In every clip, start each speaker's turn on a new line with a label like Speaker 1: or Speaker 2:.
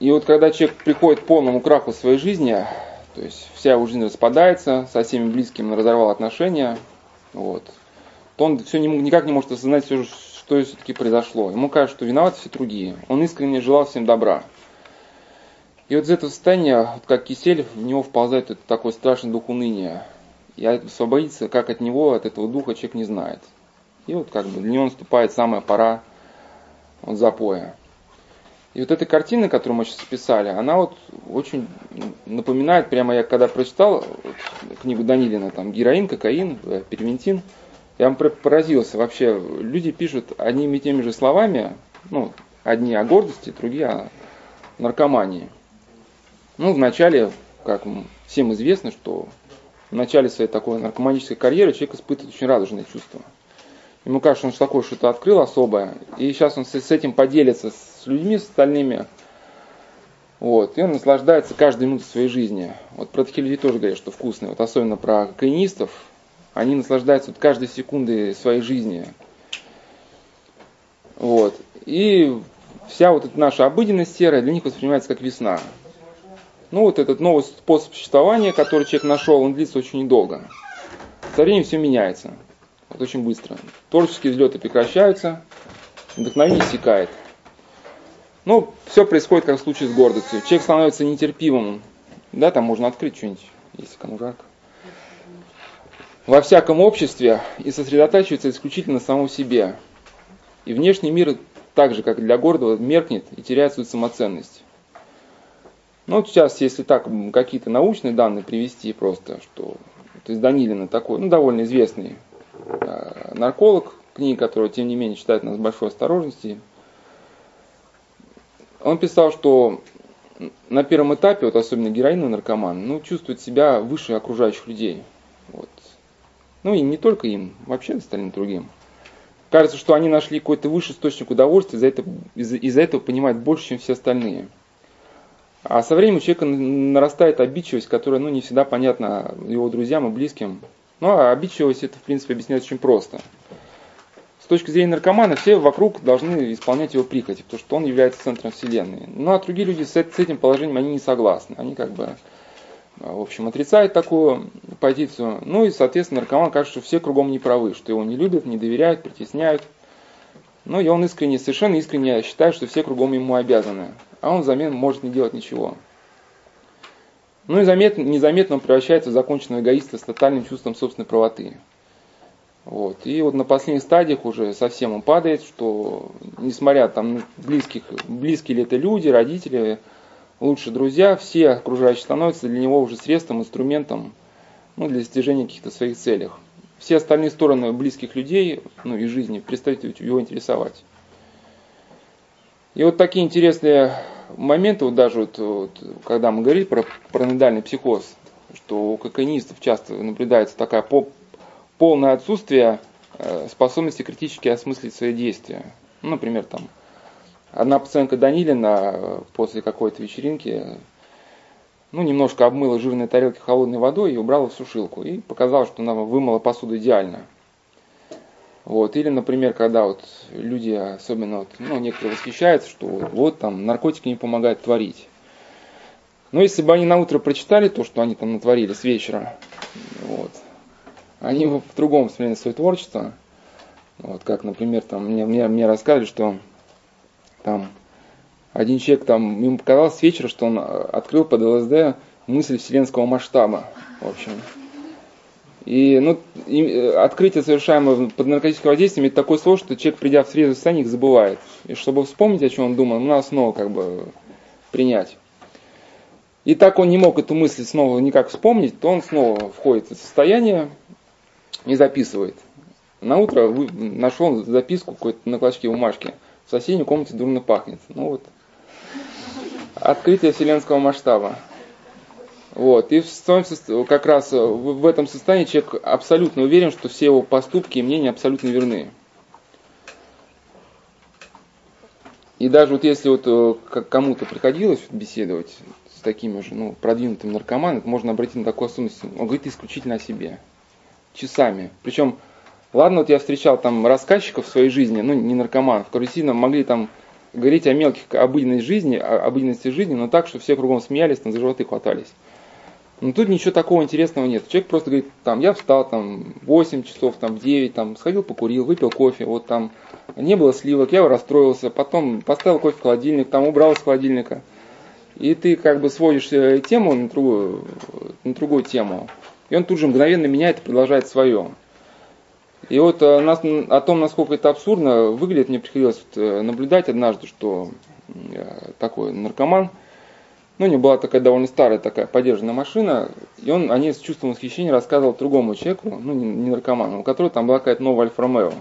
Speaker 1: И вот когда человек приходит к полному краху своей жизни, то есть вся его жизнь распадается, со всеми близкими он разорвал отношения, вот, то он все никак не может осознать, все, что все-таки произошло. Ему кажется, что виноваты все другие. Он искренне желал всем добра. И вот из этого состояния, вот как кисель, в него вползает этот такой страшный дух уныния. И освободиться, как от него, от этого духа, человек не знает. И вот как бы для него наступает самая пора вот, запоя. И вот эта картина, которую мы сейчас писали, она вот очень напоминает, прямо я когда прочитал книгу Данилина, там героин, кокаин, э, первентин, я поразился вообще. Люди пишут одними и теми же словами, ну, одни о гордости, другие о наркомании. Ну, вначале, как всем известно, что в начале своей такой наркоманической карьеры человек испытывает очень радужные чувства. Ему кажется, он что такое что-то открыл особое, и сейчас он с этим поделится с людьми, с остальными. Вот, и он наслаждается каждой минутой своей жизни. Вот про таких людей тоже говорят, что вкусные. Вот особенно про кокаинистов. Они наслаждаются вот каждой секундой своей жизни. Вот. И вся вот эта наша обыденность серая для них воспринимается как весна. Ну, вот этот новый способ существования, который человек нашел, он длится очень недолго. Со временем все меняется. Вот очень быстро. Творческие взлеты прекращаются, вдохновение иссякает. Ну, все происходит как в случае с гордостью. Человек становится нетерпимым. Да, там можно открыть что-нибудь, если кому жарко. Во всяком обществе и сосредотачивается исключительно на самом себе. И внешний мир, так же, как для гордого, меркнет и теряет свою самоценность. Ну, вот сейчас, если так, какие-то научные данные привести просто, что то есть Данилина такой, ну, довольно известный э, нарколог, книги которого, тем не менее, читает нас с большой осторожностью. Он писал, что на первом этапе, вот особенно героиновый наркоман, ну, чувствует себя выше окружающих людей. Вот. Ну и не только им, вообще остальным другим. Кажется, что они нашли какой-то высший источник удовольствия, из-за этого, из-за, этого понимают больше, чем все остальные. А со временем у человека нарастает обидчивость, которая ну, не всегда понятна его друзьям и близким. Ну, а обидчивость это, в принципе, объясняется очень просто. Точки зрения наркомана, все вокруг должны исполнять его прихоти, потому что он является центром Вселенной. Ну, а другие люди с, с этим положением, они не согласны. Они как бы, в общем, отрицают такую позицию. Ну и, соответственно, наркоман кажется, что все кругом не правы, что его не любят, не доверяют, притесняют. Ну и он искренне, совершенно искренне считает, что все кругом ему обязаны а он взамен может не делать ничего. Ну и заметно, незаметно он превращается в законченного эгоиста с тотальным чувством собственной правоты. Вот. И вот на последних стадиях уже совсем он падает, что несмотря там близких, близкие ли это люди, родители, лучшие друзья, все окружающие становятся для него уже средством, инструментом ну, для достижения каких-то своих целей. Все остальные стороны близких людей ну, и жизни перестают его интересовать. И вот такие интересные моменты, вот даже вот, вот, когда мы говорили про параноидальный психоз, что у кокаинистов часто наблюдается такая по, полное отсутствие э, способности критически осмыслить свои действия. Ну, например, там, одна пациентка Данилина э, после какой-то вечеринки ну, немножко обмыла жирные тарелки холодной водой и убрала в сушилку. И показала, что она вымыла посуду идеально. Вот. Или, например, когда вот люди, особенно вот, ну, некоторые восхищаются, что вот там наркотики не помогают творить. Но если бы они на утро прочитали то, что они там натворили с вечера, вот, они в другом восприняли свое творчество. Вот, как, например, там, мне, мне, мне рассказывали, что там один человек там, ему показалось с вечера, что он открыл под ЛСД мысль вселенского масштаба. В общем, и, ну, и, э, открытие, совершаемое под наркотическим воздействием, это такое слово, что человек, придя в срезвое состояние, их забывает. И чтобы вспомнить, о чем он думал, надо снова как бы принять. И так он не мог эту мысль снова никак вспомнить, то он снова входит в состояние и записывает. На утро нашел записку какой-то на клочке бумажки. В соседней комнате дурно пахнет. Ну вот. Открытие вселенского масштаба. Вот. И в своем, как раз в этом состоянии человек абсолютно уверен, что все его поступки и мнения абсолютно верны. И даже вот если вот э, кому-то приходилось беседовать с такими же ну, продвинутыми наркоманами, можно обратить на такую особенность. Он говорит исключительно о себе. Часами. Причем, ладно, вот я встречал там рассказчиков в своей жизни, ну не наркоманов, которые сильно могли там говорить о мелких обыденной жизни, обыденности жизни, но так, что все кругом смеялись, там за животы хватались. Но тут ничего такого интересного нет. Человек просто говорит, там, я встал там 8 часов, там 9, там, сходил покурил, выпил кофе, вот там не было сливок, я расстроился, потом поставил кофе в холодильник, там убрал из холодильника. И ты как бы сводишь э, тему на другую, на другую тему. И он тут же мгновенно меняет и продолжает свое. И вот о, нас, о том, насколько это абсурдно выглядит, мне приходилось э, наблюдать однажды, что э, такой наркоман, ну, у него была такая довольно старая такая подержанная машина, и он о ней с чувством восхищения рассказывал другому человеку, ну, не, наркоману, у которого там была какая-то новая Альфа-Ромео.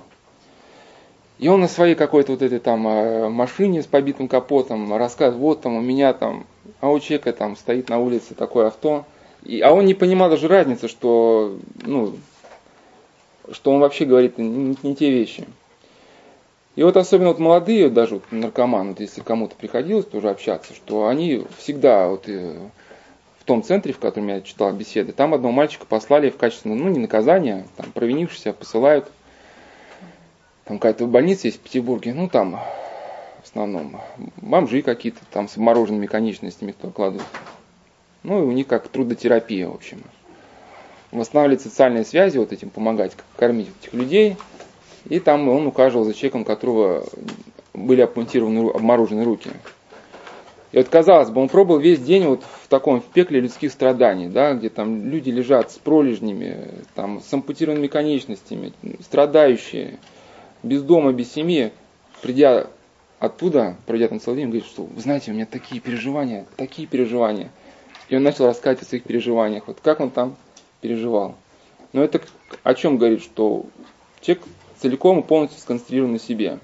Speaker 1: И он на своей какой-то вот этой там э, машине с побитым капотом рассказывает, вот там у меня там, а у человека там стоит на улице такое авто. И, а он не понимал даже разницы, что, ну, что он вообще говорит не, не те вещи. И вот особенно вот молодые, даже вот наркоманы, вот если кому-то приходилось тоже общаться, что они всегда вот э, в том центре, в котором я читал беседы, там одного мальчика послали в качестве, ну не наказания, там провинившийся посылают, там какая-то больница есть в Петербурге, ну там в основном бомжи какие-то там с обмороженными конечностями кто кладут. Ну и у них как трудотерапия, в общем. Восстанавливать социальные связи, вот этим помогать, кормить этих людей – и там он ухаживал за человеком, которого были апунтированы, обморожены руки. И вот казалось бы, он пробовал весь день вот в таком в пекле людских страданий, да, где там люди лежат с пролежнями, там, с ампутированными конечностями, страдающие, без дома, без семьи, придя оттуда, пройдя там целый день, говорит, что вы знаете, у меня такие переживания, такие переживания. И он начал рассказывать о своих переживаниях. Вот как он там переживал. Но это о чем говорит, что человек целиком и полностью сконцентрирован на себе.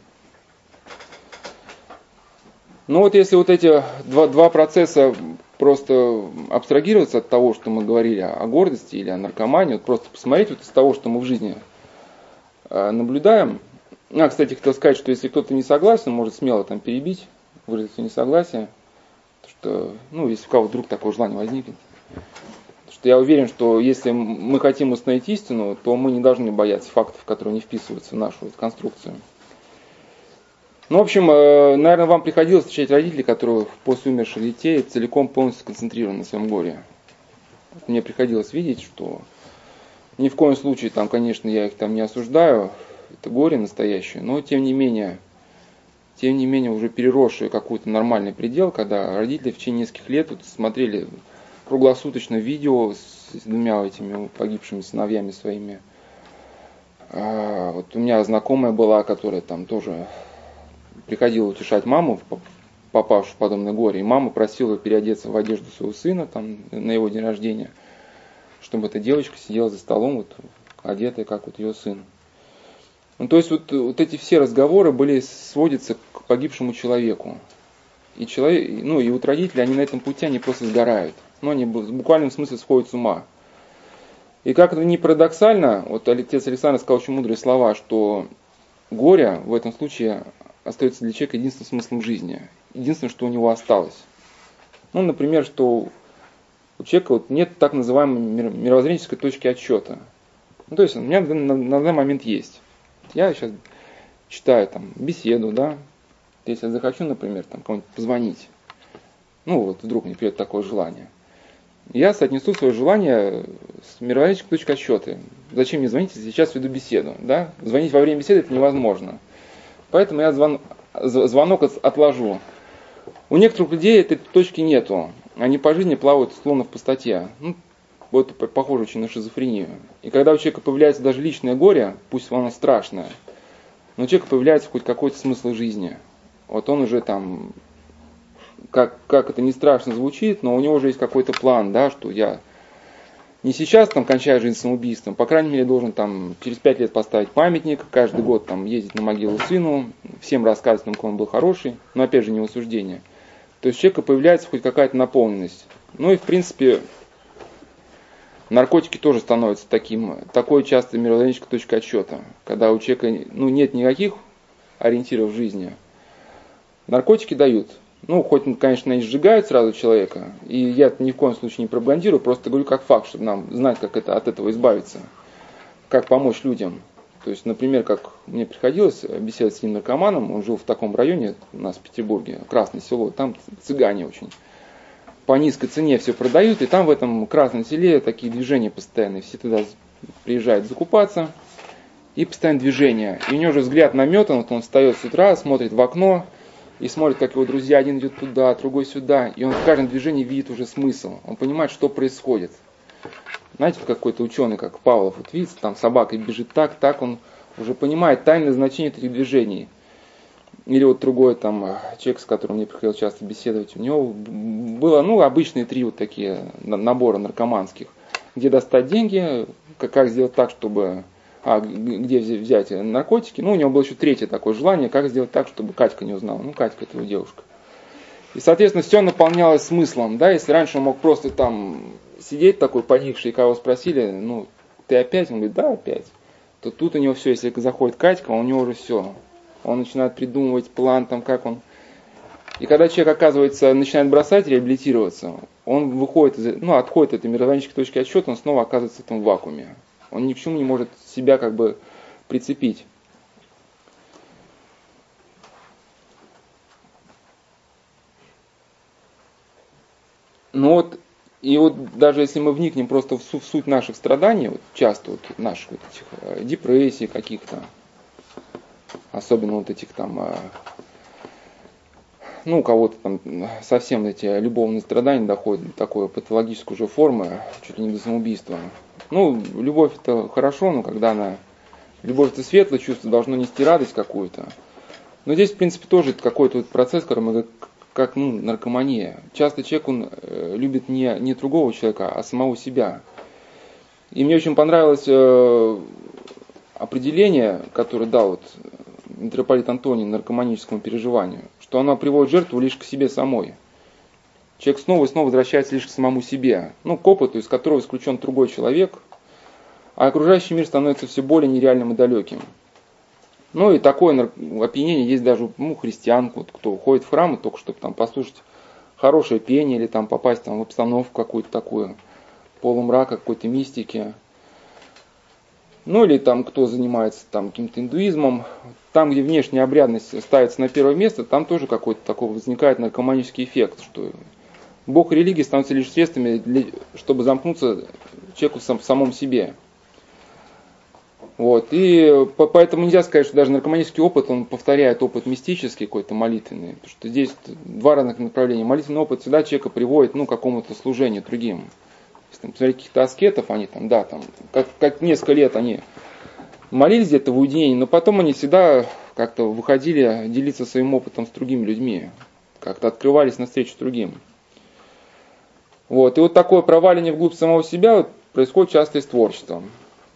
Speaker 1: Ну вот если вот эти два, два процесса просто абстрагироваться от того, что мы говорили о гордости или о наркомании, вот просто посмотреть вот из того, что мы в жизни э, наблюдаем. А, кстати, хотел сказать, что если кто-то не согласен, может смело там перебить, выразить несогласие, что, ну, если у кого вдруг такое желание возникнет что я уверен, что если мы хотим установить истину, то мы не должны бояться фактов, которые не вписываются в нашу конструкцию. Ну, в общем, э, наверное, вам приходилось встречать родителей, которые после умерших детей целиком полностью сконцентрированы на своем горе. Мне приходилось видеть, что ни в коем случае, там, конечно, я их там не осуждаю, это горе настоящее, но тем не менее, тем не менее, уже переросшие какой-то нормальный предел, когда родители в течение нескольких лет вот смотрели круглосуточно видео с двумя этими погибшими сыновьями своими. А, вот у меня знакомая была, которая там тоже приходила утешать маму, попавшую в подобное горе, и мама просила переодеться в одежду своего сына там, на его день рождения, чтобы эта девочка сидела за столом, вот, одетая, как вот ее сын. Ну, то есть вот, вот эти все разговоры были сводятся к погибшему человеку. И, человек, ну, и вот родители, они на этом пути, они просто сгорают но они в буквальном смысле сходят с ума. И как это ни парадоксально, вот отец Александр сказал очень мудрые слова, что горе в этом случае остается для человека единственным смыслом жизни, единственное, что у него осталось. Ну, например, что у человека вот нет так называемой мировоззренческой точки отсчета. Ну, то есть у меня на данный момент есть. Я сейчас читаю там беседу, да, если я захочу, например, там кому-нибудь позвонить, ну вот вдруг мне придет такое желание я соотнесу свое желание с мировоззренческой точкой отсчета. Зачем мне звонить, если сейчас веду беседу? Да? Звонить во время беседы это невозможно. Поэтому я звон, звонок отложу. У некоторых людей этой точки нету. Они по жизни плавают словно в пустоте. Ну, вот похоже очень на шизофрению. И когда у человека появляется даже личное горе, пусть оно страшное, но у человека появляется хоть какой-то смысл жизни. Вот он уже там как, как это не страшно звучит, но у него уже есть какой-то план, да, что я не сейчас там кончаю жизнь самоубийством, по крайней мере должен там через пять лет поставить памятник, каждый год там ездить на могилу сыну, всем рассказывать, какой он был хороший, но опять же не осуждение. То есть у человека появляется хоть какая-то наполненность. Ну и в принципе наркотики тоже становятся таким, такой часто мировоззренческой точкой отсчета, когда у человека ну, нет никаких ориентиров в жизни. Наркотики дают ну, хоть, конечно, и сжигают сразу человека, и я ни в коем случае не пропагандирую, просто говорю как факт, чтобы нам знать, как это, от этого избавиться, как помочь людям. То есть, например, как мне приходилось беседовать с ним наркоманом, он жил в таком районе у нас в Петербурге, Красное село, там цыгане очень по низкой цене все продают, и там в этом красном селе такие движения постоянные, все туда приезжают закупаться, и постоянно движение. И у него уже взгляд наметан, вот он встает с утра, смотрит в окно, и смотрит, как его друзья, один идет туда, другой сюда, и он в каждом движении видит уже смысл, он понимает, что происходит. Знаете, какой-то ученый, как Павлов, вот видите, там собака бежит так, так, он уже понимает тайное значение этих движений. Или вот другой там э, человек, с которым мне приходилось часто беседовать, у него было, ну, обычные три вот такие набора наркоманских. Где достать деньги, как, сделать так, чтобы а где взять наркотики. Ну, у него было еще третье такое желание, как сделать так, чтобы Катька не узнала. Ну, Катька это его девушка. И, соответственно, все наполнялось смыслом, да, если раньше он мог просто там сидеть такой поникший, и кого спросили, ну, ты опять? Он говорит, да, опять. То тут у него все, если заходит Катька, у него уже все. Он начинает придумывать план, там, как он... И когда человек, оказывается, начинает бросать, реабилитироваться, он выходит, из, ну, отходит от этой мировоззренческой точки отсчета, он снова оказывается в этом вакууме. Он ни к чему не может себя как бы прицепить. Ну вот, и вот даже если мы вникнем просто в, суть, наших страданий, вот часто вот наших вот этих э, депрессий каких-то, особенно вот этих там, э, ну, у кого-то там совсем эти любовные страдания доходят до такой патологической уже формы, чуть ли не до самоубийства. Ну, любовь это хорошо, но когда она... Любовь это светлое чувство, должно нести радость какую-то. Но здесь, в принципе, тоже какой-то вот процесс, который мы как ну, наркомания. Часто человек, он э, любит не, не другого человека, а самого себя. И мне очень понравилось э, определение, которое дал вот митрополит Антоний наркоманическому переживанию, что оно приводит жертву лишь к себе самой. Человек снова и снова возвращается лишь к самому себе, ну, к опыту, из которого исключен другой человек, а окружающий мир становится все более нереальным и далеким. Ну и такое опьянение есть даже ну, христиан, вот, кто уходит в храм, только чтобы там послушать хорошее пение или там попасть там, в обстановку какую-то такую, полумрака, какой-то мистики. Ну или там кто занимается там каким-то индуизмом, там, где внешняя обрядность ставится на первое место, там тоже какой-то такой возникает наркоманический эффект, что Бог и религия становятся лишь средствами, для, чтобы замкнуться человеку в самом себе. Вот. И поэтому нельзя сказать, что даже наркоманический опыт, он повторяет опыт мистический, какой-то молитвенный. Потому что здесь два разных направления. Молитвенный опыт всегда человека приводит ну, к какому-то служению другим. Если там, посмотреть каких-то аскетов, они там, да, там, как, как несколько лет они молились где-то в уединении, но потом они всегда как-то выходили делиться своим опытом с другими людьми. Как-то открывались навстречу другим. Вот. И вот такое проваливание вглубь самого себя происходит часто и с творчеством.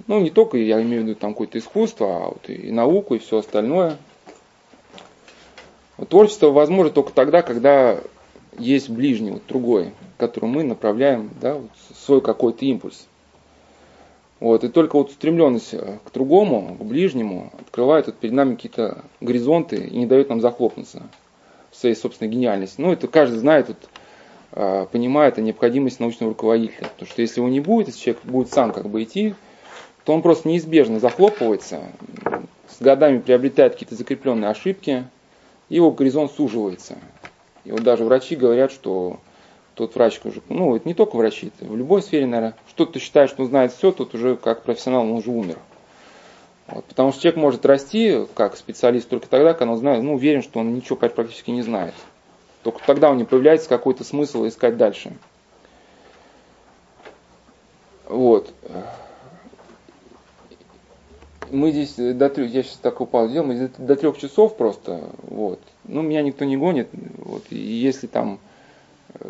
Speaker 1: Ну, не только, я имею в виду там какое-то искусство, а вот и науку, и все остальное. Вот творчество возможно только тогда, когда есть ближний, вот другой, которому мы направляем да, вот свой какой-то импульс. Вот, и только вот устремленность к другому, к ближнему, открывает вот перед нами какие-то горизонты и не дает нам захлопнуться в своей собственной гениальности. Ну, это каждый знает, вот, а, понимает о необходимости научного руководителя. Потому что если его не будет, если человек будет сам как бы идти, то он просто неизбежно захлопывается, с годами приобретает какие-то закрепленные ошибки, и его горизонт суживается. И вот даже врачи говорят, что тот врач уже, ну, это не только врачи, это в любой сфере, наверное, что-то считает, что он знает все, тот уже как профессионал, он уже умер. Вот, потому что человек может расти как специалист только тогда, когда он знает, ну, уверен, что он ничего практически не знает. Только тогда у него появляется какой-то смысл искать дальше. Вот. Мы здесь до трех, я сейчас так упал, делал, мы здесь до трех часов просто, вот. Ну, меня никто не гонит, вот. И если там э,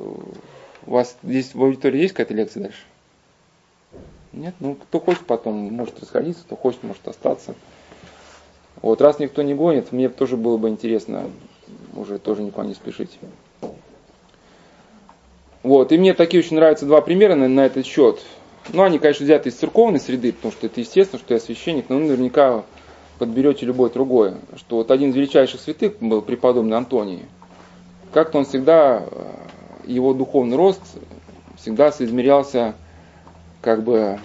Speaker 1: у вас здесь в аудитории есть какая-то лекция дальше? Нет? Ну, кто хочет потом, может расходиться, кто хочет, может остаться. Вот, раз никто не гонит, мне тоже было бы интересно уже тоже никуда не спешить. Вот, и мне такие очень нравятся два примера на, на этот счет. Ну, они, конечно, взяты из церковной среды, потому что это естественно, что я священник, но вы наверняка подберете любой другой. Что вот один из величайших святых был преподобный Антоний. Как-то он всегда, э, его духовный рост всегда соизмерялся как бы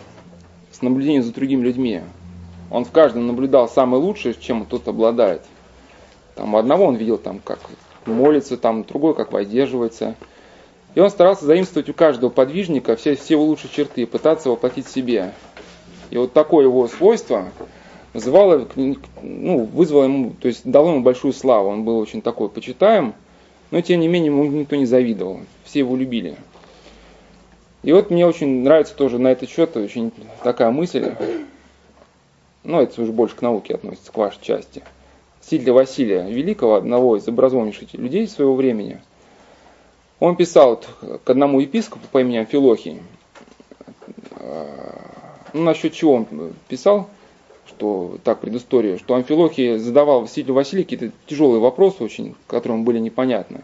Speaker 1: с наблюдением за другими людьми. Он в каждом наблюдал самое лучшее, чем тот обладает. Там одного он видел, там, как молится, там, другой, как воздерживается. И он старался заимствовать у каждого подвижника все, все его лучшие черты и пытаться воплотить в себе. И вот такое его свойство вызывало, ну, вызвало ему, то есть дало ему большую славу. Он был очень такой почитаем, но тем не менее ему никто не завидовал. Все его любили. И вот мне очень нравится тоже на этот счет очень такая мысль, ну это уже больше к науке относится, к вашей части. Стиль Василия Великого, одного из образованнейших людей своего времени, он писал к одному епископу по имени Амфилохий, ну, насчет чего он писал, что так, предысторию, что Амфилохий задавал святителю Василию какие-то тяжелые вопросы очень, которые были непонятны.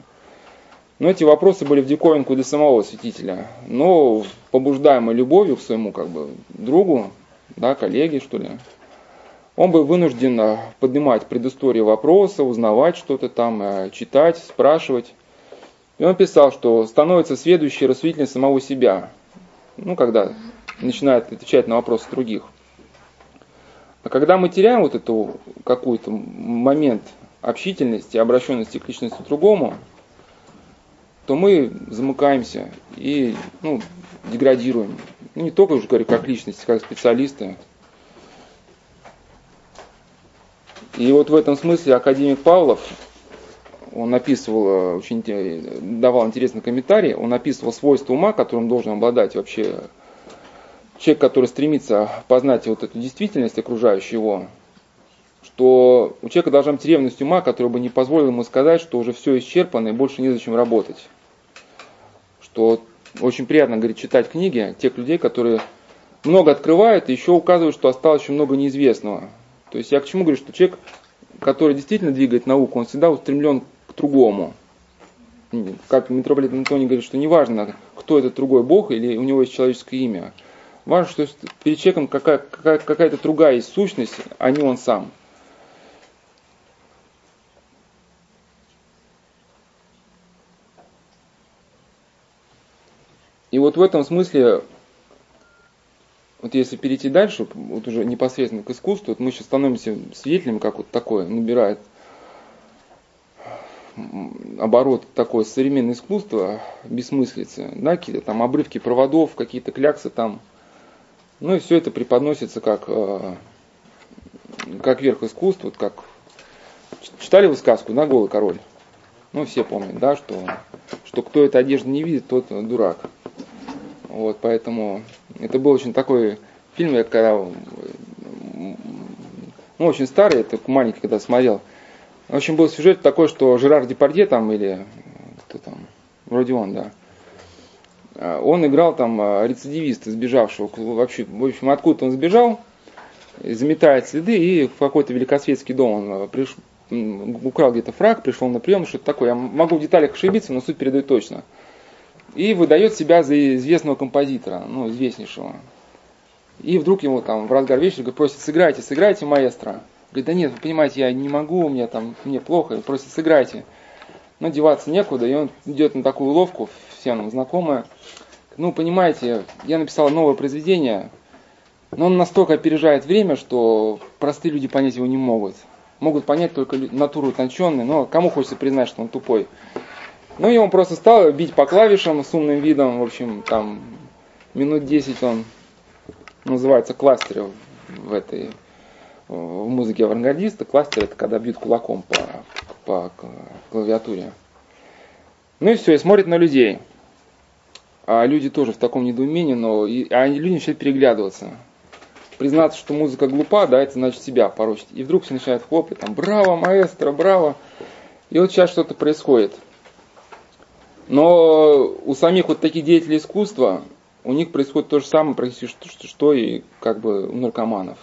Speaker 1: Но эти вопросы были в диковинку для самого святителя. Но побуждаемый любовью к своему как бы, другу, да, коллеге, что ли, он был вынужден э, поднимать предысторию вопроса, узнавать что-то там, э, читать, спрашивать. И он писал, что становится следующий рассудителем самого себя. Ну, когда начинает отвечать на вопросы других. А когда мы теряем вот эту какой-то момент общительности, обращенности к личности другому, то мы замыкаемся и ну, деградируем. Ну, не только уже говорю как личности, как специалисты. И вот в этом смысле академик Павлов, он описывал, э, очень давал интересный комментарий, он описывал свойства ума, которым должен обладать вообще человек, который стремится познать вот эту действительность окружающую его, что у человека должна быть ревность ума, которая бы не позволила ему сказать, что уже все исчерпано и больше незачем работать что очень приятно, говорит, читать книги тех людей, которые много открывают и еще указывают, что осталось еще много неизвестного. То есть я к чему говорю, что человек, который действительно двигает науку, он всегда устремлен к другому. Как митрополит Антоний говорит, что неважно, кто этот другой бог или у него есть человеческое имя. Важно, что перед человеком какая, какая, какая-то другая есть сущность, а не он сам. И вот в этом смысле, вот если перейти дальше, вот уже непосредственно к искусству, вот мы сейчас становимся свидетелями, как вот такое набирает оборот такое современное искусство, бессмыслицы, да, какие-то там обрывки проводов, какие-то кляксы там. Ну и все это преподносится как, э, как верх искусства, вот как читали вы сказку, да, голый король? Ну, все помнят, да, что, что кто эту одежду не видит, тот дурак. Вот, поэтому это был очень такой фильм, я когда, ну, очень старый, это маленький, когда смотрел. В общем, был сюжет такой, что Жерар Депардье там, или кто там, вроде он, да, он играл там а, рецидивиста, сбежавшего, вообще, в общем, откуда он сбежал, заметает следы, и в какой-то великосветский дом он а, приш... украл где-то фраг, пришел на прием, что-то такое. Я могу в деталях ошибиться, но суть передаю точно и выдает себя за известного композитора, ну, известнейшего. И вдруг ему там в разгар вечера просит, сыграйте, сыграйте маэстро. Говорит, да нет, вы понимаете, я не могу, у меня там, мне плохо, и просит, сыграйте. Но деваться некуда, и он идет на такую уловку, все нам знакомая. Ну, понимаете, я написал новое произведение, но он настолько опережает время, что простые люди понять его не могут. Могут понять только натуру утонченную, но кому хочется признать, что он тупой. Ну и он просто стал бить по клавишам с умным видом, в общем, там минут 10 он называется кластером в этой в музыке авангардиста. Кластер это когда бьют кулаком по, по клавиатуре. Ну и все, и смотрит на людей. А люди тоже в таком недоумении, но и, а люди начинают переглядываться. Признаться, что музыка глупа, да, это значит себя порочить. И вдруг все начинают хлопать, там, браво, маэстро, браво. И вот сейчас что-то происходит – но у самих вот таких деятелей искусства, у них происходит то же самое практически, что, что и как бы у наркоманов.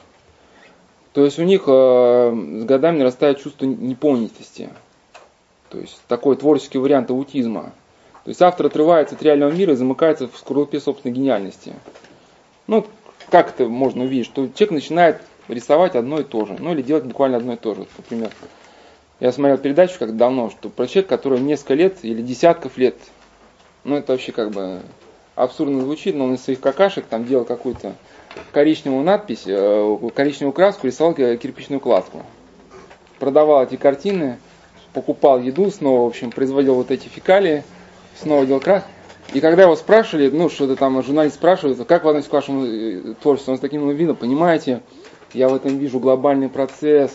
Speaker 1: То есть у них э, с годами нарастает чувство неполнитости. То есть такой творческий вариант аутизма. То есть автор отрывается от реального мира и замыкается в скорлупе собственной гениальности. Ну, как это можно увидеть, что человек начинает рисовать одно и то же, ну или делать буквально одно и то же. Например, я смотрел передачу как давно, что про человека, который несколько лет или десятков лет, ну это вообще как бы абсурдно звучит, но он из своих какашек там делал какую-то коричневую надпись, э, коричневую краску, рисовал кирпичную кладку. Продавал эти картины, покупал еду, снова, в общем, производил вот эти фекалии, снова делал краску. И когда его спрашивали, ну, что-то там журналист спрашивает, как вы относитесь к вашему э, творчеству, он с таким видом, понимаете, я в этом вижу глобальный процесс,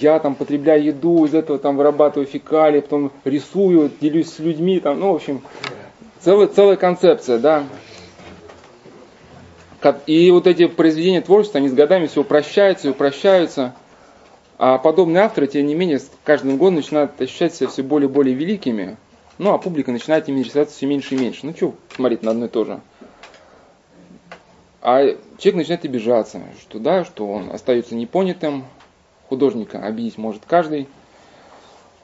Speaker 1: я там потребляю еду, из этого там вырабатываю фекалии, потом рисую, делюсь с людьми, там, ну, в общем, целая, целая концепция, да. И вот эти произведения творчества, они с годами все упрощаются и упрощаются. А подобные авторы, тем не менее, с каждым годом начинают ощущать себя все более и более великими. Ну, а публика начинает ими интересоваться все меньше и меньше. Ну, что смотреть на одно и то же. А человек начинает обижаться, что да, что он остается непонятым, художника обидеть может каждый.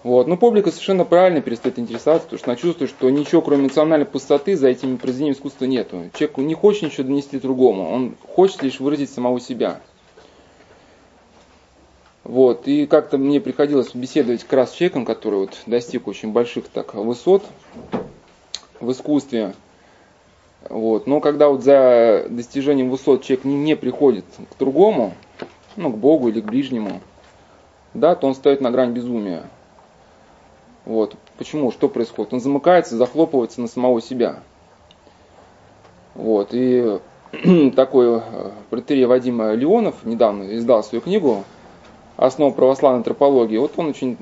Speaker 1: Вот. Но публика совершенно правильно перестает интересоваться, потому что она чувствует, что ничего, кроме эмоциональной пустоты, за этими произведениями искусства нету. Человек не хочет ничего донести другому, он хочет лишь выразить самого себя. Вот. И как-то мне приходилось беседовать как раз с человеком, который вот достиг очень больших так, высот в искусстве. Вот. Но когда вот за достижением высот человек не, не приходит к другому, ну, к Богу или к ближнему, да, то он стоит на грань безумия. Вот. Почему? Что происходит? Он замыкается, захлопывается на самого себя. Вот. И такой э, протерей Вадим Леонов недавно издал свою книгу «Основа православной антропологии». Вот он очень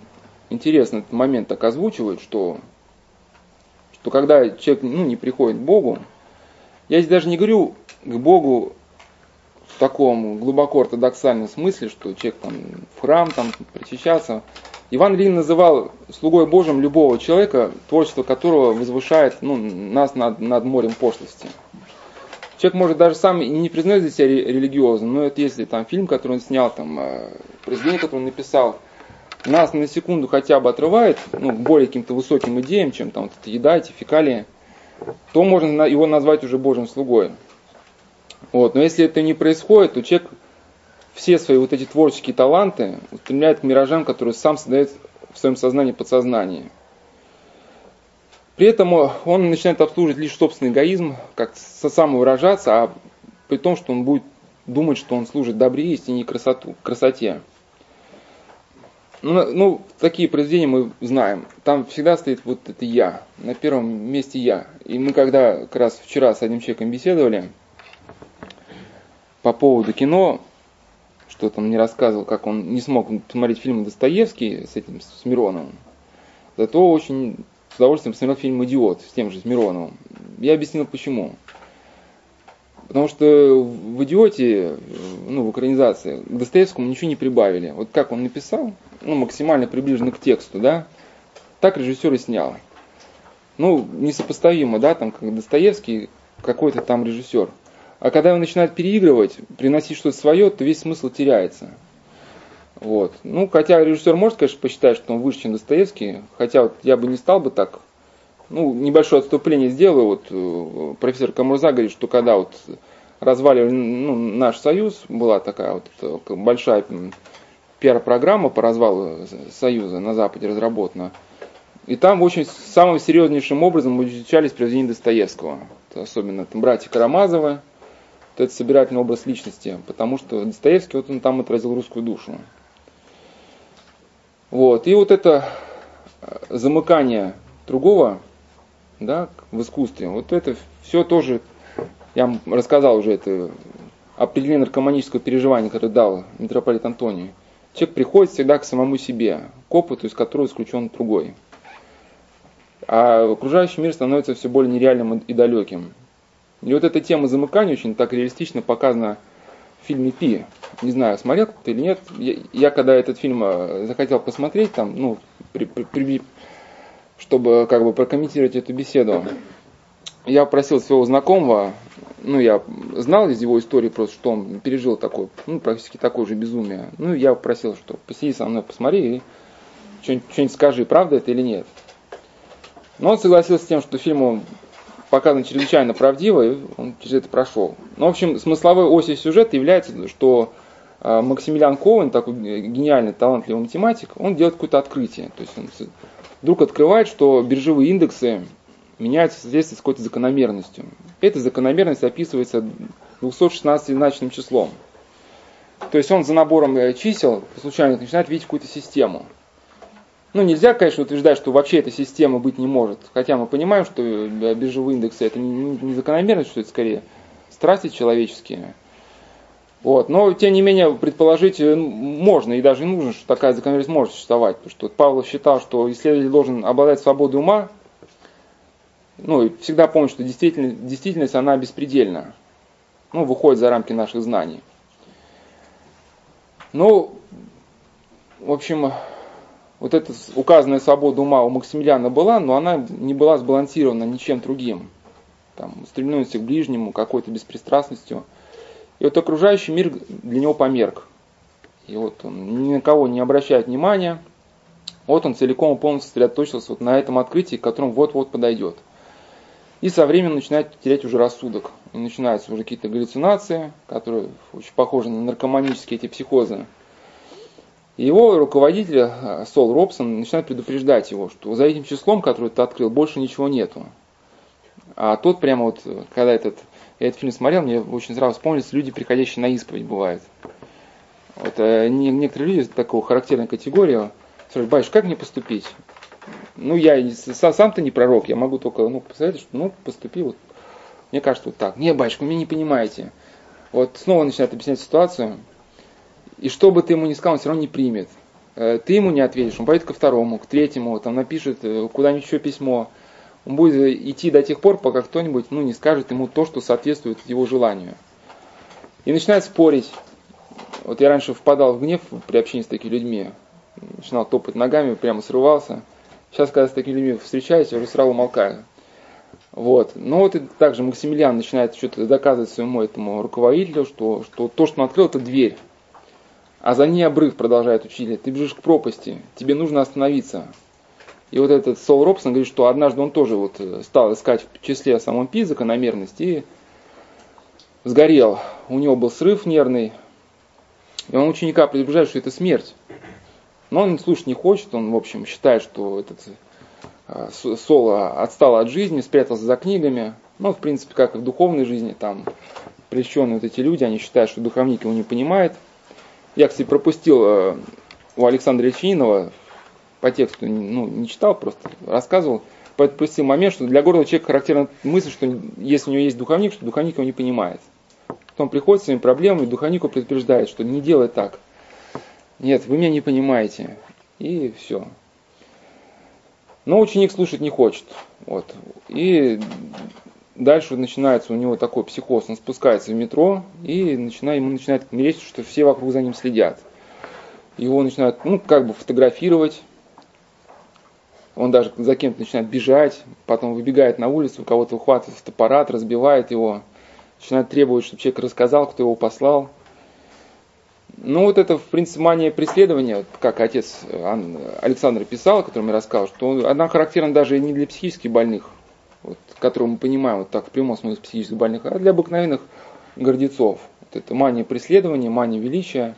Speaker 1: интересно этот момент так озвучивает, что, что когда человек ну, не приходит к Богу, я здесь даже не говорю к Богу в таком глубоко ортодоксальном смысле, что человек там в храм там причащаться. Иван Ильин называл слугой Божьим любого человека, творчество которого возвышает ну, нас над, над морем пошлости. Человек может даже сам и не признать себя религиозным, но это если там фильм, который он снял, там, э, произведение, которое он написал, нас на секунду хотя бы отрывает ну, к более каким-то высоким идеям, чем там вот эта еда, эти фекалии, то можно его назвать уже Божьим слугой. Вот. Но если это не происходит, то человек все свои вот эти творческие таланты устремляет к миражам, которые сам создает в своем сознании, подсознании. При этом он начинает обслуживать лишь собственный эгоизм, как самовыражаться, а при том, что он будет думать, что он служит добре, истине и красоту, красоте. Ну, ну, такие произведения мы знаем. Там всегда стоит вот это «я». На первом месте «я». И мы когда как раз вчера с одним человеком беседовали, по поводу кино, что там мне рассказывал, как он не смог посмотреть фильм Достоевский с этим, с Мироновым. Зато очень с удовольствием посмотрел фильм «Идиот» с тем же, с Мироновым. Я объяснил, почему. Потому что в «Идиоте», ну, в экранизации, к Достоевскому ничего не прибавили. Вот как он написал, ну, максимально приближенно к тексту, да, так режиссер и снял. Ну, несопоставимо, да, там, как Достоевский, какой-то там режиссер. А когда он начинает переигрывать, приносить что-то свое, то весь смысл теряется. Вот. Ну, хотя режиссер может, конечно, посчитать, что он выше, чем Достоевский, хотя вот я бы не стал бы так. Ну, небольшое отступление сделаю. Вот э, профессор Камурза говорит, что когда вот разваливали ну, наш союз, была такая вот э, большая пиар-программа по развалу союза на Западе разработана. И там очень самым серьезнейшим образом изучались произведения Достоевского. Особенно там братья Карамазовы, то это собирательный образ личности, потому что Достоевский, вот он там отразил русскую душу. Вот. И вот это э, замыкание другого да, в искусстве, вот это все тоже, я вам рассказал уже это определение наркоманического переживания, которое дал митрополит Антоний. Человек приходит всегда к самому себе, к опыту, из которого исключен другой. А окружающий мир становится все более нереальным и далеким. И вот эта тема замыкания очень так реалистично показана в фильме «Пи». Не знаю, смотрел ты или нет. Я, я когда этот фильм э, захотел посмотреть, там, ну, при, при, при, чтобы как бы прокомментировать эту беседу, я просил своего знакомого, ну, я знал из его истории просто, что он пережил такое, ну, практически такое же безумие. Ну, я просил, что посиди со мной, посмотри и что-нибудь, что скажи, правда это или нет. Но он согласился с тем, что фильм показано чрезвычайно правдиво, и он через это прошел. Ну, в общем, смысловой осью сюжета является, что а, Максимилиан Коуэн, такой гениальный, талантливый математик, он делает какое-то открытие. То есть он вдруг открывает, что биржевые индексы меняются в соответствии с какой-то закономерностью. Эта закономерность описывается 216-значным числом. То есть он за набором э, чисел случайно начинает видеть какую-то систему. Ну, нельзя, конечно, утверждать, что вообще эта система быть не может. Хотя мы понимаем, что биржевые индексы это не закономерность, что это скорее страсти человеческие. Вот. Но, тем не менее, предположить э, можно и даже нужно, что такая закономерность может существовать. Потому что Павлов считал, что исследователь должен обладать свободой ума, ну, и всегда помнить, что действительность, действительность, она беспредельна. Ну, выходит за рамки наших знаний. Ну, в общем, вот эта указанная свобода ума у Максимилиана была, но она не была сбалансирована ничем другим. Там, стремленностью к ближнему, какой-то беспристрастностью. И вот окружающий мир для него померк. И вот он ни на кого не обращает внимания. Вот он целиком и полностью сосредоточился вот на этом открытии, к которому вот-вот подойдет. И со временем начинает терять уже рассудок. И начинаются уже какие-то галлюцинации, которые очень похожи на наркоманические эти психозы. Его руководитель э, Сол Робсон начинает предупреждать его, что за этим числом, которое ты открыл, больше ничего нету. А тот прямо вот, когда этот, я этот фильм смотрел, мне очень сразу вспомнились люди, приходящие на исповедь, бывает. Вот, э, некоторые люди такого характерной категории спрашивают, батюшка, как мне поступить? Ну, я сам-то не пророк, я могу только ну, посоветовать, что ну, поступи вот. Мне кажется, вот так. Не, батюшка, вы меня не понимаете. Вот снова начинает объяснять ситуацию. И что бы ты ему ни сказал, он все равно не примет. Э, ты ему не ответишь, он пойдет ко второму, к третьему, там напишет э, куда-нибудь еще письмо. Он будет идти до тех пор, пока кто-нибудь ну, не скажет ему то, что соответствует его желанию. И начинает спорить. Вот я раньше впадал в гнев при общении с такими людьми. Начинал топать ногами, прямо срывался. Сейчас, когда с такими людьми встречаюсь, я уже сразу молкаю. Вот. Но вот и также Максимилиан начинает что-то доказывать своему этому руководителю, что, что то, что он открыл, это дверь. А за ней обрыв, продолжает учитель. Ты бежишь к пропасти, тебе нужно остановиться. И вот этот Сол Робсон говорит, что однажды он тоже вот э, стал искать в числе самом пи закономерность и сгорел. У него был срыв нервный. И он ученика предупреждает, что это смерть. Но он слушать не хочет, он, в общем, считает, что этот э, Соло отстал от жизни, спрятался за книгами. Ну, в принципе, как и в духовной жизни, там прельщенные вот эти люди, они считают, что духовник его не понимает. Я, кстати, пропустил э, у Александра Ильчинова по тексту, ну, не читал, просто рассказывал, пропустил момент, что для гордого человека характерна мысль, что если у него есть духовник, что духовник его не понимает. Потом приходит с своими проблемами, духовник его предупреждает, что не делай так. Нет, вы меня не понимаете. И все. Но ученик слушать не хочет. Вот. И дальше начинается у него такой психоз. Он спускается в метро и начинает, ему начинает мерещиться, что все вокруг за ним следят. Его начинают, ну, как бы фотографировать. Он даже за кем-то начинает бежать, потом выбегает на улицу, кого-то ухватывает фотоаппарат, разбивает его, начинает требовать, чтобы человек рассказал, кто его послал. Ну вот это, в принципе, мания преследования, как отец Александр писал, о котором я рассказал, что она характерна даже не для психически больных, вот, которую мы понимаем вот так в прямом смысле психически больных, а для обыкновенных гордецов. Вот эта мания преследования, мания величия,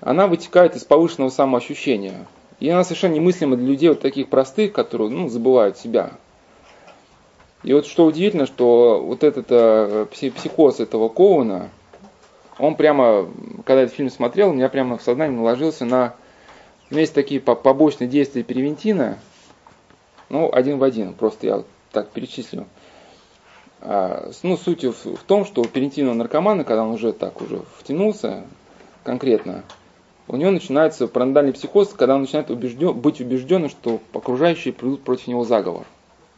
Speaker 1: она вытекает из повышенного самоощущения. И она совершенно немыслима для людей вот таких простых, которые ну, забывают себя. И вот что удивительно, что вот этот э, психоз этого Коуна, он прямо, когда этот фильм смотрел, у меня прямо в сознании наложился на... У меня есть такие побочные действия первентина, ну, один в один, просто я так перечислю. А, ну, суть в, том, что у первентина наркомана, когда он уже так уже втянулся конкретно, у него начинается параноидальный психоз, когда он начинает убежден, быть убежденным, что окружающие придут против него заговор.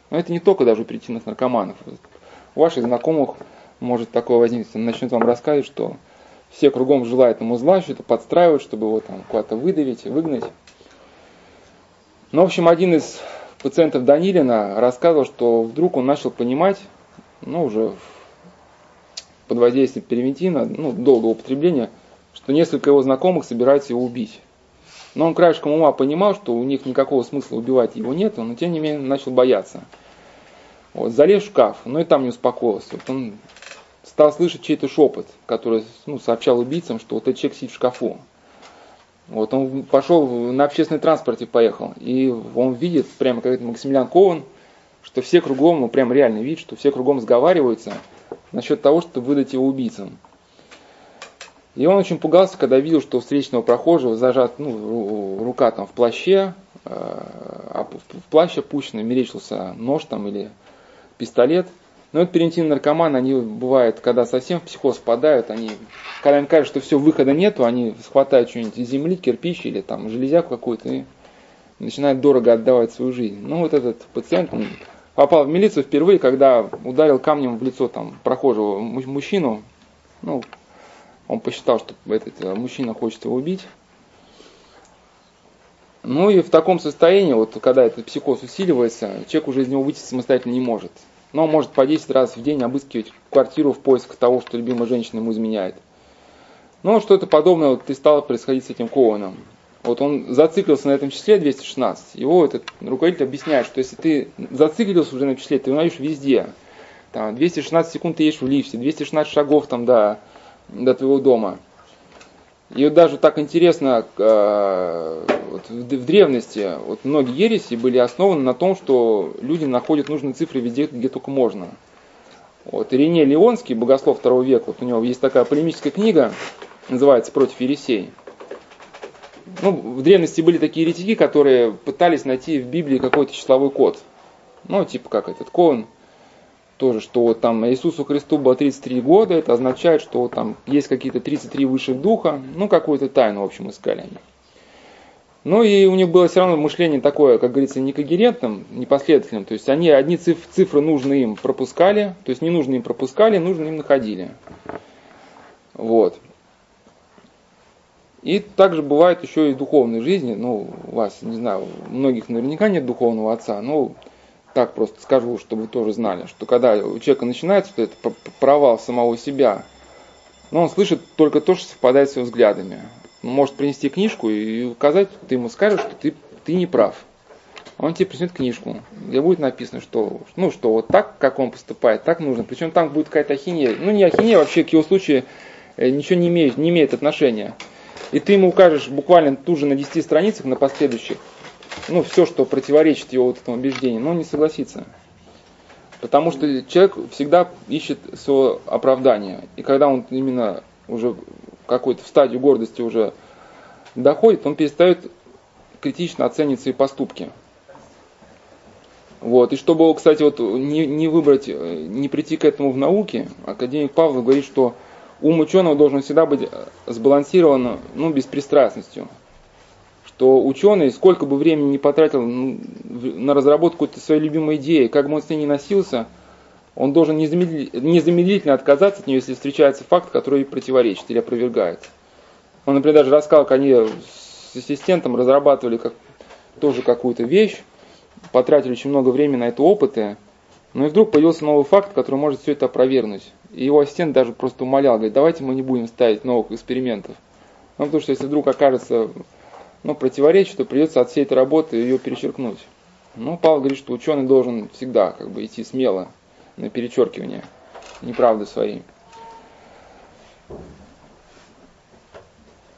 Speaker 1: Но это не только даже у перитинных наркоманов. У ваших знакомых может такое возникнуть. Он начнет вам рассказывать, что все кругом желают ему зла, что-то подстраивают, чтобы его там куда-то выдавить, выгнать. Ну, в общем, один из пациентов Данилина рассказывал, что вдруг он начал понимать, ну, уже под воздействием перевентина, ну, долгого употребления, что несколько его знакомых собираются его убить. Но он краешком ума понимал, что у них никакого смысла убивать его нет, но тем не менее начал бояться. Вот, залез в шкаф, но и там не успокоился. Вот он стал слышать чей-то шепот, который ну, сообщал убийцам, что вот этот человек сидит в шкафу. Вот он пошел на общественном транспорте, поехал, и он видит прямо как Максимилиан Кован что все кругом, ну прям реальный вид, что все кругом сговариваются насчет того, чтобы выдать его убийцам. И он очень пугался, когда видел, что у встречного прохожего зажат ну, рука там в плаще, э, а в плащ опущенный мерещился нож там или пистолет. Но вот перинтин наркоманы, они бывают, когда совсем в психоз впадают, они, когда им кажется, что все, выхода нету, они схватают что-нибудь из земли, кирпич или там железяку какую-то и начинают дорого отдавать свою жизнь. Ну вот этот пациент попал в милицию впервые, когда ударил камнем в лицо там прохожего мужчину. Ну, он посчитал, что этот э, мужчина хочет его убить. Ну и в таком состоянии, вот когда этот психоз усиливается, человек уже из него выйти самостоятельно не может. Но может по 10 раз в день обыскивать квартиру в поисках того, что любимая женщина ему изменяет. Но что-то подобное вот и стало происходить с этим Коуэном. Вот он зациклился на этом числе 216. Его этот руководитель объясняет, что если ты зациклился уже на числе, ты его найдешь везде. Там 216 секунд ты едешь в лифте, 216 шагов там до, до твоего дома. И вот даже так интересно, э, вот в, древности вот многие ереси были основаны на том, что люди находят нужные цифры везде, где только можно. Вот Ирине Леонский, богослов второго века, вот у него есть такая полемическая книга, называется «Против ересей». Ну, в древности были такие еретики, которые пытались найти в Библии какой-то числовой код. Ну, типа как этот Коэн, тоже, что вот там Иисусу Христу было 33 года, это означает, что вот там есть какие-то 33 высших духа, ну, какую-то тайну, в общем, искали они. Ну и у них было все равно мышление такое, как говорится, некогерентным, непоследовательным. То есть они одни циф- цифры нужные им пропускали, то есть не нужные им пропускали, нужные им находили. Вот. И также бывает еще и в духовной жизни. Ну, у вас, не знаю, у многих наверняка нет духовного отца, но так просто скажу, чтобы вы тоже знали, что когда у человека начинается вот этот провал самого себя, но он слышит только то, что совпадает с его взглядами. Он может принести книжку и указать, ты ему скажешь, что ты, ты не прав. Он тебе принесет книжку, где будет написано, что, ну, что вот так, как он поступает, так нужно. Причем там будет какая-то ахинея. Ну, не ахинея, вообще к его случаю э, ничего не имеет, не имеет отношения. И ты ему укажешь буквально тут же на 10 страницах, на последующих, ну, все, что противоречит его вот этому убеждению, он не согласится. Потому что человек всегда ищет свое оправдание. И когда он именно уже какой-то в стадию гордости уже доходит, он перестает критично оценивать свои поступки. Вот. И чтобы, кстати, вот не, не выбрать, не прийти к этому в науке, академик Павлов говорит, что ум ученого должен всегда быть сбалансирован ну, беспристрастностью то ученый, сколько бы времени не потратил на разработку своей любимой идеи, как бы он с ней ни носился, он должен незамедлительно отказаться от нее, если встречается факт, который противоречит или опровергает. Он, например, даже рассказал, как они с ассистентом разрабатывали как, тоже какую-то вещь, потратили очень много времени на это опыты, но и вдруг появился новый факт, который может все это опровергнуть. И его ассистент даже просто умолял, говорит, давайте мы не будем ставить новых экспериментов. Ну, потому что если вдруг окажется ну, противоречит, то придется от всей этой работы ее перечеркнуть. Ну, Павел говорит, что ученый должен всегда как бы идти смело на перечеркивание неправды своей.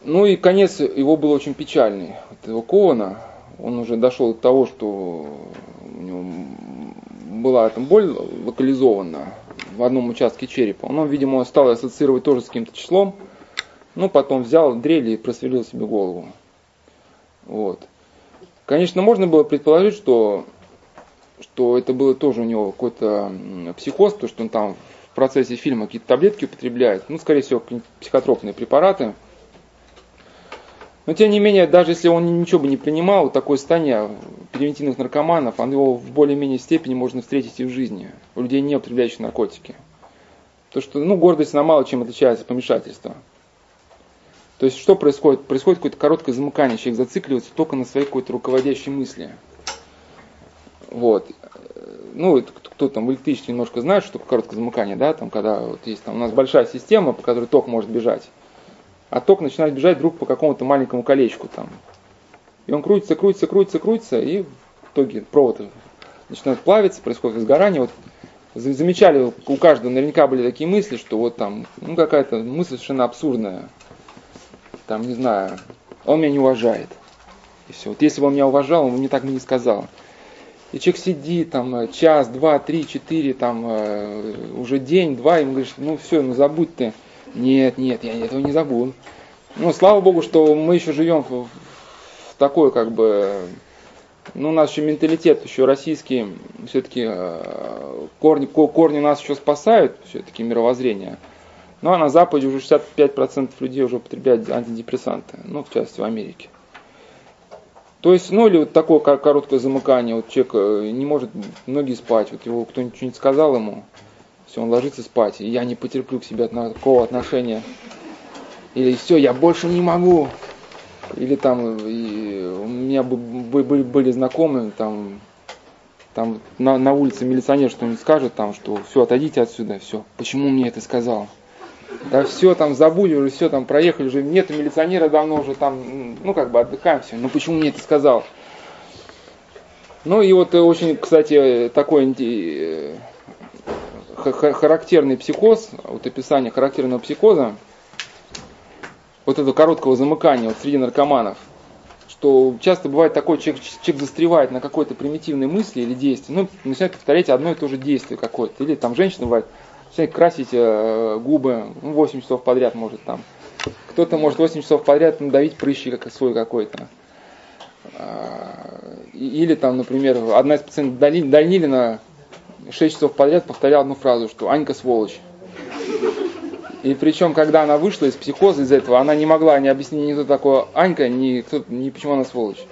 Speaker 1: Ну и конец его был очень печальный. Вот его Кована, он уже дошел до того, что у него была там боль локализована в одном участке черепа. Он, видимо, стал ассоциировать тоже с каким-то числом, ну, потом взял дрель и просверлил себе голову. Вот. Конечно, можно было предположить, что, что это было тоже у него какой-то психоз, то, что он там в процессе фильма какие-то таблетки употребляет, ну, скорее всего, психотропные препараты. Но, тем не менее, даже если он ничего бы не принимал, такое состояние превентивных наркоманов, его в более-менее степени можно встретить и в жизни, у людей, не употребляющих наркотики. То, что, ну, гордость, она мало чем отличается от помешательства. То есть что происходит? Происходит какое-то короткое замыкание, человек зацикливается только на своей какой-то руководящей мысли. Вот. Ну, кто там в электричестве немножко знает, что такое короткое замыкание, да, там, когда вот есть там у нас большая система, по которой ток может бежать, а ток начинает бежать вдруг по какому-то маленькому колечку там. И он крутится, крутится, крутится, крутится, и в итоге провод начинает плавиться, происходит изгорание. Вот замечали, у каждого наверняка были такие мысли, что вот там, ну, какая-то мысль совершенно абсурдная там, не знаю, он меня не уважает. И все. Вот если бы он меня уважал, он мне так бы не сказал. И человек сидит там э, час, два, три, четыре, там э, уже день, два, и ему говоришь, ну все, ну забудь ты. Нет, нет, я этого не забуду. Ну, слава Богу, что мы еще живем в, в такой, как бы, ну, у нас еще менталитет еще российский, все-таки э, корни, корни нас еще спасают, все-таки мировоззрение. Ну, а на Западе уже 65% людей уже употребляют антидепрессанты, ну, в частности, в Америке. То есть, ну или вот такое короткое замыкание, вот человек э, не может многие спать, вот его кто-нибудь что-нибудь сказал ему, все, он ложится спать, и я не потерплю к себе такого отношения. Или все, я больше не могу. Или там, и у меня были, были знакомые, там, там на, на улице милиционер что-нибудь скажет, там, что все, отойдите отсюда, все, почему мне это сказал? Да все, там забыли уже, все, там проехали уже, нет милиционера давно уже там, ну как бы отдыхаем все. Ну почему мне это сказал? Ну и вот э, очень, кстати, такой э, характерный психоз, вот описание характерного психоза, вот этого короткого замыкания вот среди наркоманов, что часто бывает такой, человек, человек застревает на какой-то примитивной мысли или действии, ну, начинает повторять одно и то же действие какое-то, или там женщина бывает, Человек красить э, губы ну, 8 часов подряд может там. Кто-то может 8 часов подряд надавить прыщи как свой какой-то. А, или там, например, одна из пациентов Данилина 6 часов подряд повторяла одну фразу, что Анька сволочь. И причем, когда она вышла из психоза из этого, она не могла не объяснить ни кто такое Анька, ни, кто, ни почему она сволочь.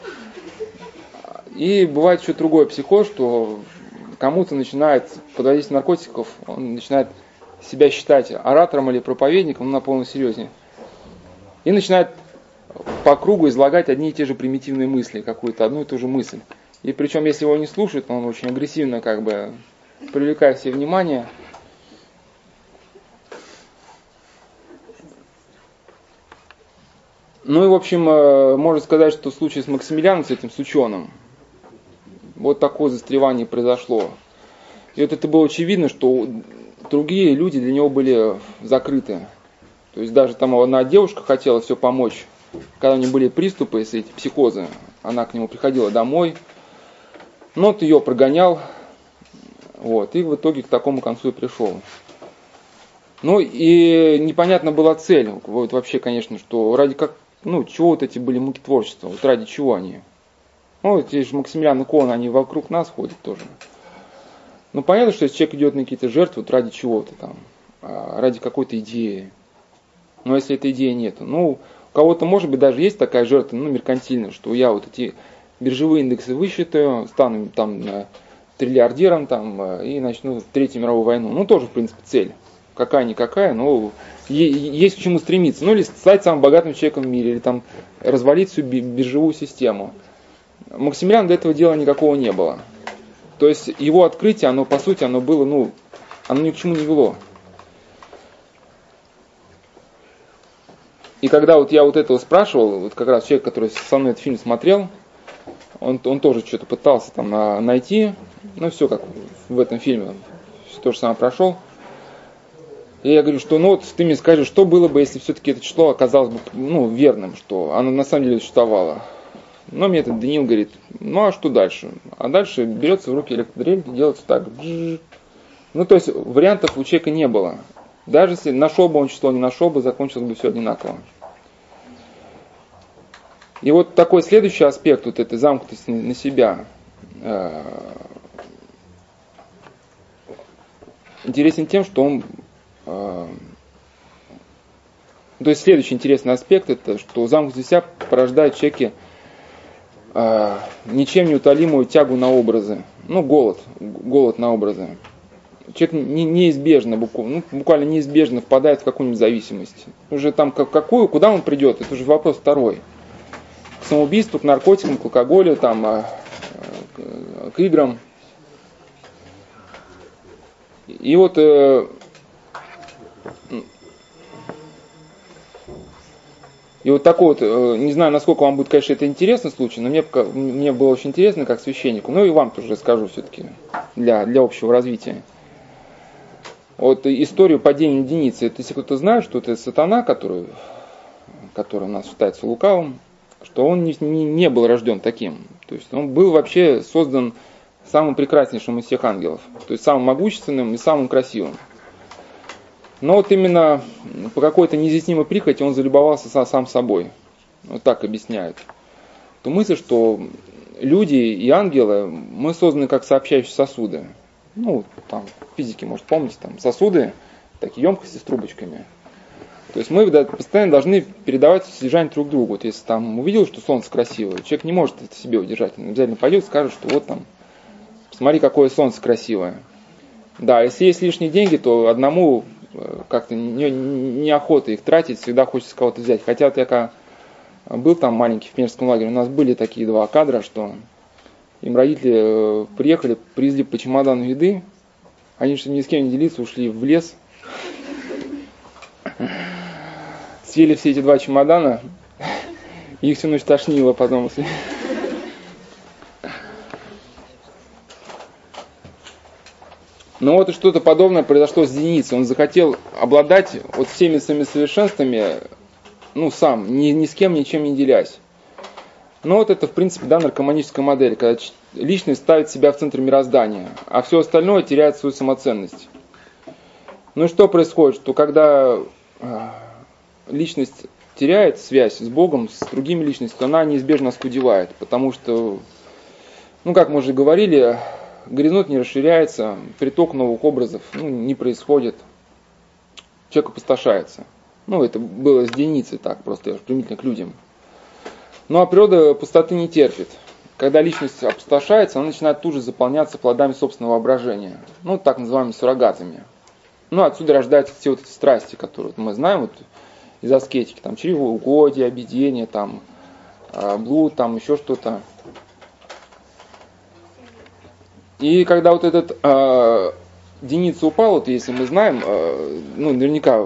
Speaker 1: И бывает еще другой психоз, что кому-то начинает под воздействием наркотиков, он начинает себя считать оратором или проповедником, ну, на полном серьезе. И начинает по кругу излагать одни и те же примитивные мысли, какую-то одну и ту же мысль. И причем, если его не слушают, он очень агрессивно как бы привлекает себе внимание. Ну и, в общем, э, можно сказать, что случай с Максимилианом, с этим, с ученым, вот такое застревание произошло. И вот это было очевидно, что другие люди для него были закрыты. То есть даже там одна девушка хотела все помочь. Когда у нее были приступы, эти психозы, она к нему приходила домой. Но вот ее прогонял. Вот, и в итоге к такому концу и пришел. Ну и непонятна была цель. Вот вообще, конечно, что ради как, ну, чего вот эти были муки творчества, вот ради чего они. Ну, эти же Максимилиан и Кон, они вокруг нас ходят тоже. Ну, понятно, что если человек идет на какие-то жертвы, вот ради чего-то там, а, ради какой-то идеи. Но если этой идеи нет, ну, у кого-то, может быть, даже есть такая жертва, ну, меркантильная, что я вот эти биржевые индексы высчитаю, стану там триллиардером там, а, и начну Третью мировую войну. Ну, тоже, в принципе, цель. Какая-никакая, но есть к чему стремиться. Ну, или стать самым богатым человеком в мире, или там развалить всю биржевую систему. Максимилиан до этого дела никакого не было. То есть его открытие, оно по сути, оно было, ну, оно ни к чему не вело. И когда вот я вот этого спрашивал, вот как раз человек, который со мной этот фильм смотрел, он, он тоже что-то пытался там найти, ну все как в этом фильме, все то же самое прошел. И я говорю, что ну вот ты мне скажи, что было бы, если все-таки это число оказалось бы ну, верным, что оно на самом деле существовало. Но мне этот Даниил говорит, ну а что дальше? А дальше берется в руки электродрель и делается так. Ну то есть вариантов у человека не было. Даже если нашел бы он число, не нашел бы, закончилось бы все одинаково. И вот такой следующий аспект вот этой замкнутости на себя э, интересен тем, что он э, то есть следующий интересный аспект это, что замкнутость себя порождает в человеке э, ничем не утолимую тягу на образы. Ну, голод, голод на образы. Человек не, неизбежно, буквально, ну, буквально неизбежно впадает в какую-нибудь зависимость. Уже там как, какую, куда он придет, это уже вопрос второй. К самоубийству, к наркотикам, к алкоголю, там, а, к, к играм. И вот э, И вот такой вот, э, не знаю, насколько вам будет, конечно, это интересный случай, но мне, мне было очень интересно как священнику, ну и вам тоже расскажу все-таки для, для общего развития. Вот историю падения единицы, это если кто-то знает, что это сатана, который, который у нас считается лукавым, что он не, не, не был рожден таким. То есть он был вообще создан самым прекраснейшим из всех ангелов, то есть самым могущественным и самым красивым. Но вот именно по какой-то неизъяснимой прихоти он залюбовался сам собой. Вот так объясняют. То мысль, что люди и ангелы, мы созданы как сообщающие сосуды. Ну, там, физики, может, помните, там, сосуды, такие емкости с трубочками. То есть мы постоянно должны передавать содержание друг другу. Вот если там увидел, что солнце красивое, человек не может это себе удержать. Он обязательно пойдет и скажет, что вот там, посмотри, какое солнце красивое. Да, если есть лишние деньги, то одному как-то неохота не их тратить, всегда хочется кого-то взять. Хотя вот я когда был там маленький в пионерском лагере, у нас были такие два кадра, что им родители э, приехали, привезли по чемодану еды, они, чтобы ни с кем не делиться, ушли в лес, съели все эти два чемодана, их всю ночь тошнило потом. Но вот и что-то подобное произошло с Деницей. Он захотел обладать вот всеми своими совершенствами, ну, сам, ни, ни с кем ничем не делясь. Но вот это, в принципе, да, наркоманическая модель, когда личность ставит себя в центр мироздания, а все остальное теряет свою самоценность. Ну и что происходит? Что когда а, личность теряет связь с Богом, с другими личностями, она неизбежно оскудевает, потому что, ну как мы уже говорили, горизонт не расширяется, приток новых образов ну, не происходит, человек опустошается. Ну, это было с единицей так, просто я примитивно к людям. Ну, а природа пустоты не терпит. Когда личность опустошается, она начинает тут же заполняться плодами собственного воображения. Ну, так называемыми суррогатами. Ну, отсюда рождаются все вот эти страсти, которые мы знаем вот, из аскетики. Там чревоугодие, объедение, там, а, блуд, там еще что-то. И когда вот этот э, единица упал, вот если мы знаем, э, ну, наверняка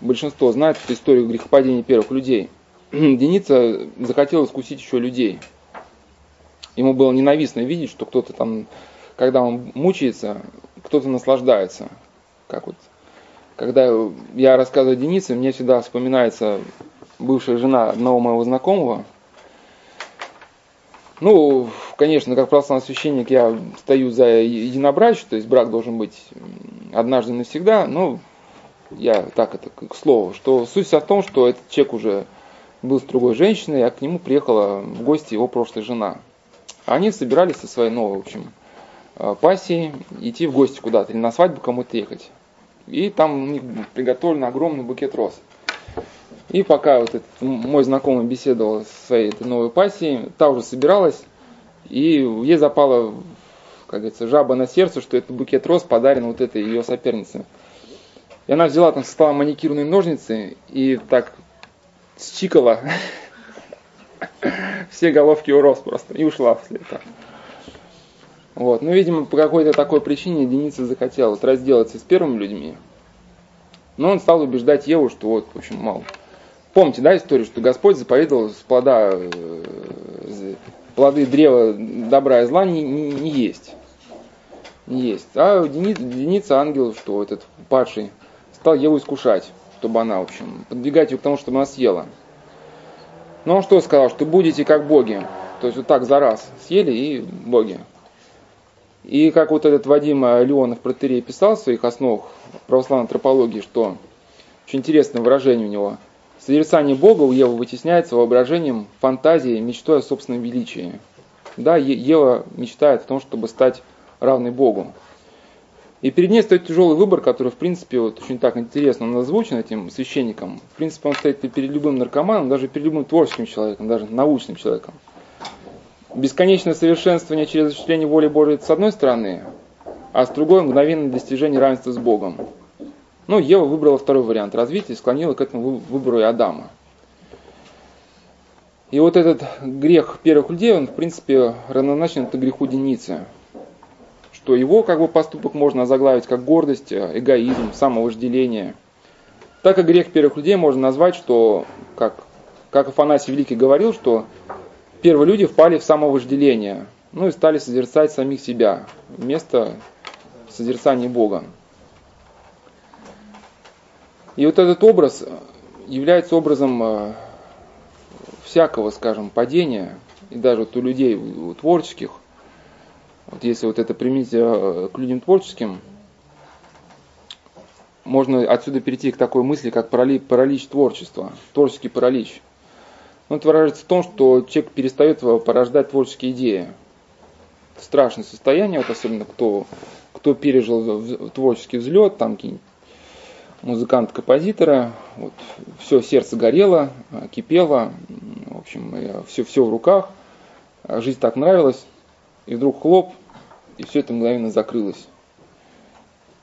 Speaker 1: большинство знает эту историю грехопадения первых людей. Деница захотел искусить еще людей. Ему было ненавистно видеть, что кто-то там, когда он мучается, кто-то наслаждается. Как вот, когда я рассказываю Денисе, мне всегда вспоминается бывшая жена одного моего знакомого. Ну, конечно, как православный священник я стою за единобрачие, то есть брак должен быть однажды навсегда, но я так это к слову, что суть в том, что этот человек уже был с другой женщиной, а к нему приехала в гости его прошлая жена. Они собирались со своей новой, в общем, э, пассией идти в гости куда-то или на свадьбу кому-то ехать. И там у них приготовлен огромный букет роз. И пока вот этот мой знакомый беседовал со своей этой новой пассией, та уже собиралась, и ей запала, как говорится, жаба на сердце, что этот букет роз подарен вот этой ее сопернице. И она взяла там со стола маникюрные ножницы и так счикала все головки у роз просто и ушла вслед. Вот. Ну, видимо, по какой-то такой причине Деница захотел вот разделаться с первыми людьми. Но он стал убеждать Еву, что вот, в общем, мало. Помните, да, историю, что Господь заповедовал с плода, э, плоды древа добра и зла не, не, не есть. Не есть. А Деница, Деница ангел, что этот падший, стал Еву искушать, чтобы она, в общем, подвигать ее к тому, чтобы она съела. Но он что сказал, что будете как боги. То есть вот так за раз съели и боги. И как вот этот Вадим Леонов протерей писал в своих основах православной антропологии, что очень интересное выражение у него. Созерцание Бога у Евы вытесняется воображением, фантазией, мечтой о собственном величии. Да, Ева мечтает о том, чтобы стать равной Богу. И перед ней стоит тяжелый выбор, который, в принципе, вот очень так интересно он озвучен этим священником. В принципе, он стоит перед любым наркоманом, даже перед любым творческим человеком, даже научным человеком. Бесконечное совершенствование через осуществление воли Божией с одной стороны, а с другой мгновенное достижение равенства с Богом. Ну, Ева выбрала второй вариант развития и склонила к этому выбору и Адама. И вот этот грех первых людей, он, в принципе, равнозначен это греху Деницы что его как бы поступок можно заглавить как гордость, эгоизм, самовожделение. Так и грех первых людей можно назвать, что, как, как Афанасий Великий говорил, что первые люди впали в самовожделение, ну и стали созерцать самих себя вместо созерцания Бога. И вот этот образ является образом э, всякого, скажем, падения, и даже вот у людей у творческих – Вот если вот это применить э, к людям творческим, можно отсюда перейти к такой мысли, как паралич, паралич творчества, творческий паралич. Он это выражается в том, что человек перестает порождать творческие идеи. Это страшное состояние, вот особенно кто, кто пережил творческий взлет, там какие-нибудь музыкант-композитора, вот, все сердце горело, кипело, в общем, все, все в руках, жизнь так нравилась, и вдруг хлоп, и все это мгновенно закрылось.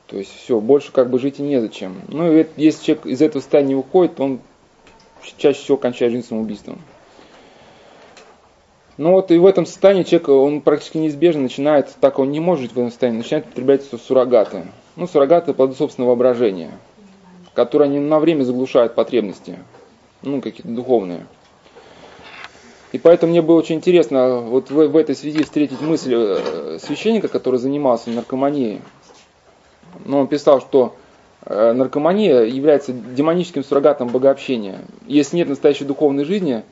Speaker 1: То есть все, больше как бы жить и незачем. Ну и если человек из этого состояния не уходит, он чаще всего кончает жизнь самоубийством. Ну вот и в этом состоянии человек, он практически неизбежно начинает, так он не может жить в этом состоянии, начинает употреблять суррогаты. Ну, суррогаты плоды собственного воображения, которые они на время заглушают потребности, ну, какие-то духовные. И поэтому мне было очень интересно вот в, в этой связи встретить мысль э, священника, который занимался наркоманией. Но он писал, что э, наркомания является демоническим суррогатом богообщения. Если нет настоящей духовной жизни,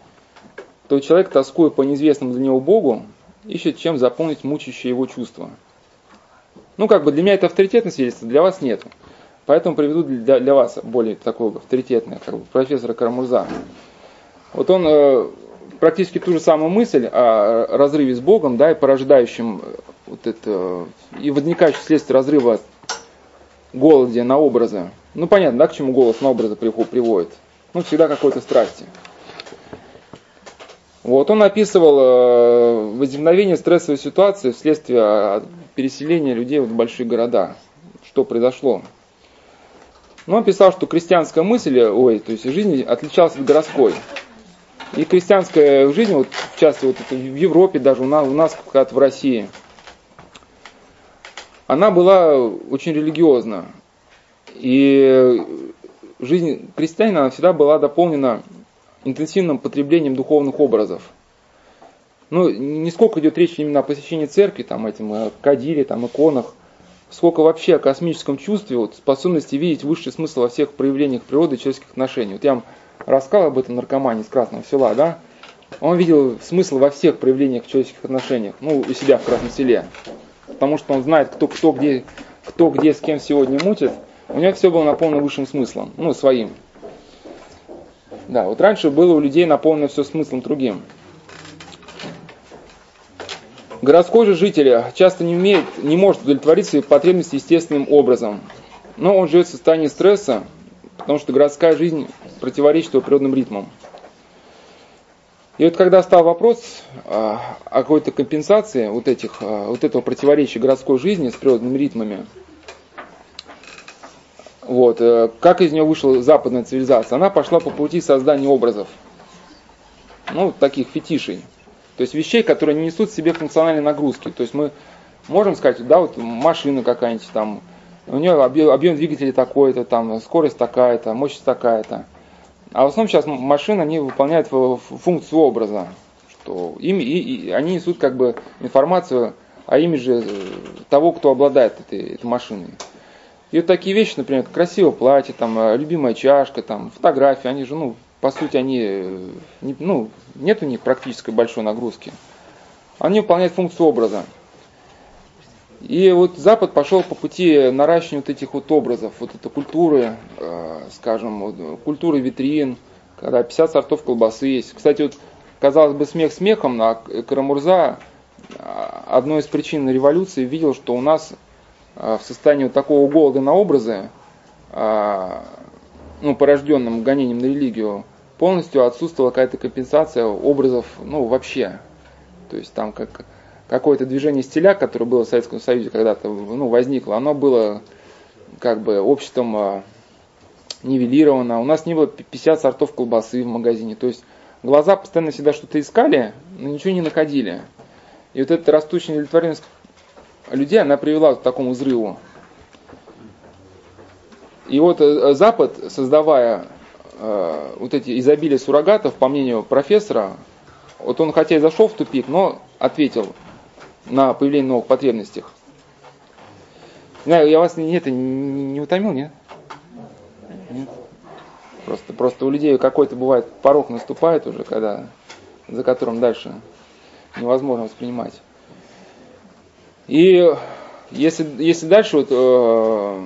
Speaker 1: то человек, тоскуя по неизвестному для него Богу, ищет чем заполнить мучающее его чувство. Ну, как бы для меня это авторитетное свидетельство, для вас нет. Поэтому приведу для, для вас более такое авторитетное, как бы профессора Карамурза. Вот он э, практически ту же самую мысль о разрыве с Богом, да, и порождающем э, вот это, и возникающем вследствие разрыва голоде на образы. Ну, понятно, да, к чему голос на образы приводит. Ну, всегда какой-то страсти. Вот он описывал э, возникновение стрессовой ситуации вследствие а, переселения людей в большие города. Что произошло? Ну, он писал, что крестьянская мысль, ой, то есть жизнь отличалась от городской. И крестьянская жизнь, вот, в частности, вот это в Европе, даже у нас, у нас в России, она была очень религиозна. И жизнь крестьянина она всегда была дополнена интенсивным потреблением духовных образов. Ну, не сколько идет речь именно о посещении церкви, там, этим, о кадиле, там, иконах, сколько вообще о космическом чувстве, вот, способности видеть высший смысл во всех проявлениях природы и человеческих отношений. Вот я вам рассказал об этом наркомане из Красного села, да, он видел смысл во всех проявлениях человеческих отношениях, ну, у себя в Красном селе. Потому что он знает, кто, кто, где, кто где с кем сегодня мутит. У него все было наполнено высшим смыслом, ну, своим. Да, вот раньше было у людей наполнено все смыслом другим. Городской же житель часто не, умеет, не может удовлетворить свои потребности естественным образом. Но он живет в состоянии стресса, потому что городская жизнь противоречит его природным ритмам. И вот когда стал вопрос а, о какой-то компенсации вот, этих, а, вот этого противоречия городской жизни с природными ритмами, вот, э, как из нее вышла западная цивилизация? Она пошла по пути создания образов, ну, таких фетишей. То есть вещей, которые не несут в себе функциональной нагрузки. То есть мы можем сказать, да, вот машина какая-нибудь там, у нее объем, объем двигателя такой-то, там, скорость такая-то, мощность такая-то. А в основном сейчас машины, они выполняют функцию образа, что им, и, и, они несут как бы информацию о имидже э, того, кто обладает этой, этой машиной. И вот такие вещи, например, красивое платье, там, э, любимая чашка, там, фотографии, они же, ну, по сути, они, э, ну, нет у них практической большой нагрузки. Они выполняют функцию образа. И вот Запад пошел по пути наращивания вот этих вот образов, вот этой культуры, э, скажем, вот, культуры витрин, когда 50 сортов колбасы есть. Кстати, вот, казалось бы, смех смехом, а Карамурза одной из причин революции видел, что у нас э, в состоянии вот такого голода на образы, э, ну, порожденным гонением на религию, полностью отсутствовала какая-то компенсация образов, ну, вообще. То есть там как какое-то движение стиля, которое было в Советском Союзе когда-то ну, возникло, оно было как бы обществом а, нивелировано. У нас не было 50 сортов колбасы в магазине. То есть глаза постоянно всегда что-то искали, но ничего не находили. И вот эта растущая удовлетворенность людей, она привела к такому взрыву. И вот э, Запад, создавая э, вот эти изобилие суррогатов, по мнению профессора, вот он хотя и зашел в тупик, но ответил на появление новых потребностей. знаю, я вас не, это, не, утомил, нет? Нет. Просто, просто у людей какой-то бывает порог наступает уже, когда, за которым дальше невозможно воспринимать. И если, если дальше вот, э,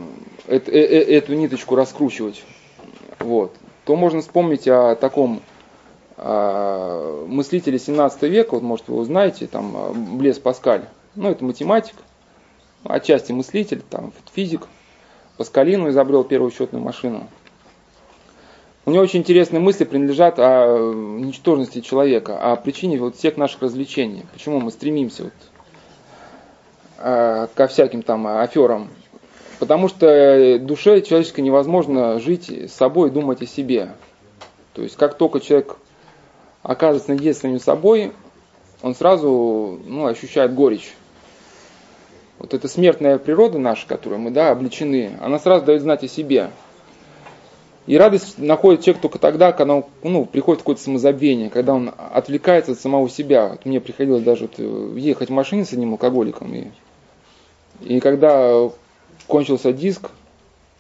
Speaker 1: э, э, эту ниточку раскручивать, вот, то можно вспомнить о таком э, мыслителе 17 века, вот, может, вы его знаете, там, э, Блес Паскаль. Ну, это математик, отчасти мыслитель, там, физик. Паскалину изобрел первую счетную машину. У него очень интересные мысли принадлежат о ничтожности человека, о причине вот всех наших развлечений. Почему мы стремимся вот, э, ко всяким там аферам. Потому что душе человеческой невозможно жить с собой думать о себе. То есть как только человек оказывается наедине с самим собой, он сразу ну, ощущает горечь. Вот эта смертная природа наша, которой мы да, обличены, она сразу дает знать о себе. И радость находит человек только тогда, когда он, ну, приходит какое-то самозабвение, когда он отвлекается от самого себя. Вот мне приходилось даже вот э, ехать в машине с одним алкоголиком. И, и когда кончился диск,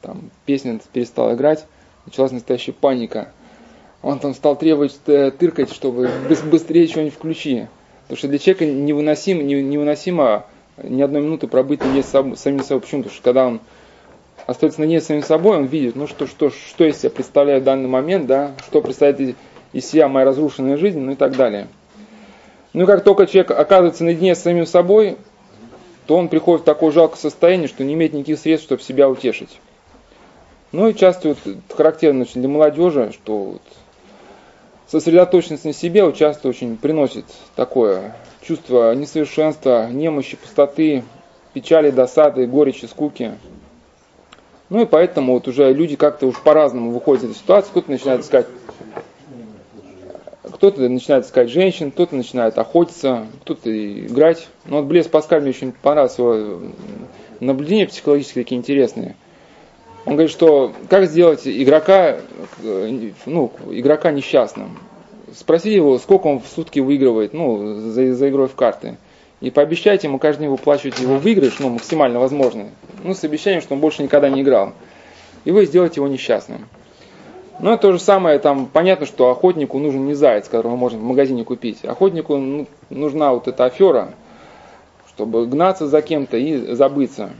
Speaker 1: там песня перестала играть, началась настоящая паника. Он там стал требовать э, тыркать, чтобы быстрее что-нибудь включи. Потому что для человека невыносимо, невыносимо ни одной минуты пробыть не с самим собой. Почему? Потому что когда он остается наедине с самим собой, он видит, ну что, что, что из себя представляет в данный момент, да, что представляет из себя моя разрушенная жизнь, ну и так далее. Ну и как только человек оказывается наедине с самим собой, то он приходит в такое жалкое состояние, что не имеет никаких средств, чтобы себя утешить. Ну и часто вот, характерно очень для молодежи, что вот, сосредоточенность на себе вот, часто очень приносит такое чувство несовершенства, немощи, пустоты, печали, досады, горечи, скуки. Ну и поэтому вот уже люди как-то уж по-разному выходят из этой ситуации. Кто-то начинает искать кто-то начинает искать женщин, кто-то начинает охотиться, кто-то играть. Но вот Блес Паскаль мне очень понравилось его наблюдения психологические такие интересные. Он говорит, что как сделать игрока, ну, игрока несчастным. Спросите его, сколько он в сутки выигрывает, ну, за, за игрой в карты. И пообещайте ему каждый день выплачивать его выигрыш, ну, максимально возможный. Ну, с обещанием, что он больше никогда не играл. И вы сделаете его несчастным. Ну, это то же самое, там понятно, что охотнику нужен не заяц, которого можно в магазине купить. Охотнику ну, нужна вот эта афера, чтобы гнаться за кем-то и забыться.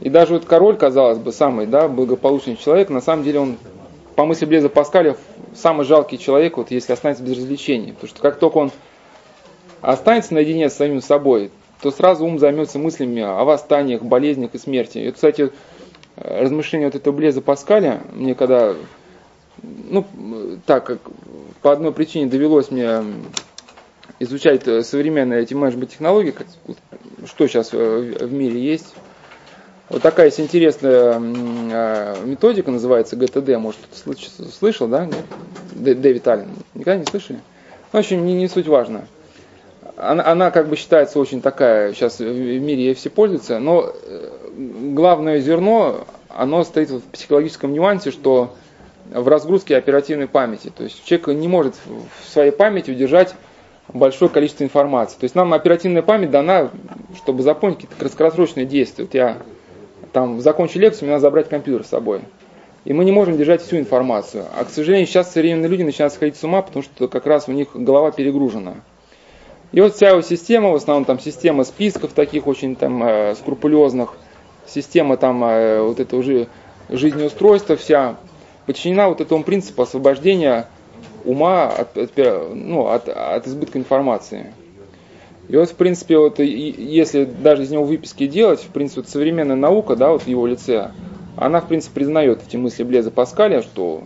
Speaker 1: И даже вот король, казалось бы, самый да, благополучный человек, на самом деле он, по мысли Блеза Паскаля, самый жалкий человек, вот, если останется без развлечений. Потому что как только он останется наедине с самим собой, то сразу ум займется мыслями о восстаниях, болезнях и смерти. И, кстати, размышления вот этого Блеза Паскаля, мне когда, ну, так как по одной причине довелось мне изучать современные эти менеджмент технологии, что сейчас в мире есть. Вот такая есть интересная а, методика, называется ГТД, может, кто-то слышал, да? Дэвид Аллен. Никогда не слышали? Ну, в общем, не, не суть важно она, она как бы считается очень такая, сейчас в мире ей все пользуются, но э, главное зерно, оно стоит в психологическом нюансе, что в разгрузке оперативной памяти. То есть человек не может в своей памяти удержать большое количество информации. То есть нам оперативная память дана, чтобы запомнить какие-то краткосрочные действия. Вот я там закончу лекцию, мне надо забрать компьютер с собой. И мы не можем держать всю информацию. А, к сожалению, сейчас современные люди начинают сходить с ума, потому что как раз у них голова перегружена. И вот вся его система, в основном там система списков таких очень там э, скрупулезных, система там э, вот этого же жизнеустройства вся, подчинена вот этому принципу освобождения ума от, от, ну, от, от избытка информации. И вот, в принципе, вот, если даже из него выписки делать, в принципе, вот современная наука, да, вот в его лице, она, в принципе, признает эти мысли Блеза Паскаля, что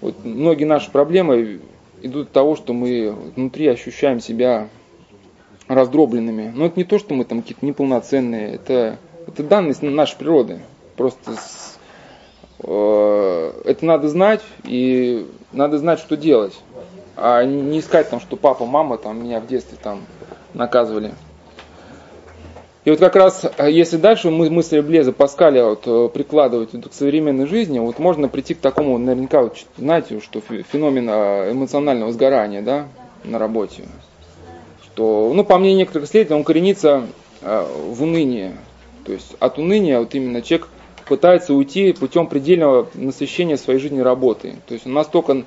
Speaker 1: вот многие наши проблемы идут от того, что мы внутри ощущаем себя раздробленными. Но это не то, что мы там какие-то неполноценные, это, это данность нашей природы. Просто с, э, это надо знать, и надо знать, что делать. А не искать там, что папа, мама там меня в детстве там наказывали. И вот как раз, э, если дальше мы мысли Блеза Паскаля вот, э, прикладывать к современной жизни, вот можно прийти к такому, наверняка, вот, знаете, что феномен э, эмоционального сгорания да, на работе. Что, ну, по мнению некоторых исследователей, он коренится в унынии. То есть от уныния вот именно человек пытается уйти путем предельного насыщения своей жизни работы. То есть он настолько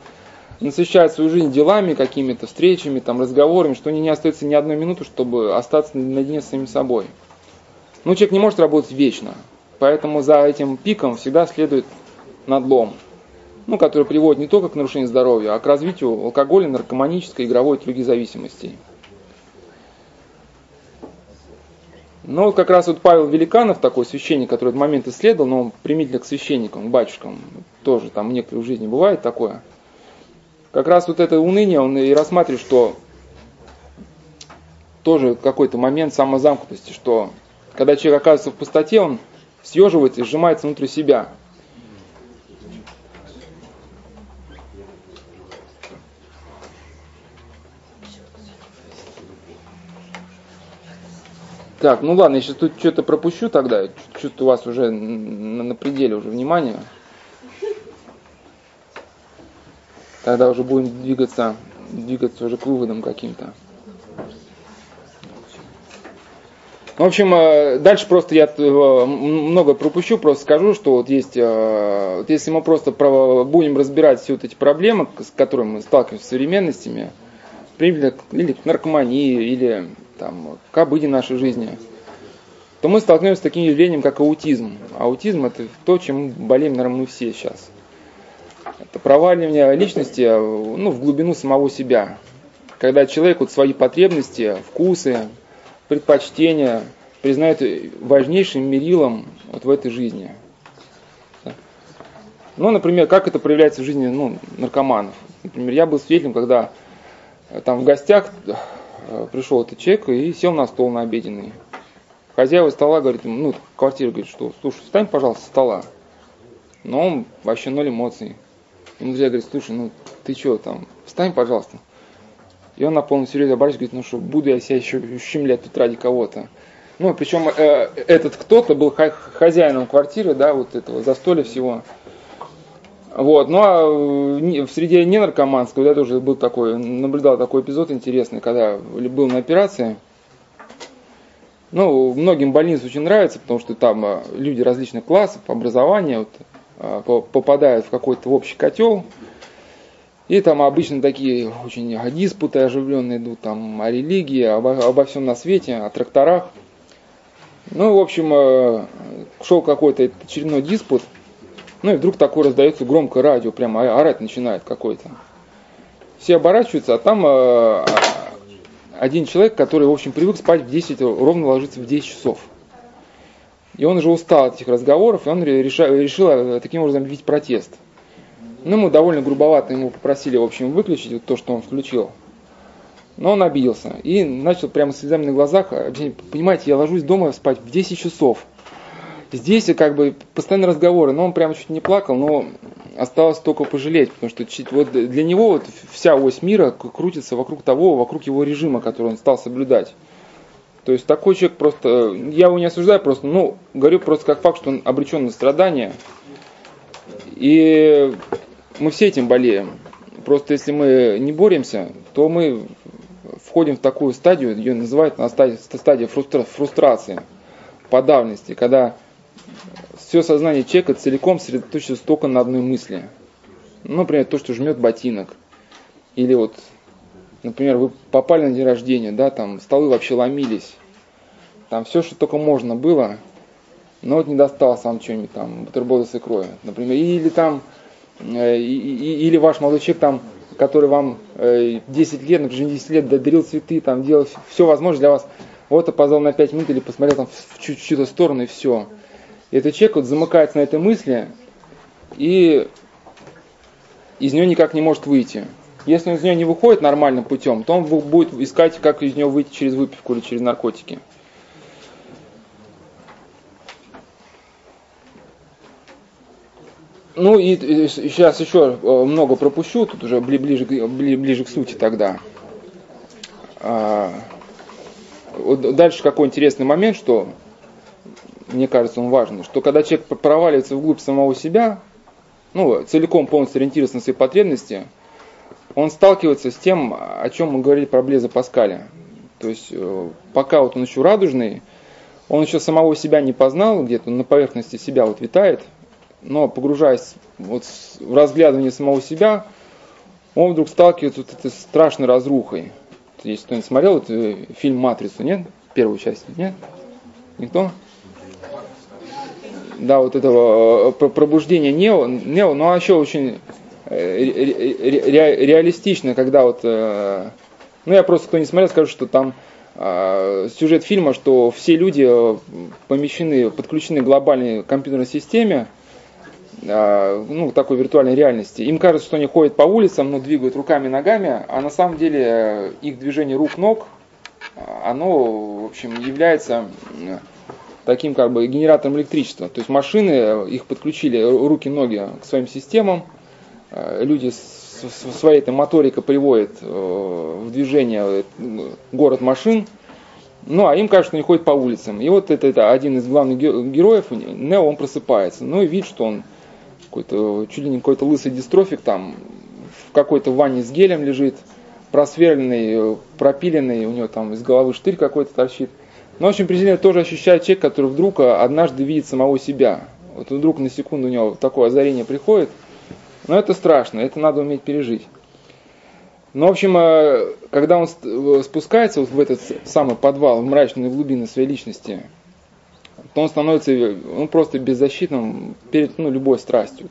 Speaker 1: насыщают свою жизнь делами, какими-то встречами, там, разговорами, что они не остается ни одной минуты, чтобы остаться наедине с самим собой. Но человек не может работать вечно, поэтому за этим пиком всегда следует надлом, ну, который приводит не только к нарушению здоровья, а к развитию алкоголя, наркоманической, игровой и других зависимостей. Но как раз вот Павел Великанов, такой священник, который этот момент исследовал, но он примительно к священникам, к батюшкам, тоже там некоторые в жизни бывает такое. Как раз вот это уныние, он и рассматривает, что тоже какой-то момент самозамкнутости, что когда человек оказывается в пустоте, он съеживается и сжимается внутри себя. Так, ну ладно, если тут что-то пропущу тогда, чувствую у вас уже на, на пределе уже внимания. Тогда уже будем двигаться, двигаться уже к выводам каким-то. В общем, э, дальше просто я э, много пропущу, просто скажу, что вот есть, э, вот если мы просто будем разбирать все вот эти проблемы, с которыми мы сталкиваемся в современностями, или к наркомании, или там, к обыденной нашей жизни, то мы столкнемся с таким явлением, как аутизм. Аутизм это то, чем болеем, наверное, мы все сейчас. Это проваливание личности ну, в глубину самого себя. Когда человек вот свои потребности, вкусы, предпочтения признает важнейшим мерилом вот в этой жизни. Ну, например, как это проявляется в жизни ну, наркоманов. Например, я был свидетелем, когда э, там в гостях пришел этот человек и сел на стол на обеденный. Хозяева стола говорит, ну, квартира говорит, что, слушай, встань, пожалуйста, с стола. Но он вообще ноль эмоций. Ему друзья говорит, слушай, ну, ты что там, встань, пожалуйста. И он на полном серьезе оборачивается, говорит, ну что, буду я себя еще ущемлять тут ради кого-то. Ну, причем э, этот кто-то был хозяином квартиры, да, вот этого застолья всего. Вот, ну а в среде не наркоманского, я тоже был такой, наблюдал такой эпизод интересный, когда был на операции. Ну, многим больницы очень нравится, потому что там э, люди различных классов, образования вот, э, попадают в какой-то общий котел, и там обычно такие очень диспуты оживленные идут, там о религии, обо, обо всем на свете, о тракторах. Ну, в общем, э, шел какой-то очередной диспут, ну и вдруг такое раздается громкое радио, прямо орать начинает какой-то. Все оборачиваются, а там э, один человек, который, в общем, привык спать в 10, ровно ложится в 10 часов. И он уже устал от этих разговоров, и он решил, решил э, таким образом объявить протест – ну, мы довольно грубовато ему попросили, в общем, выключить вот то, что он включил. Но он обиделся и начал прямо с слезами на глазах понимаете, я ложусь дома спать в 10 часов. Здесь как бы постоянные разговоры, но он прямо чуть не плакал, но осталось только пожалеть, потому что вот для него вот вся ось мира крутится вокруг того, вокруг его режима, который он стал соблюдать. То есть такой человек просто, я его не осуждаю просто, ну, говорю просто как факт, что он обречен на страдания. И мы все этим болеем. Просто если мы не боремся, то мы входим в такую стадию, ее называют на стадии, стадия фрустра, фрустрации, подавленности, когда все сознание человека целиком сосредоточится только на одной мысли. Ну, например, то, что жмет ботинок. Или вот, например, вы попали на день рождения, да, там столы вообще ломились. Там все, что только можно было, но вот не досталось вам что-нибудь там, бутерброды с икрой, например. Или там Э, или ваш молодой человек, там, который вам 10 э, лет, например, 10 лет дарил цветы, там, делал все возможное для вас, вот опоздал на 5 минут или посмотрел там в чью-то сторону и все. И этот человек вот замыкается на этой мысли и из нее никак не может выйти. Если он из нее не выходит нормальным путем, то он будет искать, как из нее выйти через выпивку или через наркотики. Ну и сейчас еще э, много пропущу, тут уже ближе, ближе к сути тогда. А, дальше какой интересный момент, что мне кажется он важный, что когда человек проваливается вглубь самого себя, ну, целиком полностью ориентируется на свои потребности, он сталкивается с тем, о чем мы говорили про Блеза Паскаля. То есть, э, пока вот он еще радужный, он еще самого себя не познал, где-то на поверхности себя вот витает – но погружаясь вот в разглядывание самого себя, он вдруг сталкивается вот этой страшной разрухой. Если кто-нибудь смотрел вот, э, фильм «Матрицу», нет? Первую часть, нет? Никто? Да, вот этого э, пробуждения Нео, Нео, но еще очень э, реалистично, когда вот, ну я просто кто не смотрел, скажу, что там сюжет фильма, что все люди помещены, подключены к глобальной компьютерной системе, ну, такой виртуальной реальности. Им кажется, что они ходят по улицам, но двигают руками и ногами, а на самом деле их движение рук-ног, оно, в общем, является таким как бы генератором электричества. То есть машины, их подключили руки-ноги к своим системам, люди своей этой моторикой приводят э, в движение э, город машин, ну, а им кажется, что они ходят по улицам. И вот это, это один из главных героев, Нео, он просыпается. Ну и видит, что он какой-то, чуть ли не какой-то лысый дистрофик там в какой-то ванне с гелем лежит, просверленный, пропиленный, у него там из головы штырь какой-то торчит. Но, общем, президент тоже ощущает человек, который вдруг однажды видит самого себя. Вот вдруг на секунду у него такое озарение приходит. Но это страшно, это надо уметь пережить. Но, в общем, э, когда он спускается вот в этот самый подвал, в мрачные глубины своей личности, то он становится ну, просто беззащитным перед ну, любой страстью.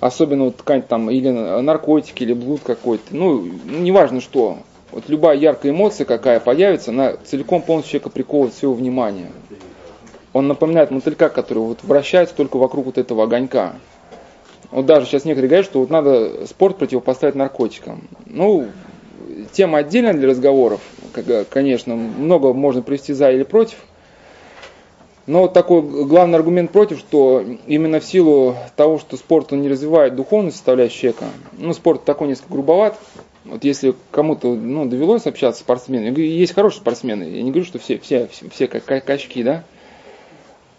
Speaker 1: Особенно вот какая-нибудь там или наркотики, или блуд какой-то. Ну, неважно что. Вот любая яркая эмоция, какая появится, она целиком полностью человека приковывает все внимание. Он напоминает мотылька, который вот вращается только вокруг вот этого огонька. Вот даже сейчас некоторые говорят, что вот надо спорт противопоставить наркотикам. Ну, тема отдельная для разговоров. Конечно, много можно привести за или против. Но вот такой главный аргумент против, что именно в силу того, что спорт он не развивает духовную составляющую человека, ну, спорт такой несколько грубоват, вот если кому-то ну, довелось общаться с спортсменами, есть хорошие спортсмены, я не говорю, что все, все, все, все как качки, да,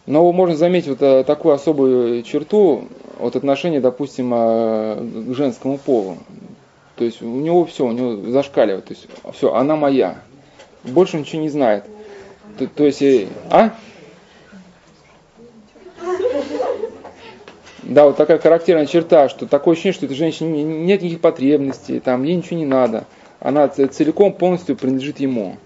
Speaker 1: но можно заметить вот э, такую особую черту от отношения, допустим, э, к женскому полу. То есть у него все, у него зашкаливает, то есть все, она моя. Больше ничего не знает. То, то есть, э, а? Да, вот такая характерная черта, что такое ощущение, что этой женщине нет никаких потребностей, там ей ничего не надо. Она целиком полностью принадлежит ему.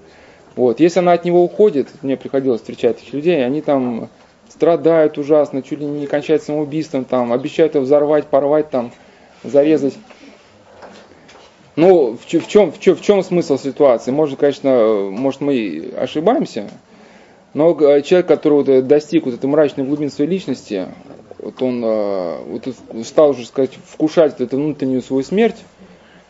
Speaker 1: Вот. Если она от него уходит, мне приходилось встречать таких людей, они там страдают ужасно, чуть ли не кончают самоубийством, там, обещают его взорвать, порвать, там, зарезать. Ну, в, в, чем, в, чем, в чем смысл ситуации? Может, конечно, может мы ошибаемся, но человек, который вот достиг вот этой мрачной глубины своей личности, вот он э, вот стал уже сказать, вкушать эту внутреннюю свою смерть,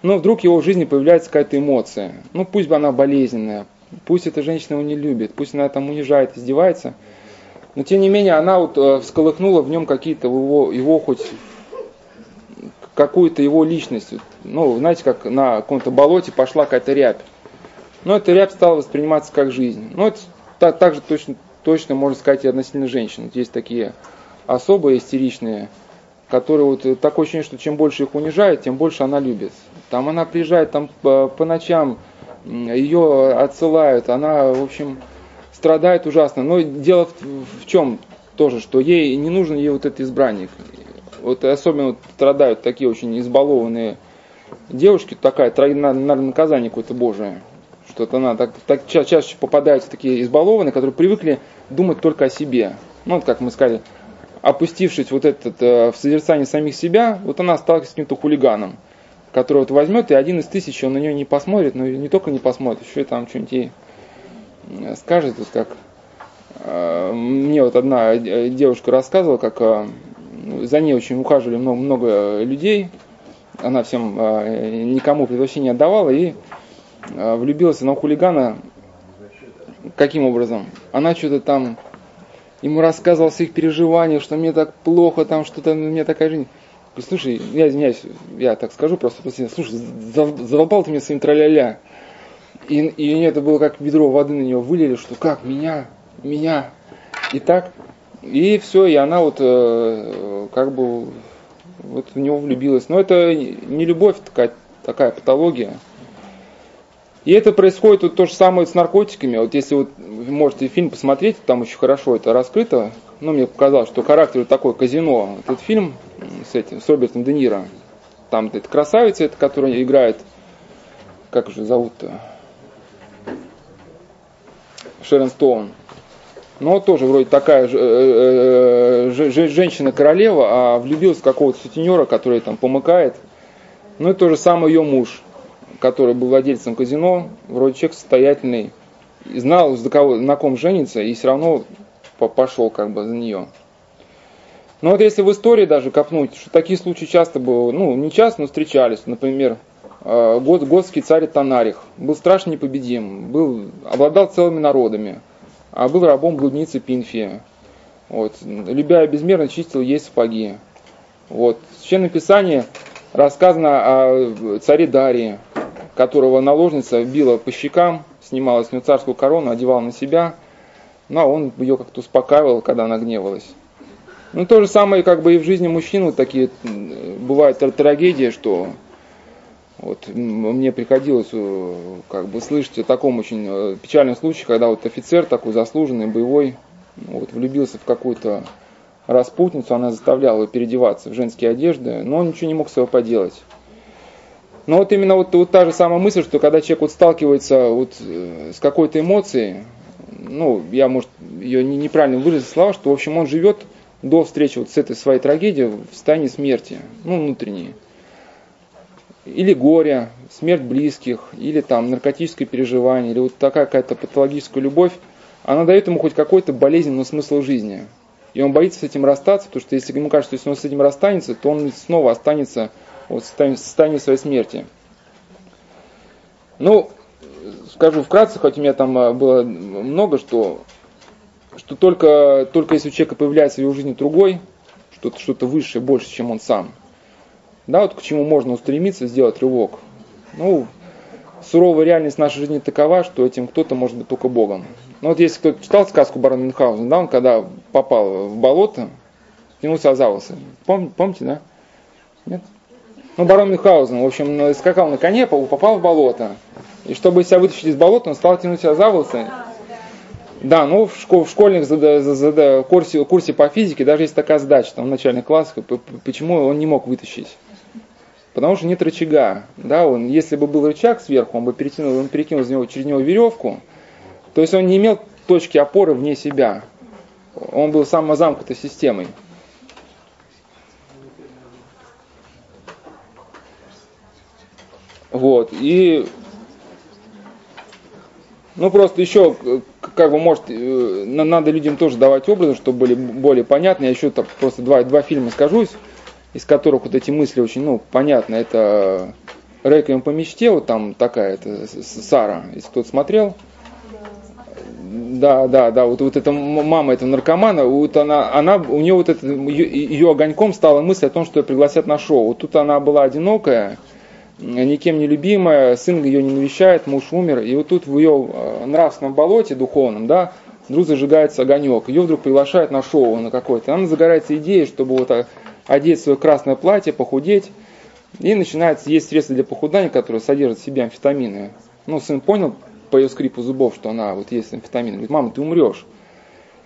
Speaker 1: но вдруг в его жизни появляется какая-то эмоция. Ну пусть бы она болезненная, пусть эта женщина его не любит, пусть она там унижает, издевается, но тем не менее она вот э, всколыхнула в нем какие-то его, его хоть какую-то его личность. Ну, знаете, как на каком-то болоте пошла какая-то рябь. Но эта рябь стала восприниматься как жизнь. Ну, это так, так же точно, точно можно сказать и относительно женщин. Есть такие особые истеричные, которые вот э, такое ощущение, что чем больше их унижают, тем больше она любит. Там она приезжает там по, по ночам, ее отсылают, она, в общем, страдает ужасно. Но дело в, в чем тоже, что ей не нужен ей вот этот избранник. Вот особенно вот страдают такие очень избалованные девушки, такая наверное, наказание какое-то божие. Что-то она так, так ча чаще попадаются такие избалованные, которые привыкли думать только о себе. Ну, вот как мы сказали, опустившись вот этот, э, в созерцание самих себя, вот она сталкивается с каким-то хулиганом, который вот возьмет и один из тысячи, он на нее не посмотрит, но не только не посмотрит, еще и там что-нибудь ей э, скажет, вот как э, мне вот одна девушка рассказывала, как за ней очень ухаживали много, много людей, она всем никому предпочтение отдавала и влюбилась на хулигана каким образом? Она что-то там ему рассказывал о своих переживаниях, что мне так плохо, там что-то, у меня такая жизнь. Говорю, слушай, я извиняюсь, я так скажу просто, слушай, задолбал ты меня своим траля-ля. И, и это было как ведро воды на нее вылили, что как, меня, меня. И так, и все, и она вот э, как бы вот в него влюбилась. Но это не любовь, такая, такая патология. И это происходит вот то же самое с наркотиками. Вот если вот можете фильм посмотреть, там очень хорошо это раскрыто. Ну, мне показалось, что характер такой казино. Этот фильм с этим, с Робертом Де Ниро. там эта красавица, это, которая играет, как же зовут-то? Шерон Стоун. Ну, вот тоже вроде такая э, э, э женщина-королева, а влюбилась в какого-то сутенера, который там помыкает. Ну, и то же самое ее муж, который был владельцем казино, вроде человек состоятельный, знал, за кого, на ком женится, и все равно пошел как бы за нее. Но вот если в истории даже копнуть, что такие случаи часто было, ну, не часто, но встречались. Например, э, год, готский царь Танарих был страшно непобедим, был, обладал целыми народами, а был рабом блудницы Пинфия. Вот, любя безмерно чистил есть сапоги. Вот. В Священном рассказано о царе Дарии, которого наложница била по щекам, снимала с него царскую корону, одевала на себя, ну, а он ее как-то успокаивал, когда она гневалась. Ну, то же самое, как бы и в жизни мужчин вот такие бывают трагедии, что вот мне приходилось э, как бы слышать о таком очень э, печальном случае, когда вот офицер такой заслуженный, боевой, вот, влюбился в какую-то распутницу, она заставляла его переодеваться в женские одежды, но он ничего не мог с этого поделать. Но вот именно вот, вот та же самая мысль, что когда человек вот сталкивается вот э, с какой-то эмоцией, ну, я, может, ее неправильно выразил слова, что, в общем, он живет до встречи вот с этой своей трагедией в состоянии смерти, ну, внутренней. Или горе, смерть близких, или там наркотическое переживание, или вот такая какая-то патологическая любовь, она дает ему хоть какой-то болезненный смысл жизни. И он боится с этим расстаться, потому что если ему кажется, что если он с этим расстанется, то он снова останется вот, в своей смерти. Ну, скажу вкратце, хоть у меня там а, было много, что, что только, только если у человека появляется в его жизни другой, что-то что высшее, больше, чем он сам, да, вот к чему можно устремиться, сделать рывок. Ну, суровая реальность нашей жизни такова, что этим кто-то может быть только Богом. Ну вот если кто-то читал сказку Барона Мюнхгаузена, да, он когда попал в болото, тянулся за волосы. Пом, помните, да? Нет? Ну, барон Мюнхгаузен, в общем, скакал на коне, попал в болото. И чтобы себя вытащить из болота, он стал тянуть себя за волосы. Да, ну в, школ, в школьных курсе, курсе по физике даже есть такая задача, там в начальных классах, почему он не мог вытащить. Потому что нет рычага. Да, он, если бы был рычаг сверху, он бы перекинул, он перекинул из него, через него веревку. То есть он не имел точки опоры вне себя. Он был самозамкнутой системой. Вот. И ну, просто еще, как бы, может, э, надо людям тоже давать образы, чтобы были более понятны. Я еще просто два, два фильма скажу, из которых вот эти мысли очень, ну, понятны. Это «Реквием по мечте», вот там такая, это Сара, если кто-то смотрел. Да, да, да, вот, вот эта мама этого наркомана, вот она, она, у нее вот это, ее огоньком стала мысль о том, что ее пригласят на шоу. Вот тут она была одинокая, никем не любимая, сын ее не навещает, муж умер, и вот тут в ее э, нравственном болоте духовном, да, вдруг зажигается огонек, ее вдруг приглашают на шоу на какое-то, она загорается идеей, чтобы вот э, одеть свое красное платье, похудеть, и начинается есть средства для похудания, которые содержат в себе амфетамины. Ну, сын понял по ее скрипу зубов, что она вот есть амфетамины, говорит, мама, ты умрешь.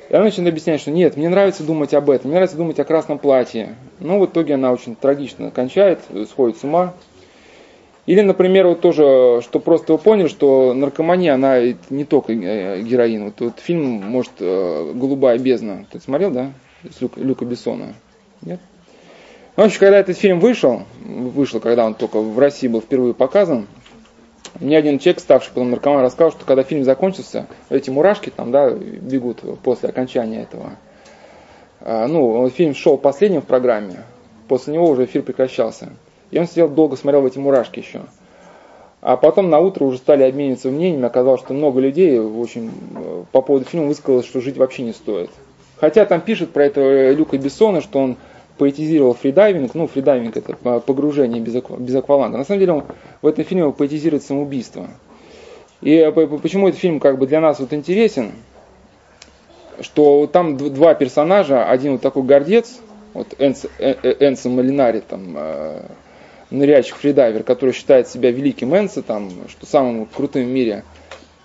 Speaker 1: И она начинает объяснять, что нет, мне нравится думать об этом, мне нравится думать о красном платье. Ну, в итоге она очень трагично кончает, сходит с ума, или, например, вот тоже, что просто вы поняли, что наркомания, она не только э, героин. Вот, вот фильм, может, э, «Голубая бездна». Ты смотрел, да? С Люка, Люка Бессона. Нет? Ну, в общем, когда этот фильм вышел, вышел, когда он только в России был впервые показан, мне один человек, ставший потом наркоман, рассказал, что когда фильм закончился, эти мурашки там, да, бегут после окончания этого. А, ну, фильм шел последним в программе, после него уже эфир прекращался. И он сидел долго, смотрел в эти мурашки еще. А потом на утро уже стали обмениваться мнениями, оказалось, что много людей общем, э, по поводу фильма высказалось, что жить вообще не стоит. Хотя там пишет про это Люка Бессона, что он поэтизировал фридайвинг, ну, фридайвинг это погружение без, без акваланга. На самом деле он в этом фильме поэтизирует самоубийство. И э, почему этот фильм как бы для нас вот интересен, что там два персонажа, один вот такой гордец, вот Энцо, Энцо Молинари, там, ныряльщик фридайвер, который считает себя великим Энцо, там, что самым крутым в мире.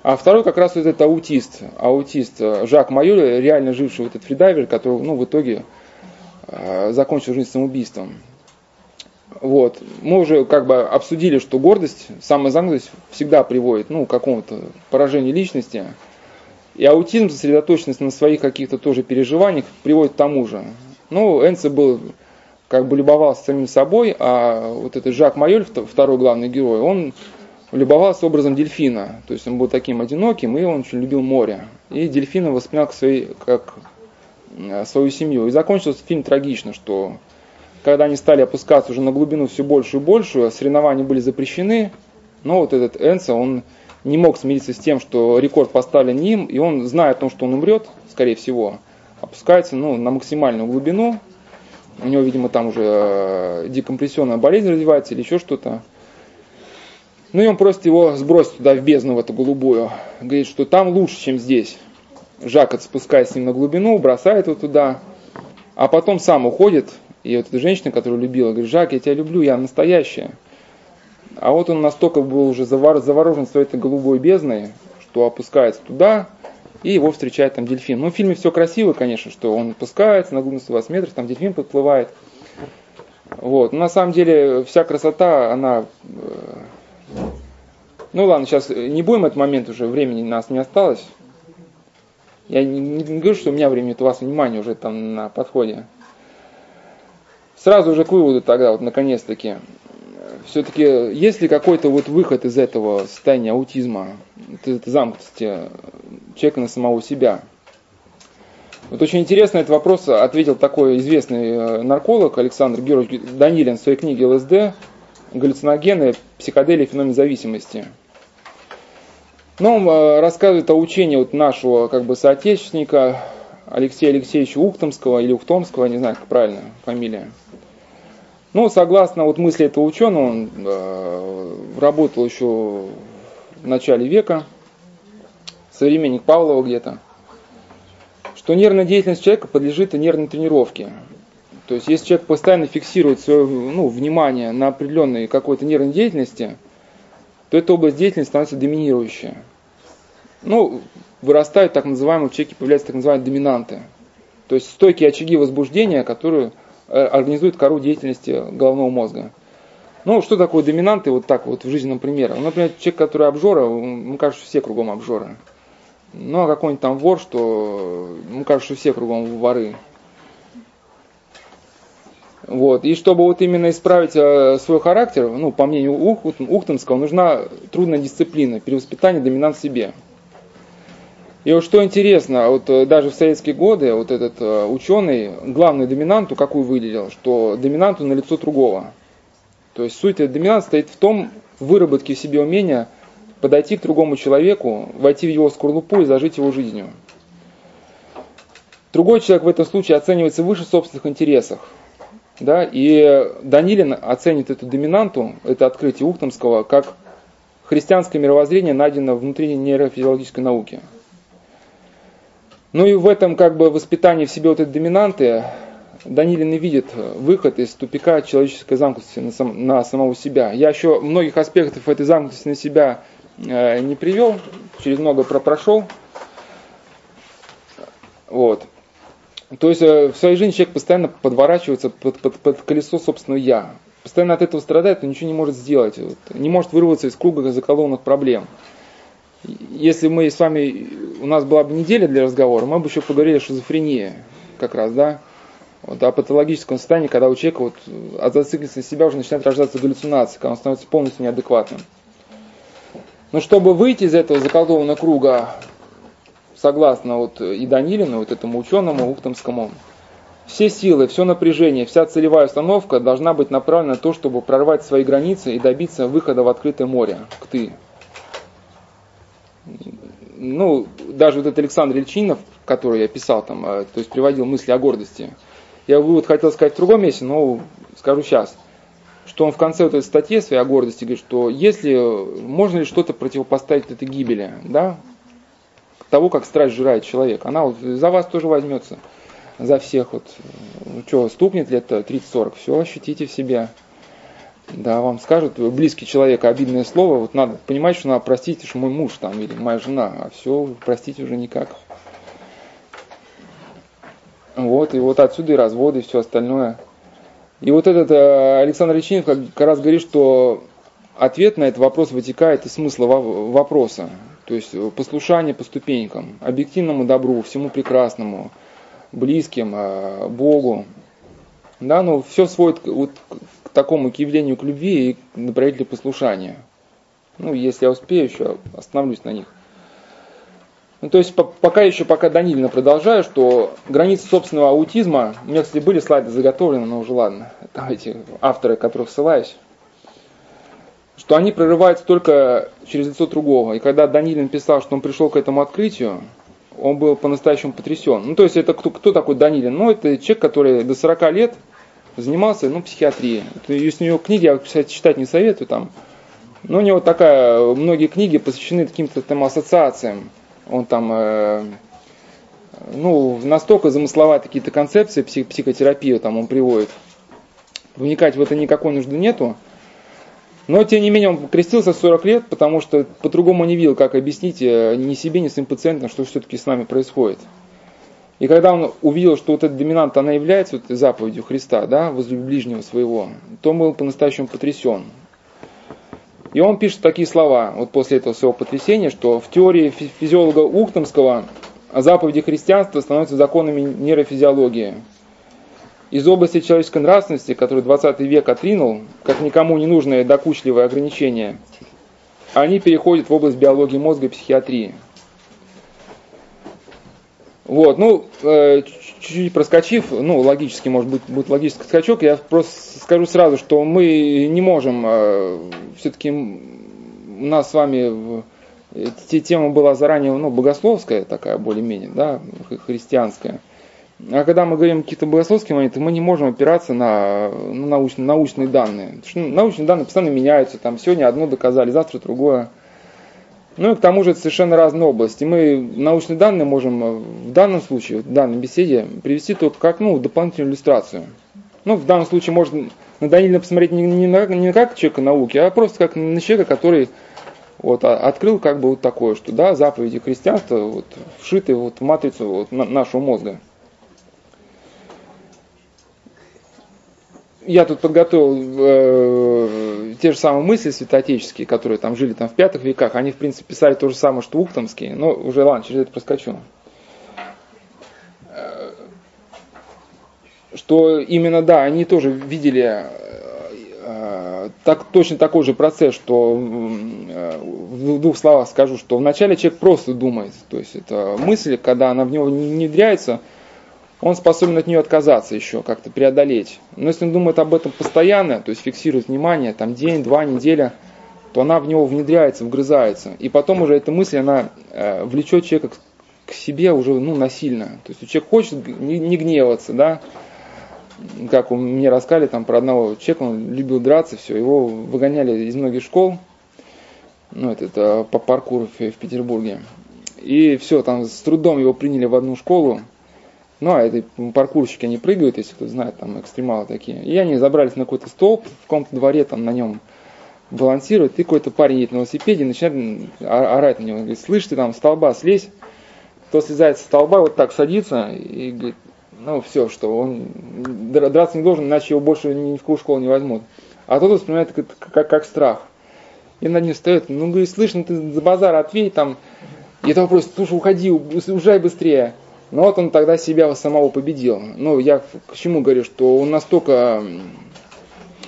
Speaker 1: А второй как раз вот этот аутист, аутист э, Жак Майоль, реально живший вот этот фридайвер, который ну, в итоге э, закончил жизнь самоубийством. Вот. Мы уже как бы обсудили, что гордость, самозамкнутость всегда приводит ну, к какому-то поражению личности. И аутизм, сосредоточенность на своих каких-то тоже переживаниях приводит к тому же. Ну, Энце был, как бы любовался самим собой, а вот этот Жак Майоль, второй главный герой, он любовался образом дельфина. То есть он был таким одиноким, и он очень любил море. И дельфина воспринял как, свои, как э, свою семью. И закончился фильм трагично, что когда они стали опускаться уже на глубину все большую и большую, соревнования были запрещены, но вот этот Энса, он не мог смириться с тем, что рекорд поставлен им, и он, зная о том, что он умрет, скорее всего, опускается ну, на максимальную глубину. У него, видимо, там уже э, декомпрессионная болезнь развивается или еще что-то. Ну и он просит его сбросить туда, в бездну, в эту голубую. Говорит, что там лучше, чем здесь. Жак спускается с ним на глубину, бросает его туда, а потом сам уходит. И вот эта женщина, которую любила, говорит, Жак, я тебя люблю, я настоящая. А вот он настолько был уже заворожен своей этой голубой бездной, что опускается туда, и его встречает там дельфин. Ну, в фильме все красиво, конечно, что он опускается на глубину 120 метров, там дельфин подплывает. Вот. Но на самом деле вся красота, она... Э, ну ладно, сейчас не будем этот момент уже, времени у нас не осталось. Я не, не говорю, что у меня времени, у вас внимание уже там на подходе. Сразу уже к выводу тогда, вот наконец-таки все-таки есть ли какой-то вот выход из этого состояния аутизма, из этой замкнутости человека на самого себя? Вот очень интересно этот вопрос ответил такой известный э, нарколог Александр Георгиевич Данилин в своей книге ЛСД «Галлюциногены, психоделия, феномен зависимости». Но он э, рассказывает о учении вот нашего как бы соотечественника Алексея Алексеевича Ухтомского или Ухтомского, не знаю, как правильно фамилия. Ну, согласно вот мысли этого ученого, он э, работал еще в начале века, современник Павлова где-то, что нервная деятельность человека подлежит нервной тренировке. То есть, если человек постоянно фиксирует свое ну, внимание на определенной какой-то нервной деятельности, то эта область деятельности становится доминирующая. Ну, вырастают так называемые, в человеке появляются так называемые доминанты. То есть стойкие очаги возбуждения, которые Э, организует кору деятельности головного мозга. Ну, что такое доминанты, вот так вот в жизненном примере? Ну, например, человек, который обжора, ему кажется, все кругом обжоры. Ну, а какой-нибудь там вор, что ему кажется, все кругом воры. Вот. И чтобы вот именно исправить э, свой характер, ну, по мнению Ухтомского, нужна трудная дисциплина, перевоспитание доминант в себе. И вот что интересно, вот э, даже в советские годы вот этот э, ученый главный доминанту какую выделил, что доминанту на лицо другого. То есть суть доминанта стоит в том, в выработке в себе умения подойти к другому человеку, войти в его скорлупу и зажить его жизнью. Другой человек в этом случае оценивается выше собственных интересов. Да? И Данилин оценит эту доминанту, это открытие Ухтомского, как христианское мировоззрение, найдено внутри нейрофизиологической науки. Ну и в этом как бы воспитании в себе вот этой доминанты Данилин и видит выход из тупика человеческой замкнутости на, сам, на самого себя. Я еще многих аспектов этой замкнутости на себя не привел, через много прошел. Вот. То есть э, в своей жизни человек постоянно подворачивается под, под, под колесо собственного «я». Постоянно от этого страдает, но ничего не может сделать. Вот, не может вырваться из круга заколонных проблем если мы с вами, у нас была бы неделя для разговора, мы бы еще поговорили о шизофрении, как раз, да, вот, о патологическом состоянии, когда у человека вот, от зацикленности себя уже начинает рождаться галлюцинация, когда он становится полностью неадекватным. Но чтобы выйти из этого заколдованного круга, согласно вот и Данилину, вот этому ученому Ухтомскому, все силы, все напряжение, вся целевая установка должна быть направлена на то, чтобы прорвать свои границы и добиться выхода в открытое море, к ты. Ну, даже вот этот Александр Ильчинов, который я писал там, э, то есть приводил мысли о гордости, я вот хотел сказать в другом месте, но скажу сейчас, что он в конце вот этой статьи своей о гордости говорит, что если, можно ли что-то противопоставить этой гибели, да, того, как страсть жирает человека, она вот за вас тоже возьмется, за всех вот, ну что, стукнет лет 30-40, все ощутите в себе, да, вам скажут, близкий человек, обидное слово, вот надо понимать, что надо простить, что мой муж там или моя жена, а все простить уже никак. Вот, и вот отсюда и разводы, и все остальное. И вот этот э, Александр Речинов как раз говорит, что ответ на этот вопрос вытекает из смысла вопроса. То есть э, послушание по ступенькам, объективному добру, всему прекрасному, близким, э, Богу. Да, но все сводит вот к такому к явлению к любви и к добродетели послушания. Ну, если я успею, еще остановлюсь на них. Ну, то есть пока еще, пока Данилина продолжаю, что границы собственного аутизма, у меня, кстати, были слайды заготовлены, но уже ладно, давайте авторы, которых ссылаюсь, что они прорываются только через лицо другого. И когда Данилин писал, что он пришел к этому открытию, он был по-настоящему потрясен. Ну, то есть это кто, кто такой Данилин? Ну, это человек, который до 40 лет занимался, ну, психиатрией. Если у него книги, я, кстати, читать не советую там, но у него такая, многие книги посвящены каким-то там ассоциациям он там, э, ну, настолько замысловать какие-то концепции псих, психотерапии там он приводит. Вникать в это никакой нужды нету. Но, тем не менее, он крестился в 40 лет, потому что по-другому не видел, как объяснить э, ни себе, ни своим пациентам, что все-таки с нами происходит. И когда он увидел, что вот эта доминанта, она является вот заповедью Христа, да, возлюби ближнего своего, то он был по-настоящему потрясен. И он пишет такие слова, вот после этого своего потрясения, что в теории физиолога Ухтомского заповеди христианства становятся законами нейрофизиологии. Из области человеческой нравственности, которую 20 век отринул, как никому не нужное докучливое ограничение, они переходят в область биологии мозга и психиатрии. Вот, ну, э, чуть-чуть проскочив, ну, логически, может быть, будет логический скачок, я просто скажу сразу, что мы не можем, э, все-таки у нас с вами тема была заранее, ну, богословская такая, более-менее, да, христианская. А когда мы говорим какие-то богословские моменты, мы не можем опираться на ну, научные, научные данные. Что ну, научные данные постоянно меняются. Там сегодня одно доказали, завтра другое. Ну и к тому же это совершенно разные области. Мы научные данные можем э, в данном случае, в данной беседе, привести только как ну, дополнительную иллюстрацию. Ну, в данном случае можно на Данилина посмотреть не, не, на, не как человека науки, а просто как на человека, который вот, а, открыл как бы вот такое, что да, заповеди христианства вот, вшиты вот, в матрицу вот, на, нашего мозга. Я тут подготовил э, те же самые мысли святоотеческие, которые там жили там в пятых веках, они в принципе писали то же самое, что ухтомские, но уже ладно, через это проскочу. Э, что именно, да, они тоже видели э, так, точно такой же процесс, что э, в двух словах скажу, что вначале человек просто думает, то есть это мысль, когда она в него не внедряется, он способен от нее отказаться еще, как-то преодолеть. Но если он думает об этом постоянно, то есть фиксирует внимание, там день, два, неделя, то она в него внедряется, вгрызается. И потом уже эта мысль, она э, влечет человека к, к себе уже ну, насильно. То есть человек хочет не, не гневаться, да, как мне рассказали там про одного человека, он любил драться, все, его выгоняли из многих школ, ну, это, это по паркуру в, в Петербурге. И все, там с трудом его приняли в одну школу, ну, а это паркурщики, они прыгают, если кто знает, там экстремалы такие. И они забрались на какой-то столб в каком-то дворе, там на нем балансируют, и какой-то парень едет на велосипеде, начинает орать на него. говорит, слышь, ты там столба слезь. Кто слезает со столба, вот так садится и говорит, ну все, что он драться не должен, иначе его больше ни в какую школу не возьмут. А тот воспринимает как, как, как страх. И над ним стоит, ну говорит, слышь, ну ты за базар ответь там. И того просит, слушай, уходи, уезжай быстрее. Но вот он тогда себя самого победил. Ну, я к чему говорю, что он настолько...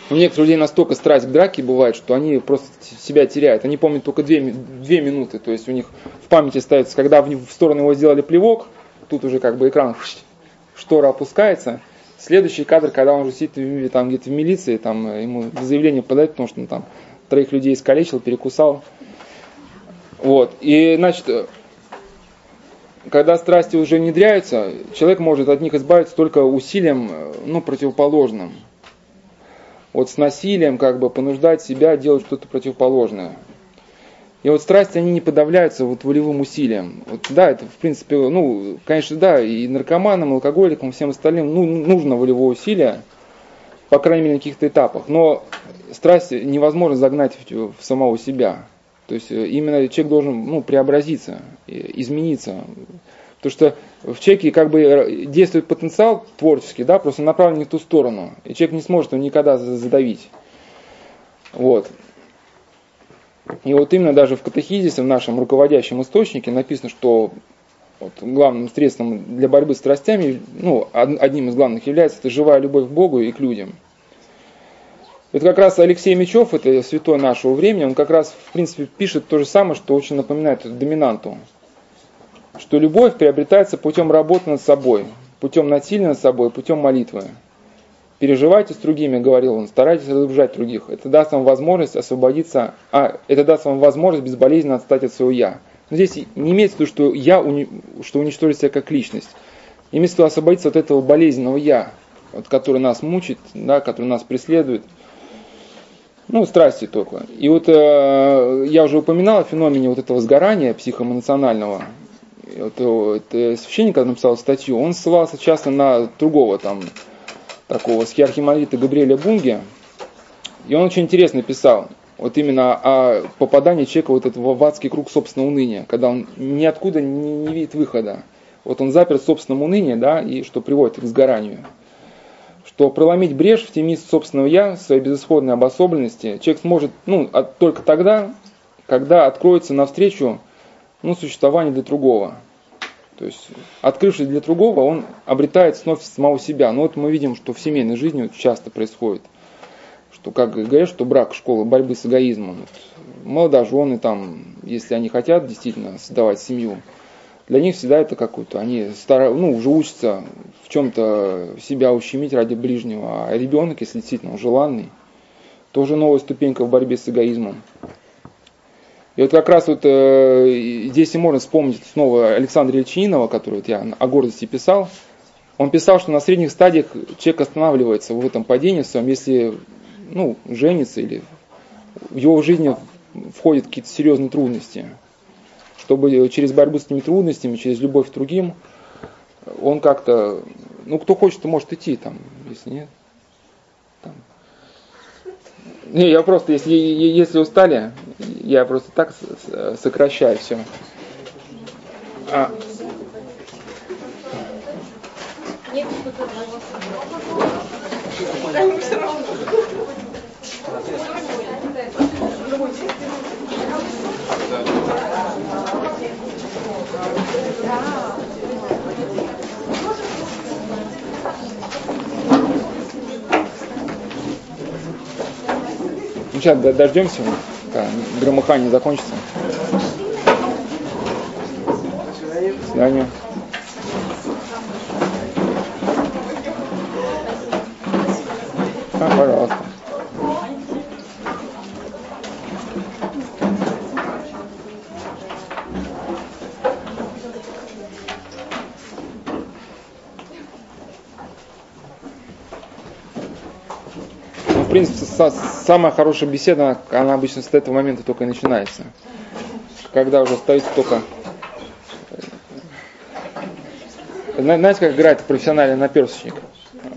Speaker 1: У некоторых людей настолько страсть к драке бывает, что они просто себя теряют. Они помнят только две, две минуты. То есть у них в памяти ставится, когда в, в сторону его сделали плевок, тут уже как бы экран, штора опускается. Следующий кадр, когда он уже сидит там где-то в милиции, там ему заявление подать, потому что он там троих людей искалечил, перекусал. Вот. И, значит, когда страсти уже внедряются, человек может от них избавиться только усилием, э, ну, противоположным. Вот с насилием как бы понуждать себя делать что-то противоположное. И вот страсти, они не подавляются вот волевым усилием. Вот, да, это в принципе, ну, конечно, да, и наркоманам, и алкоголикам, всем остальным ну, нужно волевое усилие, по крайней мере, на каких-то этапах. Но страсть невозможно загнать в, в самого себя. То есть э, именно человек должен ну, преобразиться, измениться, Потому что в человеке как бы действует потенциал творческий, да, просто направлен не в ту сторону. И человек не сможет его никогда задавить. Вот. И вот именно даже в катехизисе, в нашем руководящем источнике написано, что вот главным средством для борьбы с страстями, ну, одним из главных является это живая любовь к Богу и к людям. Это как раз Алексей Мечев, это святой нашего времени, он как раз, в принципе, пишет то же самое, что очень напоминает доминанту. Что любовь приобретается путем работы над собой, путем насилия над собой, путем молитвы. Переживайте с другими, говорил он, старайтесь разоружать других. Это даст вам возможность освободиться, а это даст вам возможность безболезненно отстать от своего «я». Но здесь не имеется в виду, что я, что уничтожить себя как личность. Имеется в виду освободиться от этого болезненного «я», вот, который нас мучит, да, который нас преследует. Ну, страсти только. И вот э, я уже упоминал о феномене вот этого сгорания психоэмоционального. Вот, вот, священник, когда написал статью, он ссылался часто на другого там такого схиархимандрита Габриэля Бунге. И он очень интересно писал вот именно о попадании человека вот этого в адский круг собственного уныния, когда он ниоткуда не, не видит выхода. Вот он заперт в собственном унынии, да, и что приводит к сгоранию. Что проломить брешь в темнице собственного я, своей безысходной обособленности, человек сможет ну, от, только тогда, когда откроется навстречу ну, существованию для другого. То есть, открывшись для другого, он обретает снова самого себя. Но вот мы видим, что в семейной жизни вот часто происходит. Что, как говорят, что брак – школа борьбы с эгоизмом. Вот молодожены, там, если они хотят действительно создавать семью, для них всегда это какой-то, они стар, ну, уже учатся в чем-то себя ущемить ради ближнего. А ребенок, если действительно желанный, тоже новая ступенька в борьбе с эгоизмом. И вот как раз вот э, здесь и можно вспомнить снова Александра Ильчининова, который вот я о гордости писал. Он писал, что на средних стадиях человек останавливается в этом падении своем, если ну, женится или в его жизни входят какие-то серьезные трудности. Чтобы через борьбу с этими трудностями, через любовь к другим, он как-то, ну, кто хочет, то может идти там, если нет. Там, не, я просто, если, если устали, я просто так сокращаю все. А. Ну, сейчас дождемся, пока громыхание закончится. До свидания. А, пожалуйста. Принципе, самая хорошая беседа, она обычно с этого момента только и начинается. Когда уже стоит только... Э, знаете, как играет профессиональный наперсточник?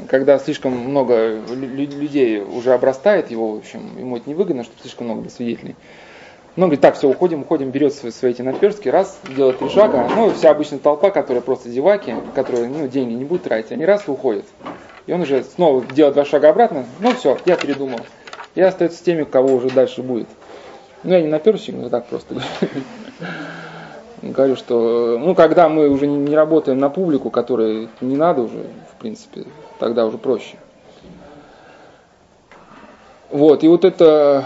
Speaker 1: Когда слишком много людей уже обрастает его, в общем, ему это невыгодно, чтобы слишком много свидетелей. Ну, говорит, так, все, уходим, уходим, берет свои, свои эти наперстки, раз, делает три шага. Ну, вся обычная толпа, которая просто зеваки, которые, ну, деньги не будут тратить, они раз и уходят. И он уже снова делает два шага обратно. Ну все, я передумал. И остается с теми, кого уже дальше будет. Ну, я не наперсик, но так просто говорю, что ну, когда мы уже не работаем на публику, которой не надо уже, в принципе, тогда уже проще. Вот, и вот это,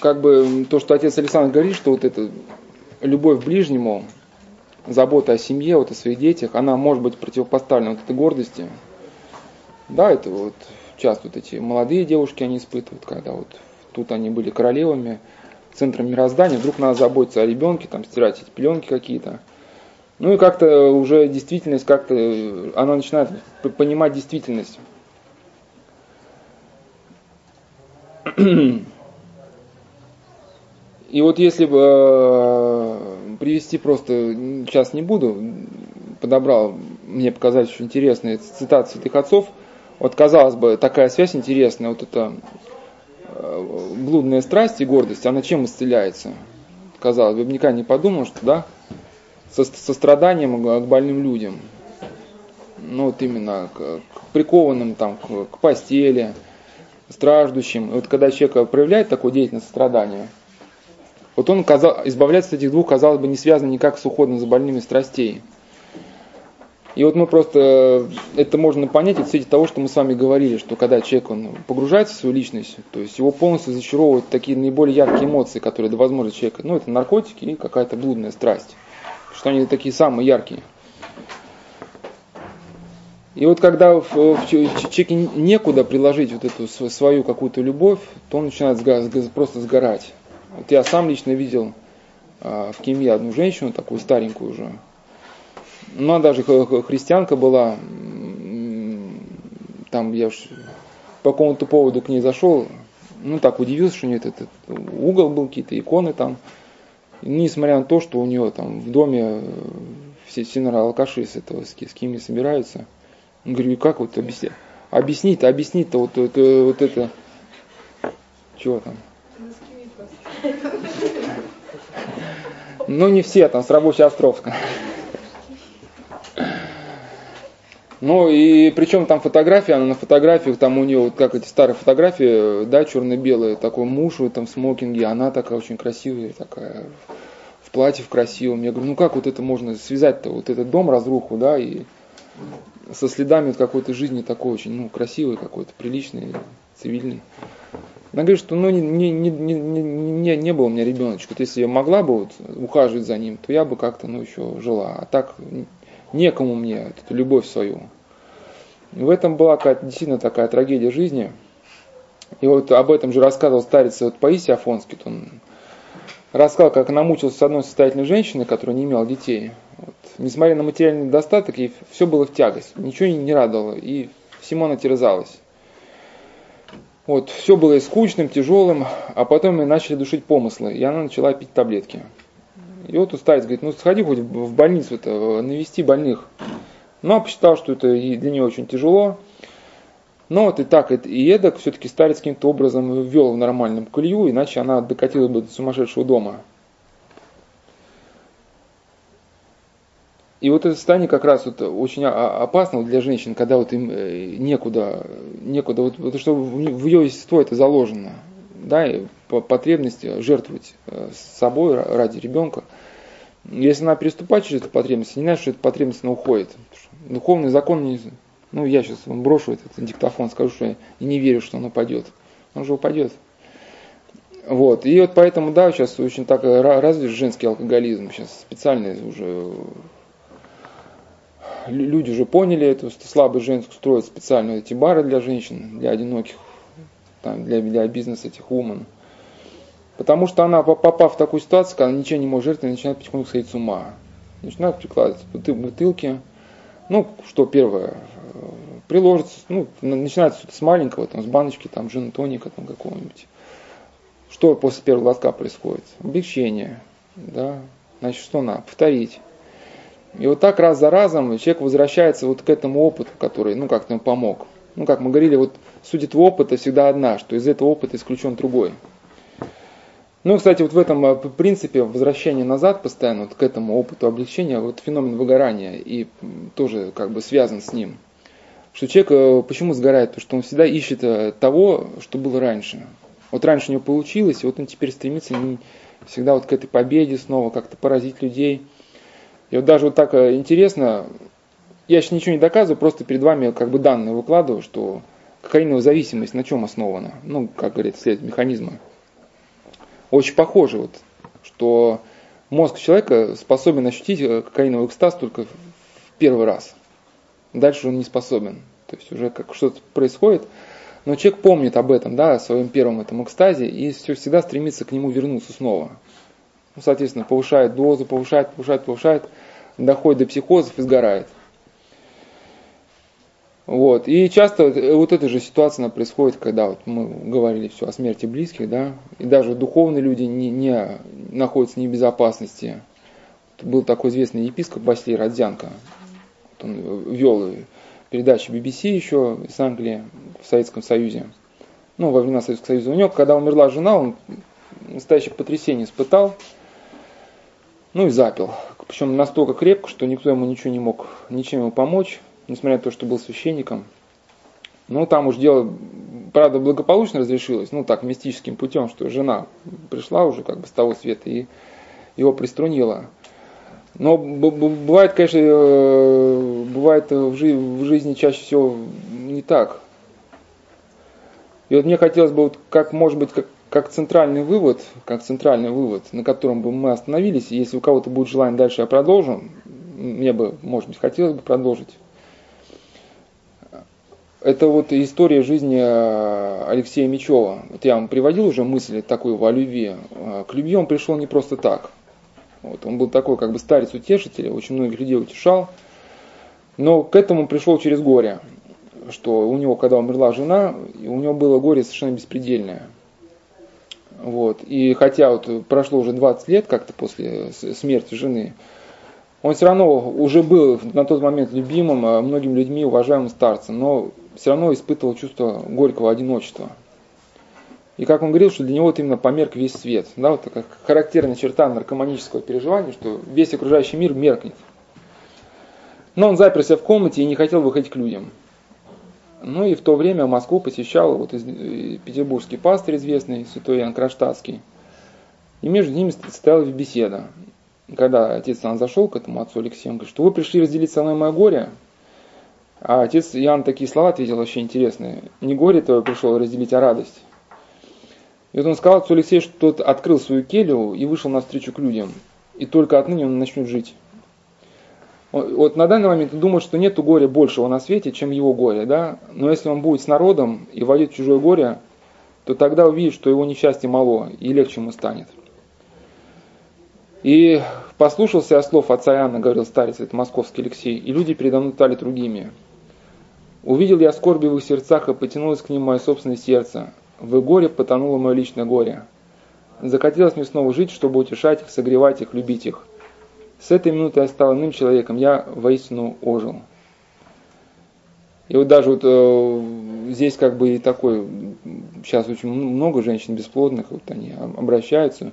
Speaker 1: как бы, то, что отец Александр говорит, что вот это любовь к ближнему, забота о семье, вот о своих детях, она может быть противопоставлена вот этой гордости. Да, это вот часто вот эти молодые девушки они испытывают, когда вот тут они были королевами, центром мироздания, вдруг надо заботиться о ребенке, там стирать эти пеленки какие-то. Ну и как-то уже действительность, как-то она начинает понимать действительность. И вот если бы э, привести просто, сейчас не буду, подобрал, мне показать очень интересные цитаты святых отцов, вот казалось бы, такая связь интересная, вот эта э, блудная страсть и гордость, она чем исцеляется? Казалось бы, никогда не подумал, что да, со, состраданием к больным людям. Ну вот именно к, к прикованным там, к, к постели, страждущим. И вот когда человек проявляет такое деятельное сострадание, вот он казал, избавляется от этих двух, казалось бы, не связано никак с уходом за больными страстей. И вот мы просто, это можно понять от свете того, что мы с вами говорили, что когда человек он погружается в свою личность, то есть его полностью зачаровывают такие наиболее яркие эмоции, которые до возможности человека, ну это наркотики и какая-то блудная страсть, что они такие самые яркие. И вот когда в, в человеке некуда приложить вот эту свою какую-то любовь, то он начинает просто сгорать. Вот я сам лично видел а, в Кемье одну женщину, такую старенькую уже. Ну, она даже христианка была. Там я уж по какому-то поводу к ней зашел. Ну, так удивился, что у нее этот, этот угол был, какие-то иконы там. И, несмотря на то, что у нее там в доме э, все, все алкаши с этого, с, с кем собираются. Говорю, как вот объяснить? Объяснить-то, объяснить-то вот, вот, вот это. Чего там? Ну, не все, там, с рабочей Островска. Ну, и причем там фотография, она на фотографиях, там у нее, вот как эти старые фотографии, да, черно-белые, такой муж в этом смокинге, она такая очень красивая, такая в платье в красивом. Я говорю, ну как вот это можно связать-то, вот этот дом разруху, да, и со следами какой-то жизни такой очень, ну, красивый какой-то, приличный, цивильный. Она говорит, что ну, не, не, не, не, не было у меня ребеночка. Вот если я могла бы вот, ухаживать за ним, то я бы как-то ну, еще жила. А так некому мне эту любовь свою. И в этом была какая-то действительно такая трагедия жизни. И вот об этом же рассказывал старец вот Паисий Афонский. Он рассказал, как намучился с одной состоятельной женщиной, которая не имела детей. Вот. Несмотря на материальный достаток, ей все было в тягость. Ничего не радовало. И всему она терзалась. Вот, все было и скучным, тяжелым, а потом и начали душить помыслы, и она начала пить таблетки. И вот старец говорит, ну сходи хоть в больницу, это, навести больных. Ну, а посчитал, что это для нее очень тяжело. Но вот и так, и эдак, все-таки старец каким-то образом ввел в нормальном колью, иначе она докатила бы до сумасшедшего дома. И вот это состояние как раз вот очень опасно для женщин, когда вот им э, некуда, некуда, вот, потому что в ее естество это заложено, да, и по потребности жертвовать э, собой ради ребенка. Если она переступает через эту потребность, не знаю, что эта потребность она уходит. Духовный закон, не, ну я сейчас вам брошу этот диктофон, скажу, что я не верю, что оно пойдет. Он же упадет. Вот. И вот поэтому, да, сейчас очень так развит женский алкоголизм. Сейчас специально уже люди уже поняли эту слабость женскую, строят специально эти бары для женщин, для одиноких, там, для, для бизнеса этих умен. Потому что она, попав в такую ситуацию, когда ничего не может жертвовать, начинает потихоньку сходить с ума. Начинает прикладывать бутылки. Ну, что первое, приложится, ну, начинается с маленького, там, с баночки, там, жин тоника, там, какого-нибудь. Что после первого глотка происходит? Облегчение, да, значит, что надо? Повторить. И вот так раз за разом человек возвращается вот к этому опыту, который, ну, как-то ему помог. Ну, как мы говорили, вот суть этого опыта всегда одна, что из этого опыта исключен другой. Ну, кстати, вот в этом э, принципе возвращения назад постоянно вот к этому опыту облегчения, вот феномен выгорания и тоже как бы связан с ним. Что человек э, почему сгорает? Потому что он всегда ищет э, того, что было раньше. Вот раньше у него получилось, и вот он теперь стремится всегда вот к этой победе снова, как-то поразить людей – и вот даже вот так э, интересно, я сейчас ничего не доказываю, просто перед вами как бы данные выкладываю, что кокаиновая зависимость на чем основана? Ну, как говорится, след механизма. Очень похоже, вот, что мозг человека способен ощутить э, кокаиновый экстаз только в первый раз. Дальше он не способен. То есть уже как что-то происходит, но человек помнит об этом, да, о своем первом этом экстазе и все всегда стремится к нему вернуться снова. Ну, соответственно, повышает дозу, повышает, повышает, повышает, доходит до психозов и сгорает. Вот. И часто вот эта же ситуация она происходит, когда вот мы говорили все о смерти близких, да, и даже духовные люди не, не находятся в безопасности. Был такой известный епископ Басилий Родзянко. Он вел передачу BBC еще из Англии в Советском Союзе. Ну, во времена Советского Союза. У него, когда умерла жена, он настоящее потрясение испытал ну и запил. причем настолько крепко, что никто ему ничего не мог, ничем ему помочь, несмотря на то, что был священником. Ну, там уж дело, правда, благополучно разрешилось, ну, так, мистическим путем, что жена пришла уже как бы с того света и его приструнила. Но бывает, конечно, э, бывает в жизни чаще всего не так. И вот мне хотелось бы, вот как может быть, как, как центральный вывод, как центральный вывод, на котором бы мы остановились, если у кого-то будет желание дальше, я продолжу. Мне бы, может быть, хотелось бы продолжить. Это вот история жизни э, Алексея Мечева. Вот я вам приводил уже мысль такую о любви. Э, к любви он пришел не просто так. Вот он был такой как бы старец-утешитель, очень многих людей утешал. Но к этому пришел через горе что у него, когда умерла жена, у него было горе совершенно беспредельное. Вот. И хотя вот прошло уже 20 лет как-то после смерти жены, он все равно уже был на тот момент любимым а многими людьми, уважаемым старцем, но все равно испытывал чувство горького одиночества. И как он говорил, что для него вот именно померк весь свет. Да, вот такая характерная черта наркоманического переживания, что весь окружающий мир меркнет. Но он заперся в комнате и не хотел выходить к людям. Ну и в то время Москву посещал вот из, э, петербургский пастырь известный, святой Иоанн Кронштадтский. И между ними стояла беседа. Когда отец Иоанн зашел к этому отцу Алексею, он говорит, что вы пришли разделить со мной мое горе. А отец Иоанн такие слова ответил вообще интересные. Не горе твое пришел разделить, а радость. И вот он сказал отцу Алексею, что тот открыл свою келью и вышел навстречу к людям. И только отныне он начнет жить. Вот на данный момент он думает, что нету горя большего на свете, чем его горе, да? Но если он будет с народом и войдет в чужое горе, то тогда увидит, что его несчастье мало, и легче ему станет. И послушался я слов отца Иоанна, говорил старец, это московский Алексей, и люди передо мной стали другими. Увидел я скорби в их сердцах, и потянулось к ним мое собственное сердце. В их горе потонуло мое личное горе. Захотелось мне снова жить, чтобы утешать их, согревать их, любить их – с этой минуты я стал иным человеком, я воистину ожил. И вот даже вот э, здесь как бы и такой, сейчас очень много женщин бесплодных, вот они обращаются,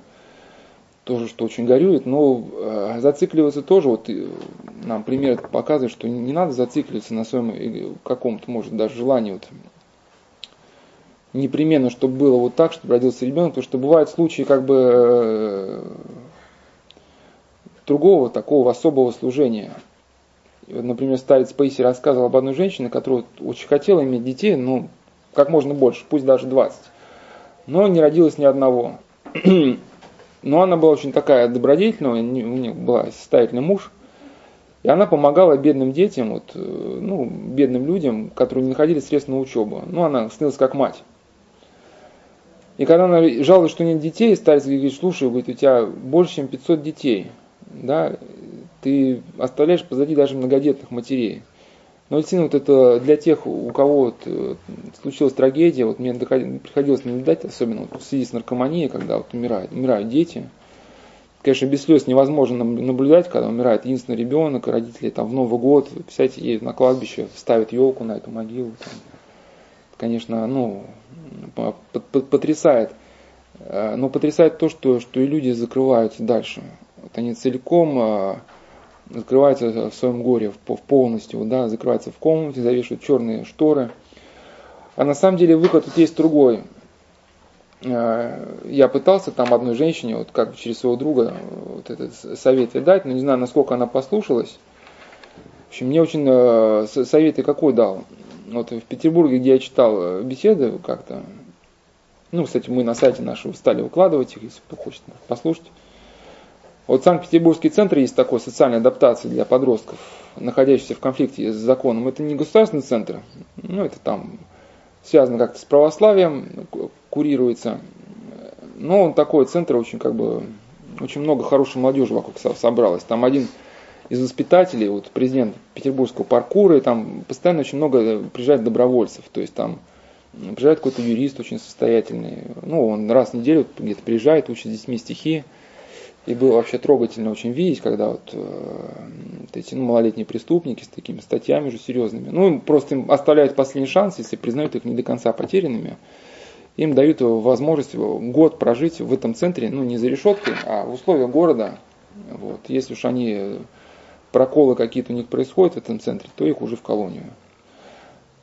Speaker 1: тоже что очень горюет, но э, зацикливаться тоже, вот э, нам пример показывает, что не надо зацикливаться на своем э, каком-то, может, даже желании вот непременно, чтобы было вот так, чтобы родился ребенок, потому что бывают случаи как бы э, другого такого особого служения. Вот, например, старец Пейси рассказывал об одной женщине, которая очень хотела иметь детей, ну, как можно больше, пусть даже 20. Но не родилось ни одного. Но она была очень такая добродетельная, у нее был состоятельный муж, и она помогала бедным детям, вот, э, ну, бедным людям, которые не находили средств на учебу. Ну, она снилась как мать. И когда она жалуется, что нет детей, старец говорит, слушай, говорит, у тебя больше, чем 500 детей да, ты оставляешь позади даже многодетных матерей. Но действительно, вот это для тех, у кого вот э, случилась трагедия, вот мне приходилось наблюдать, особенно вот в связи с наркоманией, когда вот умирают, умирают дети. Конечно, без слез невозможно наблюдать, когда умирает единственный ребенок, и родители там в Новый год, представляете, едут на кладбище, ставят елку на эту могилу. Там. Конечно, ну, потрясает. Э, но потрясает то, что, что и люди закрываются дальше. Вот они целиком а, закрываются в своем горе в полностью, да, закрываются в комнате, завешивают черные шторы. А на самом деле выход тут есть другой. А, я пытался там одной женщине, вот как через своего друга, вот этот совет дать, но не знаю, насколько она послушалась. В общем, мне очень а, советы какой дал. Вот в Петербурге, где я читал беседы как-то, ну, кстати, мы на сайте нашего стали выкладывать их, если кто хочет послушать. Вот Санкт-Петербургский центр есть такой социальной адаптации для подростков, находящихся в конфликте с законом. Это не государственный центр, ну это там связано как-то с православием, курируется. Но он такой центр, очень как бы, очень много хорошей молодежи вокруг собралось. Там один из воспитателей, вот президент Петербургского паркура, и там постоянно очень много приезжает добровольцев. То есть там приезжает какой-то юрист очень состоятельный. Ну, он раз в неделю где-то приезжает, учит с детьми стихи. И было вообще трогательно очень видеть, когда вот, э, вот эти ну, малолетние преступники с такими статьями уже серьезными, ну, просто им оставляют последний шанс, если признают их не до конца потерянными, им дают возможность год прожить в этом центре, ну, не за решеткой, а в условиях города, Вот. Если уж они проколы какие-то у них происходят в этом центре, то их уже в колонию.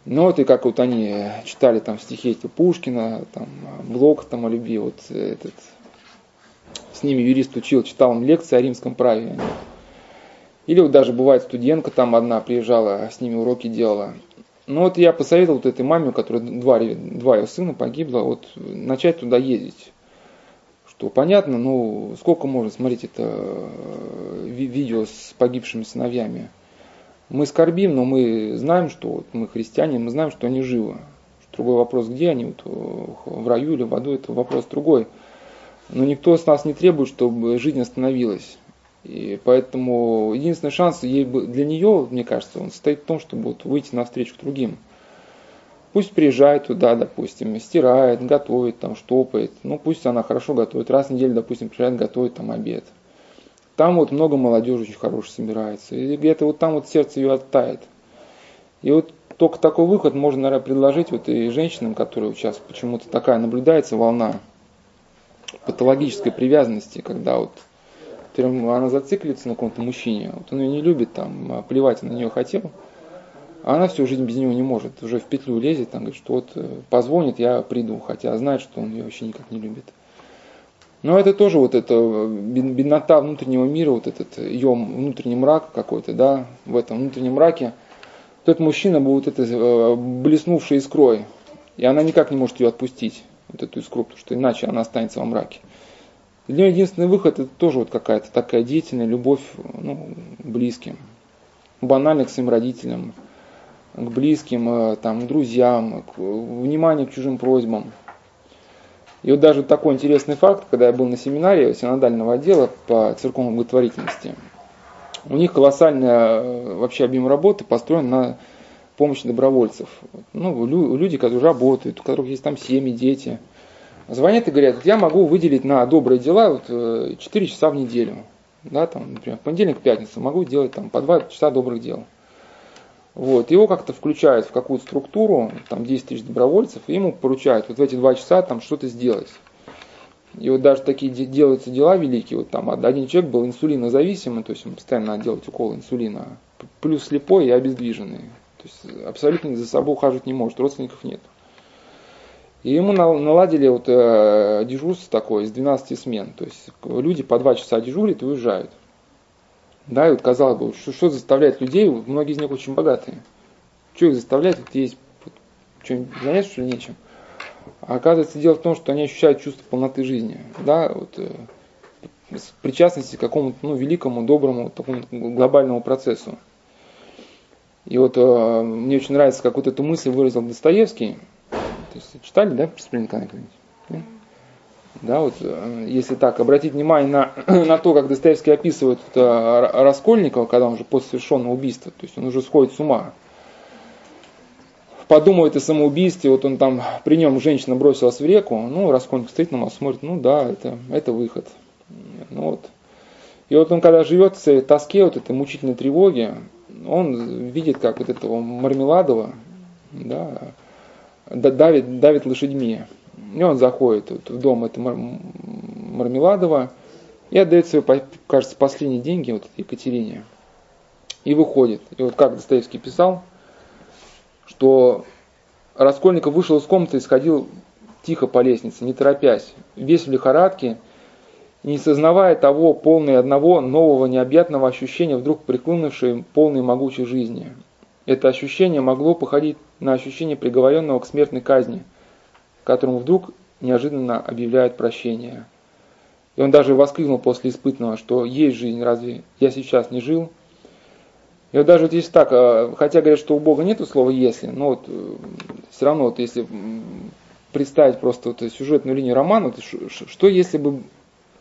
Speaker 1: Ну вот и как вот они читали там стихи эти Пушкина, там Блок там о любви, вот этот с ними юрист учил, читал им лекции о римском праве. Или вот даже бывает студентка там одна приезжала, с ними уроки делала. Ну вот я посоветовал вот этой маме, у которой два, два ее сына погибло, вот начать туда ездить. Что понятно, ну сколько можно смотреть это э, видео с погибшими сыновьями. Мы скорбим, но мы знаем, что вот мы христиане, мы знаем, что они живы. Другой вопрос, где они, вот, в раю или в аду, это вопрос другой. Но никто с нас не требует, чтобы жизнь остановилась. И поэтому единственный шанс ей, для нее, мне кажется, он состоит в том, чтобы вот выйти навстречу другим. Пусть приезжает туда, допустим, стирает, готовит, там, штопает. Ну, пусть она хорошо готовит. Раз в неделю, допустим, приезжает, готовит там обед. Там вот много молодежи очень хорошей собирается. И где-то вот там вот сердце ее оттает. И вот только такой выход можно, наверное, предложить вот и женщинам, которые сейчас почему-то такая наблюдается волна патологической привязанности, когда вот она зацикливается на каком-то мужчине, вот он ее не любит, там, а плевать на нее хотел, а она всю жизнь без него не может, уже в петлю лезет, там, говорит, что вот э, позвонит, я приду, хотя знает, что он ее вообще никак не любит. Но это тоже вот эта беднота внутреннего мира, вот этот ее внутренний мрак какой-то, да, в этом внутреннем мраке, тот мужчина был вот это э, блеснувшей искрой, и она никак не может ее отпустить, вот эту искру, потому что иначе она останется во мраке. Для нее единственный выход это тоже вот какая-то такая деятельная любовь ну, близким. Банально к своим родителям, к близким, э, там, к друзьям, к, внимание к чужим просьбам. И вот даже такой интересный факт, когда я был на семинаре синодального отдела по церковной благотворительности, у них колоссальный э, вообще объем работы построен на помощи добровольцев. Ну, люди, которые работают, у которых есть там семьи, дети – звонят и говорят, я могу выделить на добрые дела вот 4 э, часа в неделю. Да, там, например, понедельник, пятницу могу делать там, по 2 часа добрых дел. Вот, его как-то включают в какую-то структуру, там 10 тысяч добровольцев, и ему поручают вот в эти два часа там что-то сделать. И вот даже такие делаются дела великие, вот там один человек был инсулинозависимый, то есть он постоянно надо делать укол инсулина, плюс слепой и обездвиженный. То есть абсолютно за собой ухаживать не может, родственников нет. И ему наладили вот э, дежурство такое из 12 смен. То есть люди по 2 часа дежурят и уезжают. Да, и вот казалось бы, что, что заставляет людей, многие из них очень богатые. Что их заставляет, вот есть что заняться, что ли, нечем. А оказывается, дело в том, что они ощущают чувство полноты жизни. Да, вот, э, причастности к какому-то ну, великому, доброму, такому глобальному процессу. И вот э, мне очень нравится, как вот эту мысль выразил Достоевский, то есть читали, да, «Преступление Николая Да, вот э, если так, обратить внимание на, на то, как Достоевский описывает это Раскольникова, когда он уже после совершенного убийства, то есть он уже сходит с ума, подумывает о самоубийстве, вот он там, при нем женщина бросилась в реку, ну, Раскольников стоит на нас, смотрит, ну да, это, это выход. Ну, вот. И вот он, когда живет в тоске, вот этой мучительной тревоге, он видит, как вот этого Мармеладова, да, давит, давит лошадьми. И он заходит вот в дом это Мармеладова и отдает свои, кажется, последние деньги вот Екатерине. И выходит. И вот как Достоевский писал, что Раскольников вышел из комнаты и сходил тихо по лестнице, не торопясь, весь в лихорадке, не сознавая того, полный одного нового необъятного ощущения, вдруг приклонившей полной могучей жизни. Это ощущение могло походить на ощущение приговоренного к смертной казни, которому вдруг неожиданно объявляют прощение. И он даже воскликнул после испытанного, что есть жизнь, разве я сейчас не жил? И вот даже вот если так, а, хотя говорят, что у Бога нет слова «если», но вот э, все равно, вот если представить просто вот сюжетную линию романа, вот, что если бы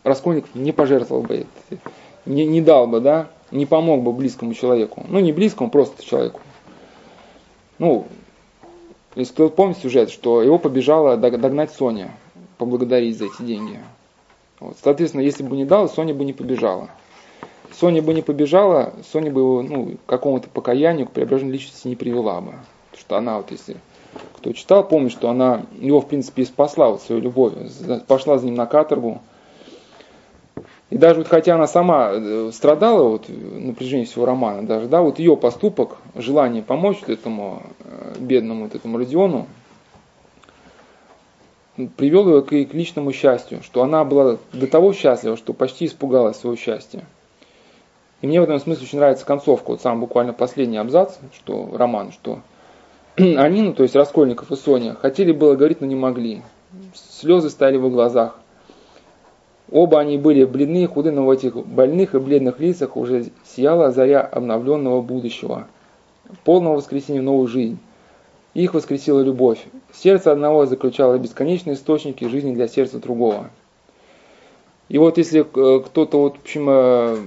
Speaker 1: Раскольников не пожертвовал бы, не, не дал бы, да, не помог бы близкому человеку, ну не близкому, просто человеку. Ну, если кто помнит сюжет, что его побежала догнать Соня, поблагодарить за эти деньги. Вот. Соответственно, если бы не дал, Соня бы не побежала. Соня бы не побежала, Соня бы его ну, к какому-то покаянию, к преображению личности не привела бы. Потому что она, вот если кто читал, помнит, что она его, в принципе, и спасла вот свою любовь. Пошла за ним на каторгу. И даже вот хотя она сама э, страдала вот напряжение всего романа, даже, да, вот ее поступок, желание помочь вот этому э, бедному вот этому Родиону, привел ее к, к личному счастью, что она была до того счастлива, что почти испугалась своего счастья. И мне в этом смысле очень нравится концовка, вот сам буквально последний абзац, что роман, что они, ну то есть Раскольников и Соня, хотели было говорить, но не могли. Слезы стояли в глазах. Оба они были бледны и худы, но в этих больных и бледных лицах уже сияла заря обновленного будущего, полного воскресения в новую жизнь. Их воскресила любовь. Сердце одного заключало бесконечные источники жизни для сердца другого. И вот если э, кто-то вот, в общем, э,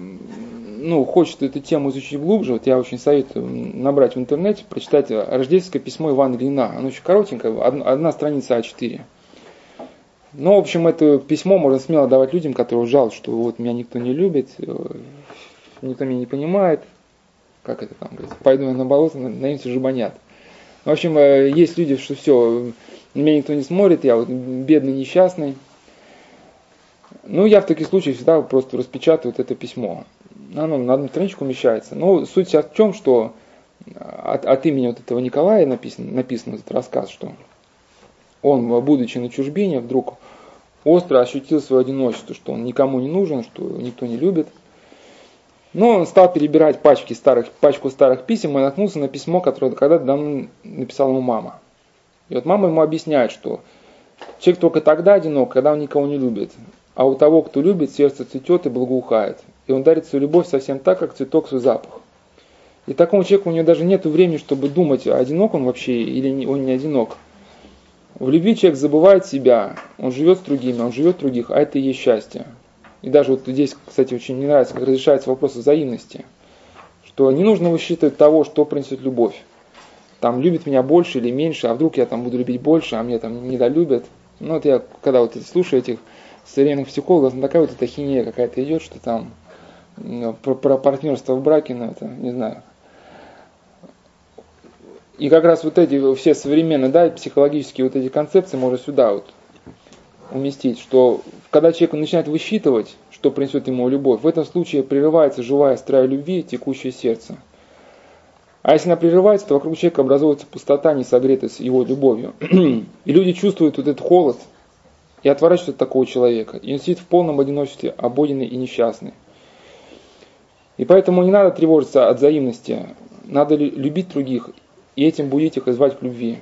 Speaker 1: ну, хочет эту тему изучить глубже, вот я очень советую набрать в интернете, прочитать рождественское письмо Ивана Глина. Оно очень коротенькое, одна страница А4. Ну, в общем, это письмо можно смело давать людям, которые жалуются, что вот меня никто не любит, э, никто меня не понимает. Как это там говорится? Пойду я на болото, наимся жабанят. В общем, э, есть люди, что все, меня никто не смотрит, я вот бедный, несчастный. Ну, я в таких случаях всегда просто распечатаю вот это письмо. Оно на одну страничку умещается. Но суть сейчас в чем, что от, от имени вот этого Николая написан, написан этот рассказ, что он, будучи на чужбине, вдруг остро ощутил свое одиночество, что он никому не нужен, что никто не любит. Но он стал перебирать пачки старых, пачку старых писем и наткнулся на письмо, которое когда-то написала ему мама. И вот мама ему объясняет, что человек только тогда одинок, когда он никого не любит. А у того, кто любит, сердце цветет и благоухает. И он дарит свою любовь совсем так, как цветок свой запах. И такому человеку у него даже нет времени, чтобы думать, одинок он вообще или он не одинок. В любви человек забывает себя, он живет с другими, он живет других, а это и есть счастье. И даже вот здесь, кстати, очень не нравится, как разрешается вопрос взаимности. Что не нужно высчитывать того, что принесет любовь. Там любит меня больше или меньше, а вдруг я там буду любить больше, а меня там недолюбят. Ну вот я, когда вот слушаю этих современных психологов, ну, такая вот эта хинея какая-то идет, что там про, про партнерство в браке, ну это, не знаю, и как раз вот эти все современные, да, психологические вот эти концепции можно сюда вот уместить, что когда человек начинает высчитывать, что принесет ему любовь, в этом случае прерывается живая строя любви, текущее сердце. А если она прерывается, то вокруг человека образуется пустота, не согретая с его любовью. И люди чувствуют вот этот холод и отворачиваются от такого человека. И он сидит в полном одиночестве, ободенный и несчастный. И поэтому не надо тревожиться от взаимности. Надо любить других и этим будете их звать к любви.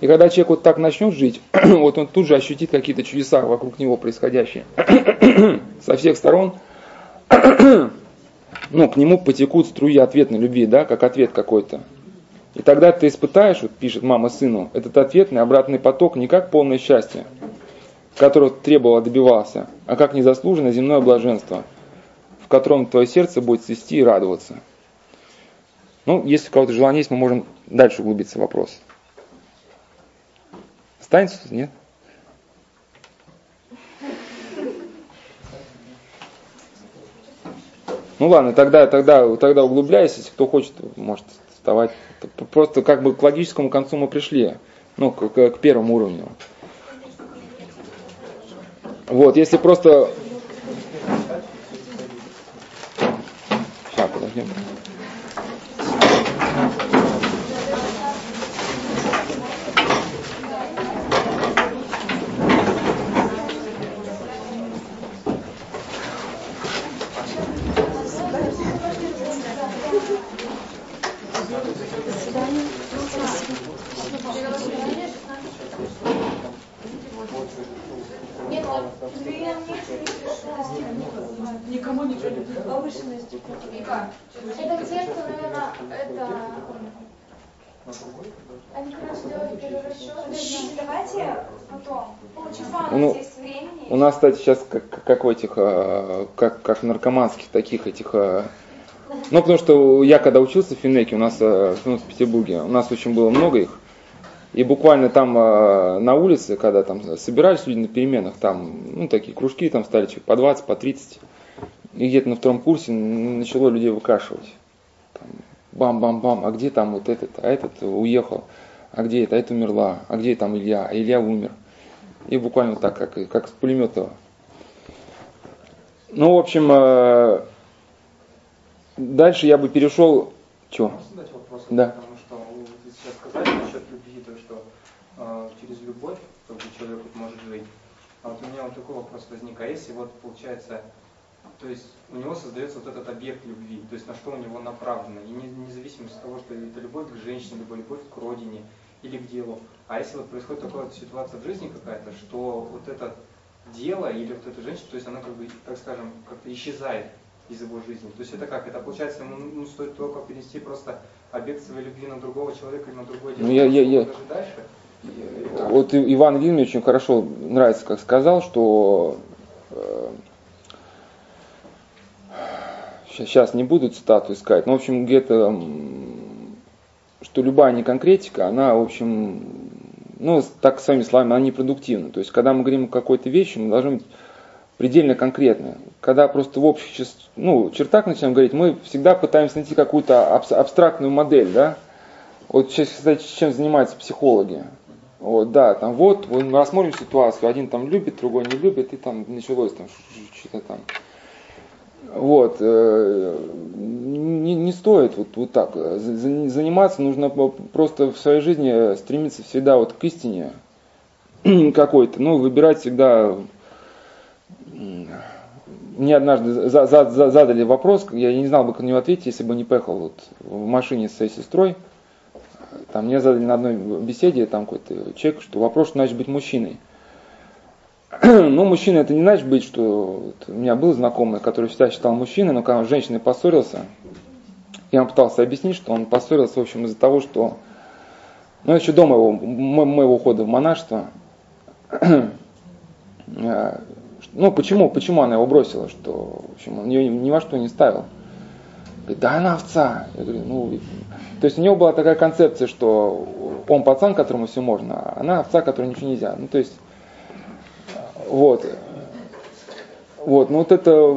Speaker 1: И когда человек вот так начнет жить, вот он тут же ощутит какие-то чудеса вокруг него происходящие. Со всех сторон, ну, к нему потекут струи ответной любви, да, как ответ какой-то. И тогда ты испытаешь, вот пишет мама сыну, этот ответный обратный поток не как полное счастье, которого требовал, добивался, а как незаслуженное земное блаженство, в котором твое сердце будет свести и радоваться. Ну, если у кого-то желание есть, мы можем дальше углубиться в вопрос. Останется тут, нет? Ну ладно, тогда, тогда, тогда углубляюсь, если кто хочет, может вставать. Просто как бы к логическому концу мы пришли, ну, к, к, к первому уровню. Вот, если просто... Сейчас, подождем. Нас, кстати, сейчас как, как в этих, э, как, как наркоманских таких этих... Э, ну, потому что я когда учился в Финеке, у нас э, ну, в Петербурге, у нас очень было много их. И буквально там на улице, когда там собирались люди на переменах, там, ну, такие кружки там стали по 20, по 30. И где-то на втором курсе начало людей выкашивать. Бам-бам-бам, а где там вот этот, а этот уехал, а где это, а это умерла, а где там Илья, а Илья умер. И буквально так, как, как с пулемета. Ну, в общем, э, дальше я бы перешел...
Speaker 2: Чего? Можно задать вопрос?
Speaker 1: Да.
Speaker 2: Потому что вы сейчас сказали насчет любви, то, что э, через любовь как бы, человек может жить. А вот у меня вот такой вопрос возник. А если вот получается, то есть у него создается вот этот объект любви, то есть на что у него направлено, и не, независимо от того, что это любовь к женщине, либо любовь к родине или к делу. А если вот происходит такая вот ситуация в жизни какая-то, что вот это дело или вот эта женщина, то есть она как бы, так скажем, как-то исчезает из его жизни. То есть это как? Это получается, ему ну, стоит только перенести просто объект своей любви на другого человека или на другое дело,
Speaker 1: ну, я, я, я...
Speaker 2: даже дальше?
Speaker 1: Вот Иван Ильин очень хорошо нравится, как сказал, что э, сейчас не буду цитату искать, но в общем где-то, что любая неконкретика, она в общем, ну так своими словами, она непродуктивна. То есть когда мы говорим о какой-то вещи, мы должны быть предельно конкретны. Когда просто в общих ну, чертах начинаем говорить, мы всегда пытаемся найти какую-то абстрактную модель, да. Вот сейчас, кстати, чем занимаются психологи. Вот, да, там вот, мы рассмотрим ситуацию, один там любит, другой не любит, и там началось там что-то там. Вот, э, не, не стоит вот, вот так заниматься, нужно просто в своей жизни стремиться всегда вот к истине какой-то, ну, выбирать всегда мне однажды за, за, за, задали вопрос, я не знал бы, как на него ответить, если бы не поехал вот в машине с своей сестрой. Там мне задали на одной беседе там какой-то человек, что вопрос, что значит быть мужчиной. ну, мужчина это не значит быть, что вот, у меня был знакомый, который всегда считал мужчиной, но когда он с женщиной поссорился, я ему пытался объяснить, что он поссорился, в общем, из-за того, что, ну, еще до моего, моего ухода в монашество, э, ну, почему, почему она его бросила, что, в общем, он ее ни во что не ставил. Говорит, да она овца. Я говорю, ну, то есть у него была такая концепция, что он пацан, которому все можно, а она овца, которой ничего нельзя. Ну, то есть, вот. Вот, ну вот это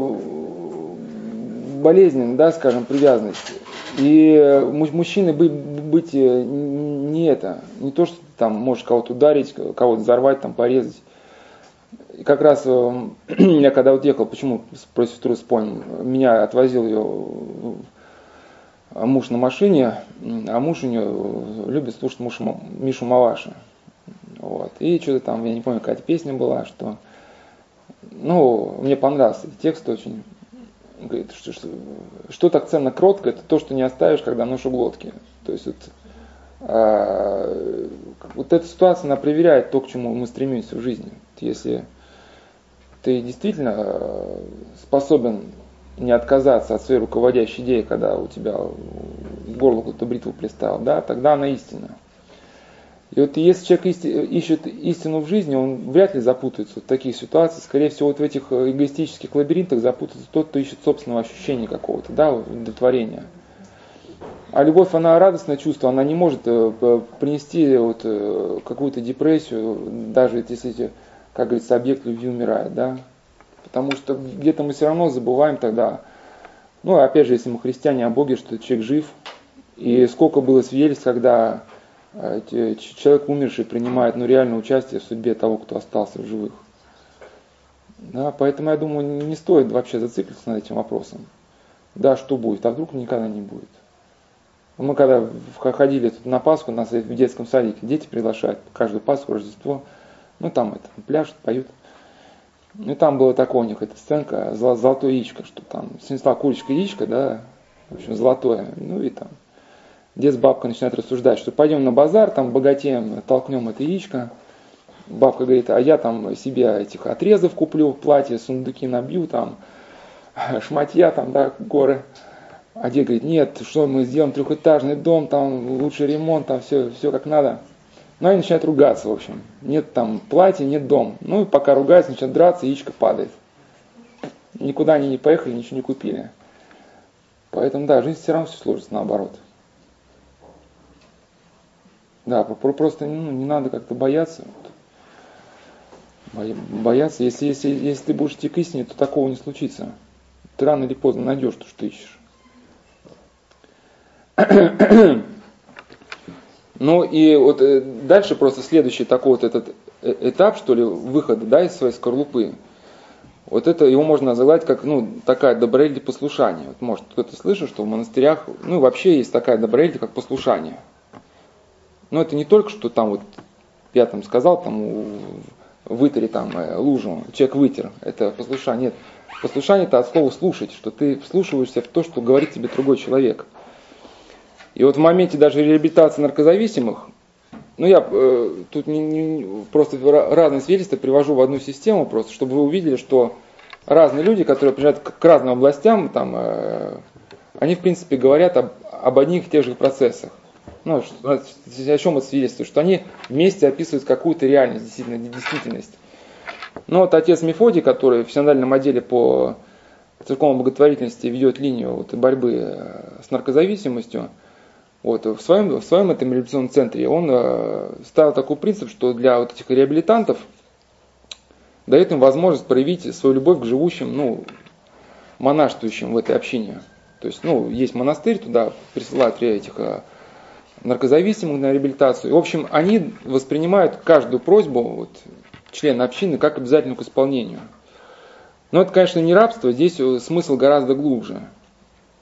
Speaker 1: болезненно, да, скажем, привязанность. И мужчины быть не это, не то, что там можешь кого-то ударить, кого-то взорвать, там порезать. И как раз э, я когда вот ехал, почему про сестру вспомнил, меня отвозил ее муж на машине, а муж у нее любит слушать муж, Мишу Малаша. Вот. И что-то там, я не помню, какая-то песня была, что... Ну, мне понравился текст очень. Говорит, что, что, что так ценно кротко, это то, что не оставишь, когда нож у глотки. То есть вот, а, вот эта ситуация, она проверяет то, к чему мы стремимся в жизни. Если ты действительно э, способен не отказаться от своей руководящей идеи, когда у тебя горло какую-то бритву пристал, да, тогда она истина. И вот если человек ищет истину в жизни, он вряд ли запутается в таких ситуациях. Скорее всего, вот в этих эгоистических лабиринтах запутается тот, кто ищет собственного ощущения какого-то, да, удовлетворения. А любовь, она радостное чувство, она не может э, принести вот э, какую-то депрессию, даже если как говорится, объект любви умирает, да? Потому что где-то мы все равно забываем тогда, ну, опять же, если мы христиане о Боге, что человек жив, и сколько было свидетельств, когда э, человек умерший принимает ну, реальное участие в судьбе того, кто остался в живых. Да, поэтому я думаю, не стоит вообще зацикливаться над этим вопросом. Да, что будет, а вдруг никогда не будет. Мы когда ходили тут на Пасху, нас в детском садике дети приглашают каждую Пасху, Рождество – ну, там это, пляшут, поют. Ну, там была такая у них эта сценка, золотое яичко, что там снесла курочка яичко, да, в общем, золотое. Ну, и там дед с бабкой начинают рассуждать, что пойдем на базар, там богатеем, толкнем это яичко. Бабка говорит, а я там себе этих отрезов куплю, платье, сундуки набью, там, шматья, там, да, горы. А дед говорит, нет, что мы сделаем трехэтажный дом, там лучший ремонт, там все, все как надо. Ну, они начинают ругаться, в общем. Нет там платья, нет дом. Ну, и пока ругаются, начинают драться, яичко падает. Никуда они не поехали, ничего не купили. Поэтому, да, жизнь все равно все сложится наоборот. Да, просто ну, не надо как-то бояться. Бояться, если, если, если ты будешь идти к истине, то такого не случится. Ты рано или поздно найдешь то, что ты ищешь. Ну и вот э, дальше просто следующий такой вот этот э, этап, что ли, выхода да, из своей скорлупы. вот это его можно озаглавить как, ну, такая добродетель послушания. Вот, может, кто-то слышал, что в монастырях, ну, вообще есть такая добродетель, как послушание. Но это не только, что там вот, я там сказал, там, вытери там э, лужу, человек вытер, это послушание. Нет, послушание это от слова слушать, что ты вслушиваешься в то, что говорит тебе другой человек. И вот в моменте даже реабилитации наркозависимых, ну я э, тут не, не, просто разные свидетельства привожу в одну систему, просто чтобы вы увидели, что разные люди, которые приезжают к, к разным областям, там, э, они в принципе говорят об, об одних и тех же процессах. Ну, что, о чем это свидетельствует? Что они вместе описывают какую-то реальность, действительно, действительность. Ну вот отец Мефодий, который в синодальном отделе по церковной благотворительности ведет линию вот, борьбы э, с наркозависимостью, вот, в, своем, в своем этом реабилитационном центре он э, ставил такой принцип, что для вот этих реабилитантов дает им возможность проявить свою любовь к живущим, ну, монашествующим в этой общине. То есть, ну, есть монастырь, туда присылают этих э, наркозависимых на реабилитацию. В общем, они воспринимают каждую просьбу вот, члена общины как обязательную к исполнению. Но это, конечно, не рабство, здесь э, смысл гораздо глубже.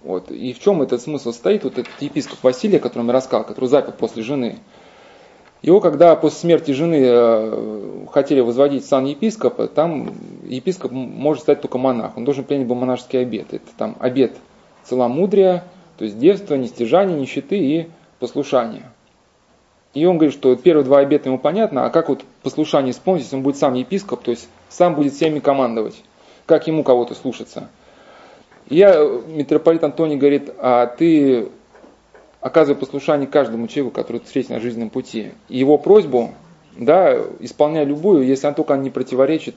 Speaker 1: Вот. И в чем этот смысл стоит? Вот этот епископ Василий, о котором я рассказал, который запил после жены. Его, когда после смерти жены э, хотели возводить сан епископа, там епископ может стать только монах. Он должен принять монашеский обет. Это там обет целомудрия, то есть девства, нестяжания, нищеты и послушания. И он говорит, что первые два обета ему понятно, а как вот послушание исполнить, если он будет сам епископ, то есть сам будет всеми командовать, как ему кого-то слушаться. Я, митрополит Антоний говорит, а ты оказывай послушание каждому человеку, который ты встретил на жизненном пути. Его просьбу, да, исполняй любую, если она только не противоречит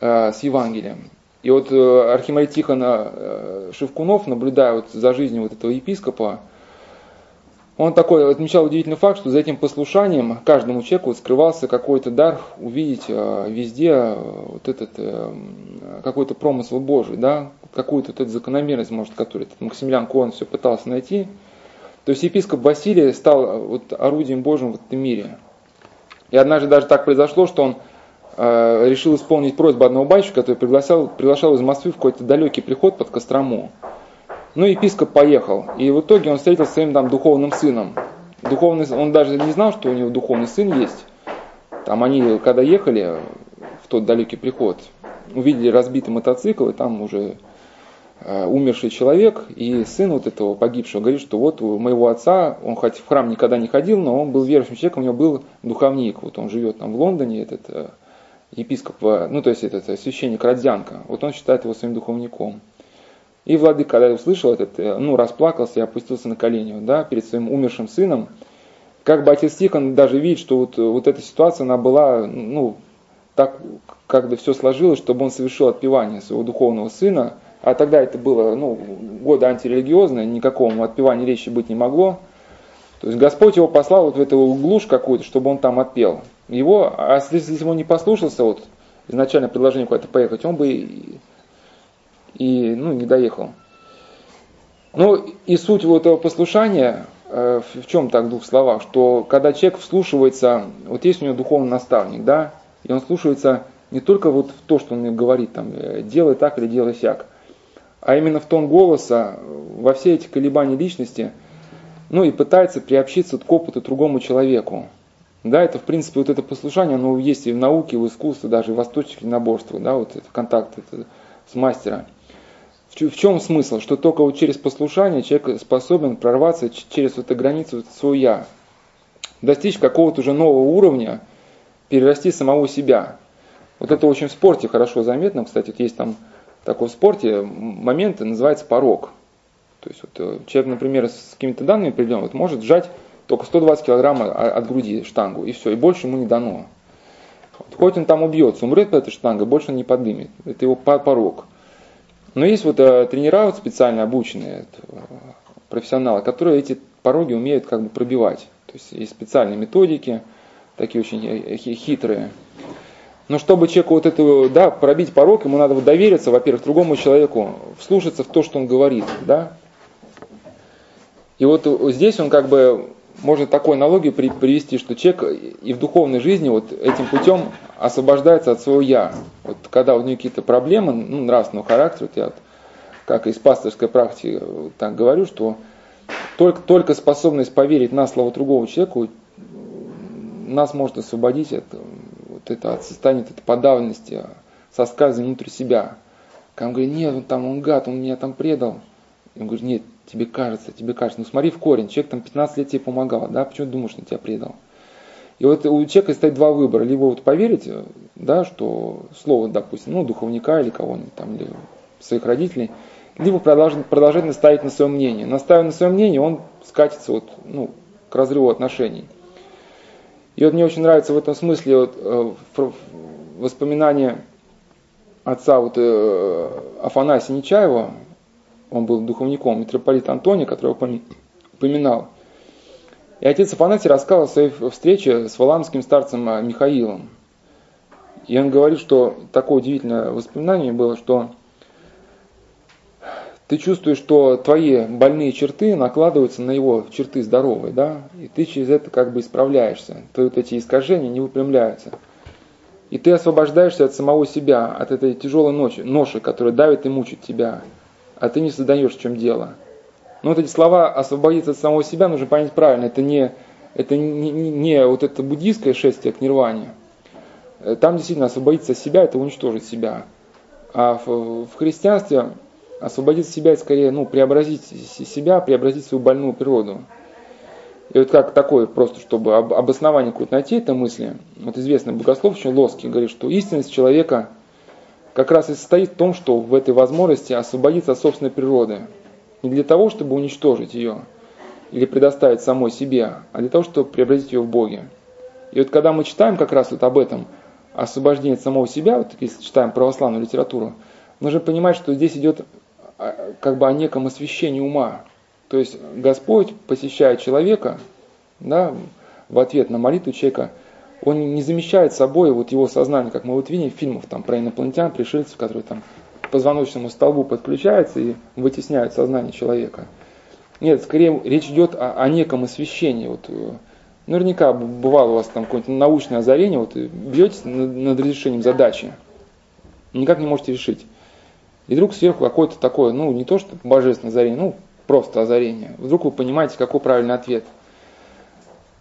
Speaker 1: э, с Евангелием. И вот э, архимандрит Тихон э, Шевкунов, наблюдая вот за жизнью вот этого епископа, он такой отмечал удивительный факт, что за этим послушанием каждому человеку скрывался какой-то дар увидеть э, везде э, вот этот э, какой-то промысел Божий, да, какую-то вот эту закономерность, может, которую этот Максимилиан Коэн все пытался найти. То есть епископ Василий стал вот орудием Божьим в этом мире. И однажды даже так произошло, что он решил исполнить просьбу одного батюшка, который приглашал, приглашал из Москвы в какой-то далекий приход под Кострому. Ну, епископ поехал, и в итоге он встретился с своим там духовным сыном. Духовный, он даже не знал, что у него духовный сын есть. Там они, когда ехали в тот далекий приход, увидели разбитый мотоцикл, и там уже э, умерший человек, и сын вот этого погибшего говорит, что вот у моего отца, он хоть в храм никогда не ходил, но он был верующим человеком, у него был духовник, вот он живет там в Лондоне, этот э, епископ, э, ну то есть этот священник Родзянко, вот он считает его своим духовником. И владыка, когда услышал этот, э, ну, расплакался и опустился на колени, да, перед своим умершим сыном. Как бы отец Тихон даже видит, что вот, вот эта ситуация, она была, ну, так, когда все сложилось, чтобы он совершил отпевание своего духовного сына, а тогда это было, ну, годы антирелигиозные, никакого отпевания речи быть не могло. То есть Господь его послал вот в эту глушь какую-то, чтобы он там отпел. Его, а если, если он не послушался, вот, изначально предложение куда-то поехать, он бы и ну, не доехал. Ну и суть вот этого послушания э, в чем так в двух словах, что когда человек вслушивается, вот есть у него духовный наставник, да, и он слушается не только вот в то, что он говорит, там, э, делай так или делай сяк, а именно в тон голоса, во все эти колебания личности, ну и пытается приобщиться к опыту другому человеку. Да, это в принципе вот это послушание, оно есть и в науке, и в искусстве, даже в восточных наборствах, да, вот это контакт это, с мастером. В чем смысл? Что только вот через послушание человек способен прорваться через эту границу свою «я», достичь какого-то уже нового уровня, перерасти самого себя. Вот это очень в спорте хорошо заметно. Кстати, вот есть там такой в спорте момент, называется порог. То есть вот э, человек, например, с какими-то данными определенными, вот может сжать только 120 килограмм от груди штангу, и все, и больше ему не дано. Вот, хоть он там убьется, умрет по этой штанге, больше он не поднимет. Это его порог. Но есть вот э, тренера вот специально обученные, э, профессионалы, которые эти пороги умеют как бы пробивать. То есть есть специальные методики, такие очень э, хитрые. Но чтобы человеку вот эту, да, пробить порог, ему надо вот довериться, во-первых, другому человеку, вслушаться в то, что он говорит, да. И вот здесь он как бы может такой аналогию привести, что человек и в духовной жизни вот этим путем освобождается от своего «я». Вот когда у нее какие-то проблемы, ну, нравственного характера, вот я вот, как из пасторской практики так говорю, что только, только способность поверить на слово другого человека нас может освободить от, вот это, от состояния от этой подавленности, со сказом внутри себя. Когда он говорит, нет, он там, он гад, он меня там предал. И он говорит, нет, тебе кажется, тебе кажется. Ну смотри в корень, человек там 15 лет тебе помогал, да, почему думаешь, что тебя предал? И вот у человека стоит два выбора. Либо вот поверить, да, что слово, допустим, ну, духовника или кого-нибудь там, или своих родителей, либо продолжать, продолжать наставить на свое мнение. Наставив на свое мнение, он скатится вот, ну, к разрыву отношений. И вот мне очень нравится в этом смысле вот, э, воспоминания отца вот, э, Афанасия Нечаева, он был духовником митрополита Антония, которого упоминал. И отец Афанасий рассказал о своей встрече с валамским старцем э, Михаилом. И он говорит, что такое удивительное воспоминание было, что ты чувствуешь, что твои больные черты накладываются на его черты здоровые, да, и ты через это как бы исправляешься. Твои вот эти искажения не выпрямляются. И ты освобождаешься от самого себя, от этой тяжелой ночи, ноши, которая давит и мучит тебя, а ты не создаешь, в чем дело. Но вот эти слова освободиться от самого себя нужно понять правильно. Это не, это не, не, не вот это буддийское шествие к нирване. Там действительно освободиться от себя, это уничтожить себя. А в, в христианстве освободить себя и скорее ну, преобразить себя, преобразить свою больную природу. И вот как такое, просто чтобы об, обоснование какое-то найти этой мысли, вот известный богослов очень Лоский говорит, что истинность человека как раз и состоит в том, что в этой возможности освободиться от собственной природы. Не для того, чтобы уничтожить ее или предоставить самой себе, а для того, чтобы преобразить ее в Боге. И вот когда мы читаем как раз вот об этом, освобождении от самого себя, вот если читаем православную литературу, нужно понимать, что здесь идет как бы о неком освящении ума. То есть Господь посещает человека, да, в ответ на молитву человека, он не замещает собой вот его сознание, как мы вот видим в фильмах там, про инопланетян, пришельцев, которые там к позвоночному столбу подключаются и вытесняют сознание человека. Нет, скорее речь идет о, о неком освещении. Вот, э, наверняка бывало у вас там какое-нибудь научное озарение, вот бьетесь над, над разрешением задачи, никак не можете решить. И вдруг сверху какое-то такое, ну, не то что божественное озарение, ну, просто озарение. Вдруг вы понимаете, какой правильный ответ.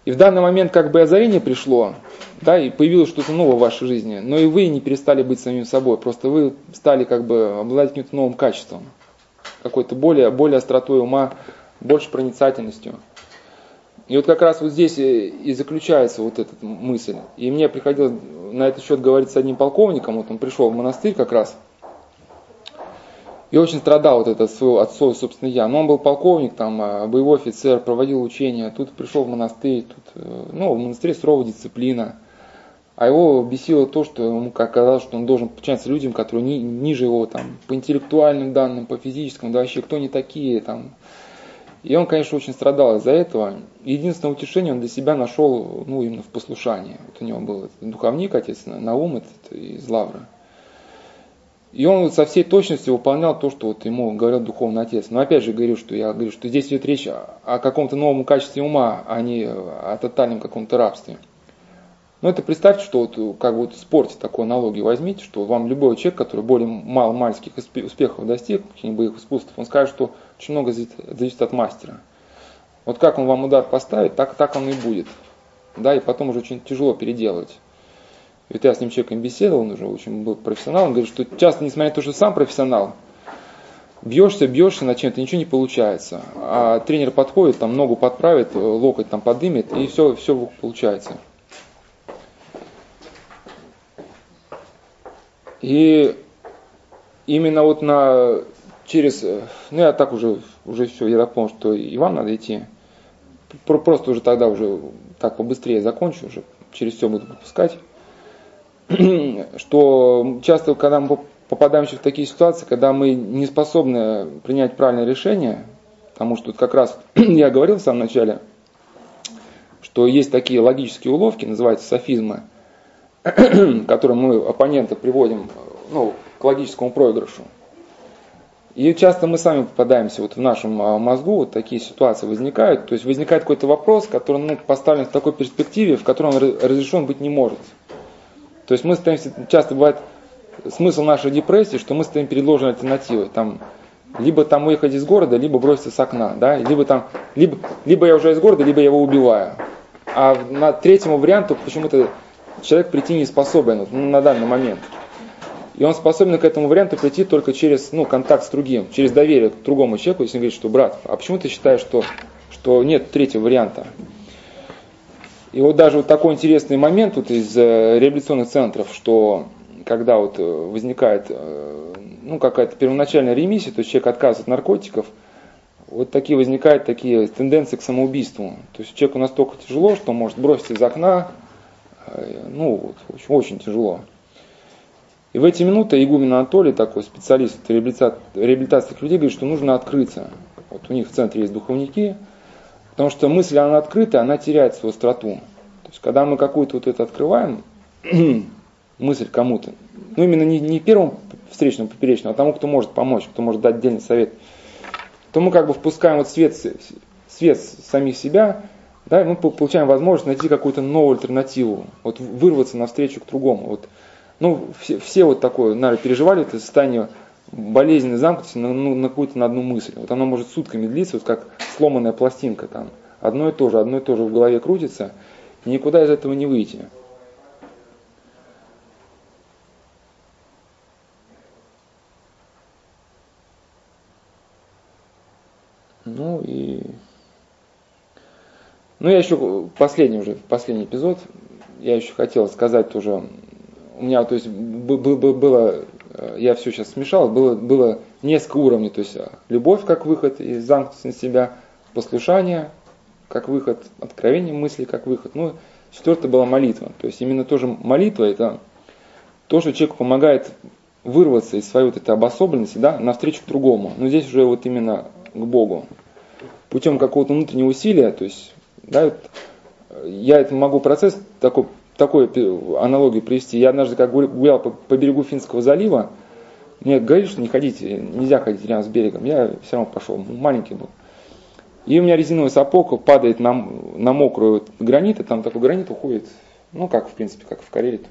Speaker 1: И в данный момент как бы озарение пришло, да, и появилось что-то новое в вашей жизни, но и вы не перестали быть самим собой, просто вы стали как бы обладать каким-то новым качеством, какой-то более, более остротой ума, больше проницательностью. И вот как раз вот здесь и заключается вот эта мысль. И мне приходилось на этот счет говорить с одним полковником, вот он пришел в монастырь как раз, и очень страдал вот этот свой отцов, собственно, я. Но он был полковник, там, а, боевой офицер, проводил учения. Тут пришел в монастырь, тут, э, ну, в монастыре суровая дисциплина. А его бесило то, что ему казалось, что он должен подчиняться людям, которые ни, ниже его там, по интеллектуальным данным, по физическим, да вообще кто не такие. Там. И он, конечно, очень страдал из-за этого. Единственное утешение он для себя нашел ну, именно в послушании. Вот у него был духовник, отец Наум этот, из Лавры. И он со всей точностью выполнял то, что вот ему говорил духовный отец. Но опять же говорю, что я говорю, что здесь идет речь о каком-то новом качестве ума, а не о тотальном каком-то рабстве. Но это представьте, что вот как вот в спорте такой аналогии возьмите, что вам любой человек, который более мало мальских успехов достиг, каких-нибудь боевых искусств, он скажет, что очень много зависит от мастера. Вот как он вам удар поставит, так, так он и будет. Да, и потом уже очень тяжело переделывать. Ведь я с ним человеком беседовал, он уже очень был профессионал, он говорит, что часто, несмотря на то, что сам профессионал, бьешься, бьешься над чем-то, ничего не получается. А тренер подходит, там ногу подправит, локоть там подымет, и все, все получается. И именно вот на через, ну я так уже, уже все, я так понял, что и вам надо идти. Просто уже тогда уже так побыстрее закончу, уже через все буду пропускать. что часто, когда мы попадаем в такие ситуации, когда мы не способны принять правильное решение, потому что тут как раз я говорил в самом начале, что есть такие логические уловки, называются софизмы, которые мы оппонента приводим ну, к логическому проигрышу. И часто мы сами попадаемся вот в нашем а, мозгу, вот такие ситуации возникают. То есть возникает какой-то вопрос, который ну, поставлен в такой перспективе, в котором он разрешен быть не может. То есть мы становимся, часто бывает, смысл нашей депрессии, что мы стоим перед ложной альтернативой. Там, либо там уехать из города, либо броситься с окна, да, либо там, либо, либо я уже из города, либо я его убиваю. А на третьему варианту почему-то человек прийти не способен ну, на данный момент. И он способен к этому варианту прийти только через ну, контакт с другим, через доверие к другому человеку, если он говорит, что брат, а почему ты считаешь, что, что нет третьего варианта? И вот даже вот такой интересный момент вот из э, реабилитационных центров, что когда вот э, возникает э, ну, какая-то первоначальная ремиссия, то есть человек отказывается от наркотиков, вот такие возникают такие тенденции к самоубийству. То есть человеку настолько тяжело, что он может броситься из окна, ну, вот, очень, очень тяжело. И в эти минуты игумен Анатолий, такой специалист реабилитации, реабилитации людей, говорит, что нужно открыться. Вот у них в центре есть духовники, Потому что мысль, она открытая, она теряет свою остроту. То есть, когда мы какую-то вот это открываем, мысль кому-то, ну, именно не, не первому встречному, поперечному, а тому, кто может помочь, кто может дать отдельный совет, то мы как бы впускаем вот свет, свет самих себя, да, и мы получаем возможность найти какую-то новую альтернативу, вот вырваться навстречу к другому. Вот, ну, все, все вот такое, наверное, переживали это состояние болезненной замкнутости на, ну, на какую-то на одну мысль. Вот оно может сутками длиться, вот как сломанная пластинка там. Одно и то же, одно и то же в голове крутится, и никуда из этого не выйти. Ну и... Ну я еще, последний уже, последний эпизод, я еще хотел сказать тоже, у меня, то есть, было я все сейчас смешал, было, было несколько уровней, то есть э, любовь как выход из замкнутости на себя, послушание как выход, откровение мысли как выход. Ну, четвертое была молитва. То есть именно тоже молитва это то, что человеку помогает вырваться из своей вот этой обособленности, да, навстречу к другому. Но здесь уже вот именно к Богу. Путем какого-то внутреннего усилия, то есть, да, вот, э, я это могу процесс такой такую аналогию привести. Я однажды, как гулял по, по берегу Финского залива, мне говорили, что не ходите, нельзя ходить рядом с берегом. Я все равно пошел, маленький был. И у меня резиновый сапог падает на, на мокрую гранит, и там такой гранит уходит, ну, как, в принципе, как в Карелии,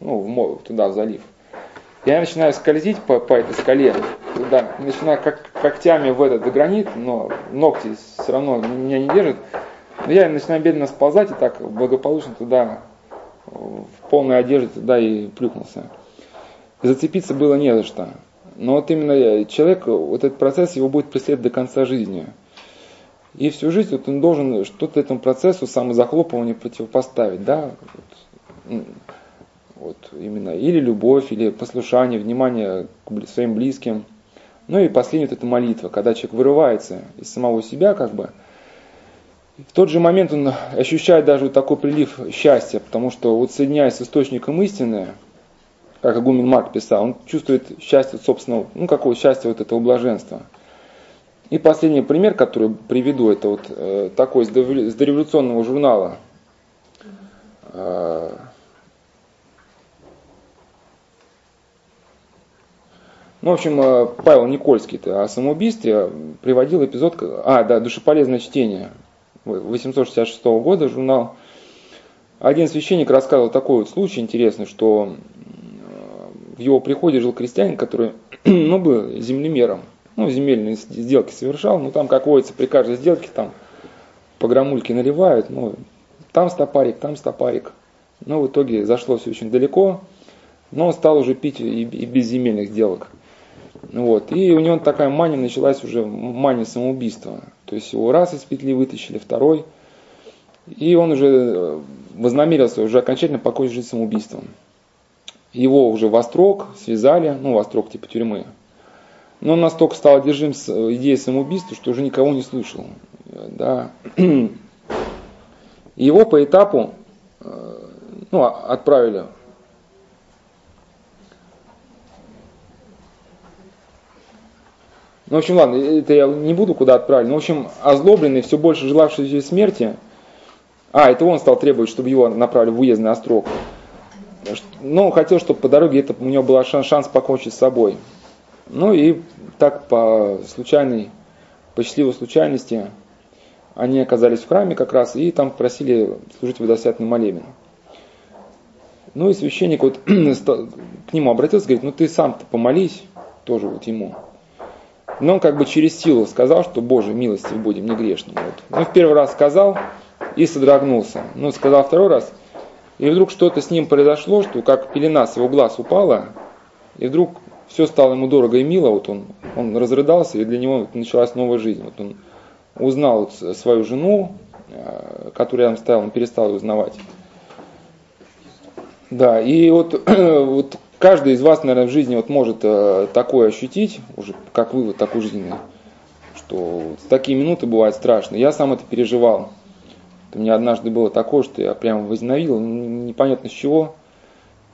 Speaker 1: ну, в, туда, в залив. Я начинаю скользить по, по этой скале, туда, начинаю как, когтями в этот гранит, но ногти все равно меня не держат. Но я начинаю медленно сползать и так благополучно туда в полной одежде туда и плюхнулся. зацепиться было не за что. Но вот именно человек, вот этот процесс его будет преследовать до конца жизни. И всю жизнь вот он должен что-то этому процессу самозахлопывания противопоставить. Да? Вот, вот именно или любовь, или послушание, внимание к своим близким. Ну и последнее вот это молитва, когда человек вырывается из самого себя, как бы, в тот же момент он ощущает даже вот такой прилив счастья, потому что вот соединяясь с источником истины, как Агумен Марк писал, он чувствует счастье собственного, ну какое счастье вот этого блаженства. И последний пример, который приведу, это вот э, такой с дореволюционного журнала. Э, ну, в общем, э, Павел Никольский о самоубийстве приводил эпизод, а, да, душеполезное чтение. 866 года журнал. Один священник рассказывал такой вот случай интересный, что в его приходе жил крестьянин, который ну, был землемером, ну, земельные сделки совершал, ну, там, как водится, при каждой сделке там по грамульке наливают, ну, там стопарик, там стопарик. Но в итоге зашло все очень далеко, но он стал уже пить и, и без земельных сделок. Вот. И у него такая мания началась уже, мания самоубийства. То есть его раз из петли вытащили, второй. И он уже э, вознамерился уже окончательно покончить жизнь самоубийством. Его уже в острог связали, ну, в острог типа тюрьмы. Но он настолько стал одержим идеей самоубийства, что уже никого не слушал. Да. Его по этапу э, ну, отправили Ну, в общем, ладно, это я не буду куда отправить. Ну, в общем, озлобленный, все больше желавший смерти, а, это он стал требовать, чтобы его направили в уездный острог. Но он хотел, чтобы по дороге это, у него был шанс, шанс покончить с собой. Ну и так по случайной, по счастливой случайности они оказались в храме как раз и там просили служить водосвятный молебен. Ну и священник вот к нему обратился, говорит, ну ты сам-то помолись, тоже вот ему. Но он как бы через силу сказал, что Боже, милости будем, не грешным. Вот. Ну, в первый раз сказал и содрогнулся. Ну, сказал второй раз, и вдруг что-то с ним произошло, что как пелена с его глаз упала, и вдруг все стало ему дорого и мило, вот он, он разрыдался, и для него началась новая жизнь. Вот он узнал вот свою жену, э, которую там ставил, он перестал узнавать. Да, и вот, вот каждый из вас, наверное, в жизни вот может э, такое ощутить, уже как вы вот такую жизнь, что такие минуты бывают страшные. Я сам это переживал. У меня однажды было такое, что я прям возненавидел, непонятно с чего.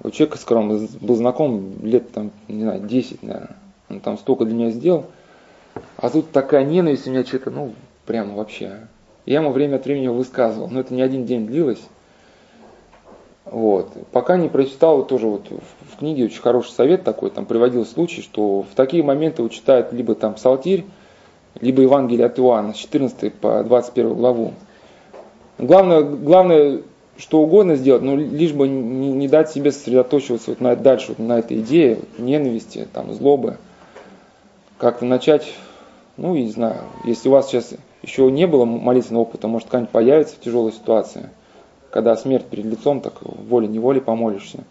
Speaker 1: У человека, с которым был знаком лет, там, не знаю, 10, наверное. Он там столько для меня сделал. А тут такая ненависть у меня что-то, ну, прямо вообще. Я ему время от времени высказывал. Но это не один день длилось. Вот. Пока не прочитал, тоже вот в книге очень хороший совет такой, там приводил случай, что в такие моменты вот читают либо там Псалтирь, либо Евангелие от Иоанна с 14 по 21 главу. Главное, главное, что угодно сделать, но лишь бы не, не дать себе сосредоточиваться вот на, дальше вот на этой идее ненависти, там, злобы. Как-то начать, ну, не знаю, если у вас сейчас еще не было молитвенного опыта, может, какая-нибудь появится тяжелая ситуация, когда смерть перед лицом, так волей-неволей помолишься.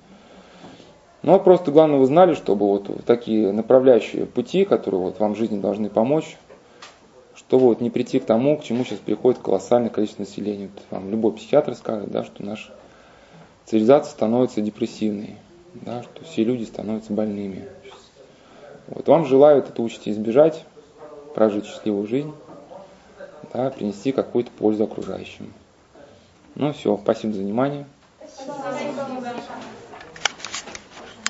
Speaker 1: А просто главное, вы знали, чтобы вот такие направляющие пути, которые вот вам в жизни должны помочь, чтобы вот не прийти к тому, к чему сейчас приходит колоссальное количество населения. Вот вам любой психиатр скажет, да, что наша цивилизация становится депрессивной, да, что все люди становятся больными. Вот вам желают это учите избежать, прожить счастливую жизнь, да, принести какую-то пользу окружающим. Ну все, спасибо за внимание. Спасибо.